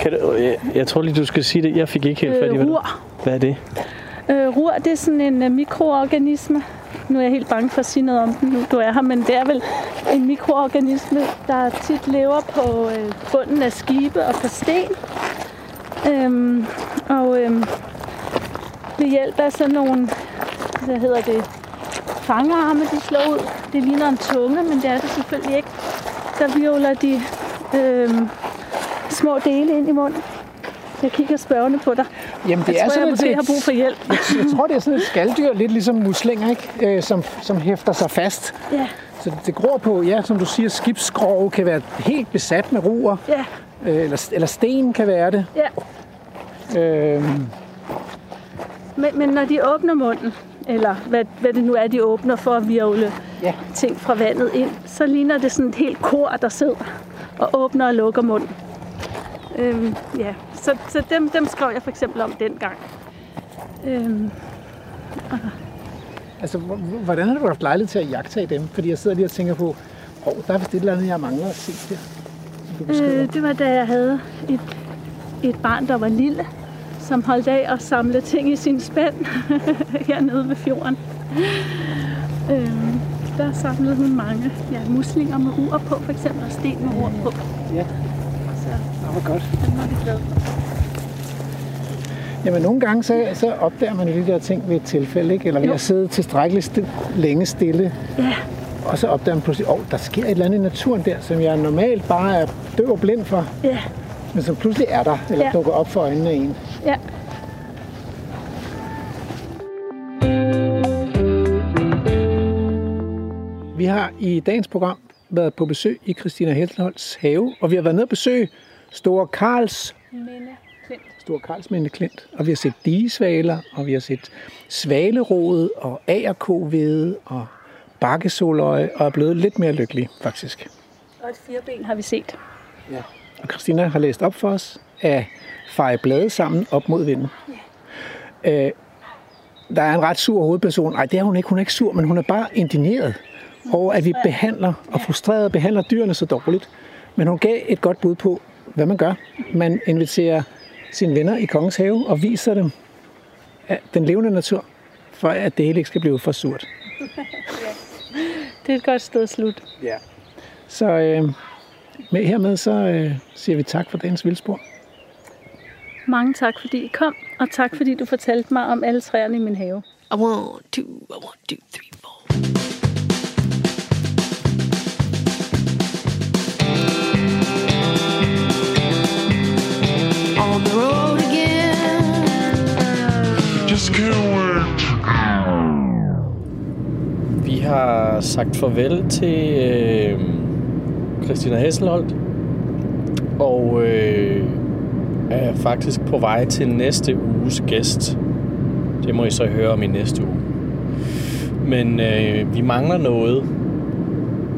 S2: Kan du, jeg, jeg tror lige, du skal sige det. Jeg fik ikke helt fat i,
S5: Øh,
S2: hvad, hvad er det?
S5: Øh, rur, det er sådan en uh, mikroorganisme. Nu er jeg helt bange for at sige noget om den, nu du er her, men det er vel en mikroorganisme, der tit lever på øh, bunden af skibe og på sten. Øhm, og øhm, ved hjælp af sådan nogle, hvad hedder det, fangarme, de slår ud. Det ligner en tunge, men det er det selvfølgelig ikke. Der violer de øhm, små dele ind i munden. Jeg kigger spørgende på dig.
S3: Jamen, det
S5: Jeg
S3: er
S5: tror, jeg
S3: sådan
S5: måske
S3: et,
S5: har brug for hjælp.
S3: jeg tror, det er sådan et skalddyr, lidt ligesom muslinger, ikke? Øh, som, som hæfter sig fast.
S5: Ja,
S3: Så det gror på, ja, som du siger, skibsskrog kan være helt besat med ruer,
S5: ja,
S3: øh, eller, eller sten kan være det.
S5: ja.
S3: Øh,
S5: Men, men når de åbner munden, eller hvad, hvad det nu er, de åbner for at virvle
S3: Ja.
S5: ting fra vandet ind, så ligner det sådan et helt kor, der sidder og åbner og lukker munden. Øhm, ja, så, så dem, dem skrev jeg for eksempel om dengang. Øhm,
S3: altså, h- h- hvordan har du haft lejlighed til at jagtage dem? Fordi jeg sidder lige og tænker på, åh, der er vist et eller andet, jeg mangler at se der.
S5: øh, det var da jeg havde et, et barn, der var lille, som holdt af at samle ting i sin spand hernede ved fjorden. Øhm, der samlede hun mange ja, muslinger med ur på, for eksempel, og sten med ur på.
S3: Ja.
S5: Så
S3: Nå, hvor godt.
S5: den var vi glade.
S3: Jamen, nogle gange så, så opdager man jo de der ting ved et tilfælde, ikke? Eller ved
S5: Jo.
S3: at sidde tilstrækkeligt sti- længe stille.
S5: Ja,
S3: Og så opdager man pludselig, åh, der sker et eller andet i naturen der, som jeg normalt bare er døv og blind for,
S5: ja,
S3: men som pludselig er der, eller
S5: Ja.
S3: dukker op for øjnene af en.
S5: ja.
S3: Vi har i dagens program været på besøg i Christina Heltenholds have, og vi har været nede og besøge Store Karls
S5: Minde Klint.
S3: Stor Karlsminde Klint, og vi har set digesvaler, og vi har set svalerod og agerkovede og bakkesoløje, og er blevet lidt mere lykkelige, faktisk.
S5: Og et fireben har vi set.
S3: Og Christina har læst op for os at feje blade sammen op mod vinden. Øh, der er en ret sur hovedperson. Nej, det er hun ikke. Hun er ikke sur, men hun er bare indigneret over, at vi behandler og frustreret behandler dyrene så dårligt. Men hun gav et godt bud på, hvad man gør. Man inviterer sine venner i Kongens Have og viser dem at den levende natur, for at det hele ikke skal blive for surt.
S5: Det er et godt sted at slutte.
S3: Ja. Så øh, med, hermed så øh, siger vi tak for dagens vildspor.
S5: Mange tak, fordi I kom, og tak, fordi du fortalte mig om alle træerne i min have.
S6: I want two, I want two, three, four.
S2: Vi har sagt farvel til øh, Christina Hesselholdt, og øh, er faktisk på vej til næste uges gæst. Det må I så høre om i næste uge. Men øh, vi mangler noget.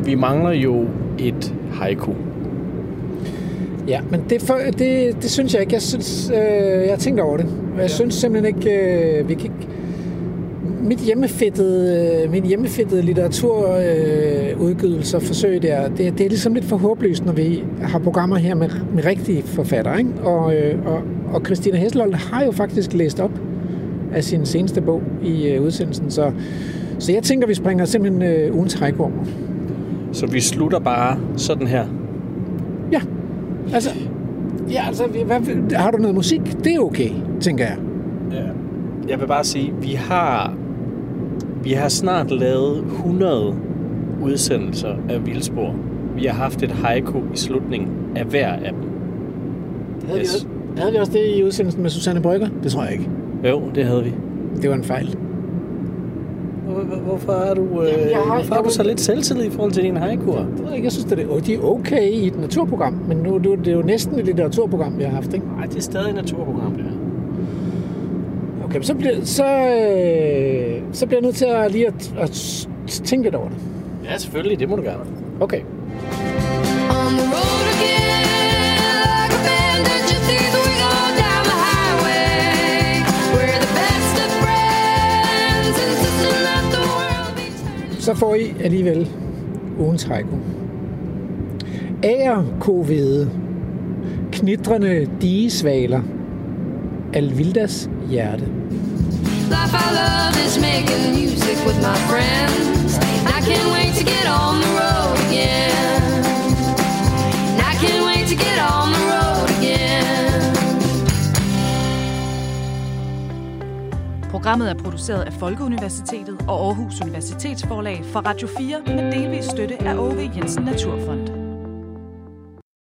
S2: Vi mangler jo et haiku.
S3: Ja, men det, for, det, det synes jeg ikke. Jeg synes, øh, jeg har tænkt over det. Og jeg ja. synes simpelthen ikke, øh, vi kan ikke... Mit hjemmefættede, øh, min hjemmefættede litteraturudgivelse øh, forsøg der, det, det er ligesom lidt for håbløst, når vi har programmer her med, med rigtige forfattere. Ikke? Og, øh, og, og Christina Hesselholdt har jo faktisk læst op af sin seneste bog i øh, udsendelsen, så, så jeg tænker, vi springer simpelthen øh, ugens over.
S2: Så vi slutter bare sådan her.
S3: Ja, altså, ja, altså hvad, har du noget musik? Det er okay, tænker jeg.
S2: Ja. Jeg vil bare sige, vi har vi har snart lavet 100 udsendelser af Vildspor. Vi har haft et haiku i slutningen af hver af dem.
S3: Havde,
S2: Yes.
S3: vi også, havde vi også det i udsendelsen med Susanne Brygger? Det tror jeg ikke.
S2: Jo, det havde vi.
S3: Det var en fejl.
S2: Hvor- hvor- Hvorfor er du, øh,
S3: Jamen, jeg har-
S2: hvorfor er du så lidt selvtillid i forhold til?
S3: Det ved jeg ikke. Jeg synes, det er, de er okay i et naturprogram, men nu det er jo næsten et litteraturprogram, vi har haft, ikke?
S2: Nej, det er stadig et naturprogram, det her.
S3: Okay, så bliver, så, øh, så bliver jeg nødt til at lige at, at tænke lidt over det.
S2: Ja, selvfølgelig. Det må du gerne.
S3: Okay.
S6: On the road
S3: Så får I alligevel ugen haiku. Ager kovede, knitrende digesvaler, Alvildas hjerte.
S6: Life I love is making music with my friends. I can't wait to get on the road again. I can't wait to get on the road
S7: Programmet er produceret af Folkeuniversitetet og Aarhus Universitetsforlag for Radio 4 med delvis støtte af Ove Jensen Naturfond.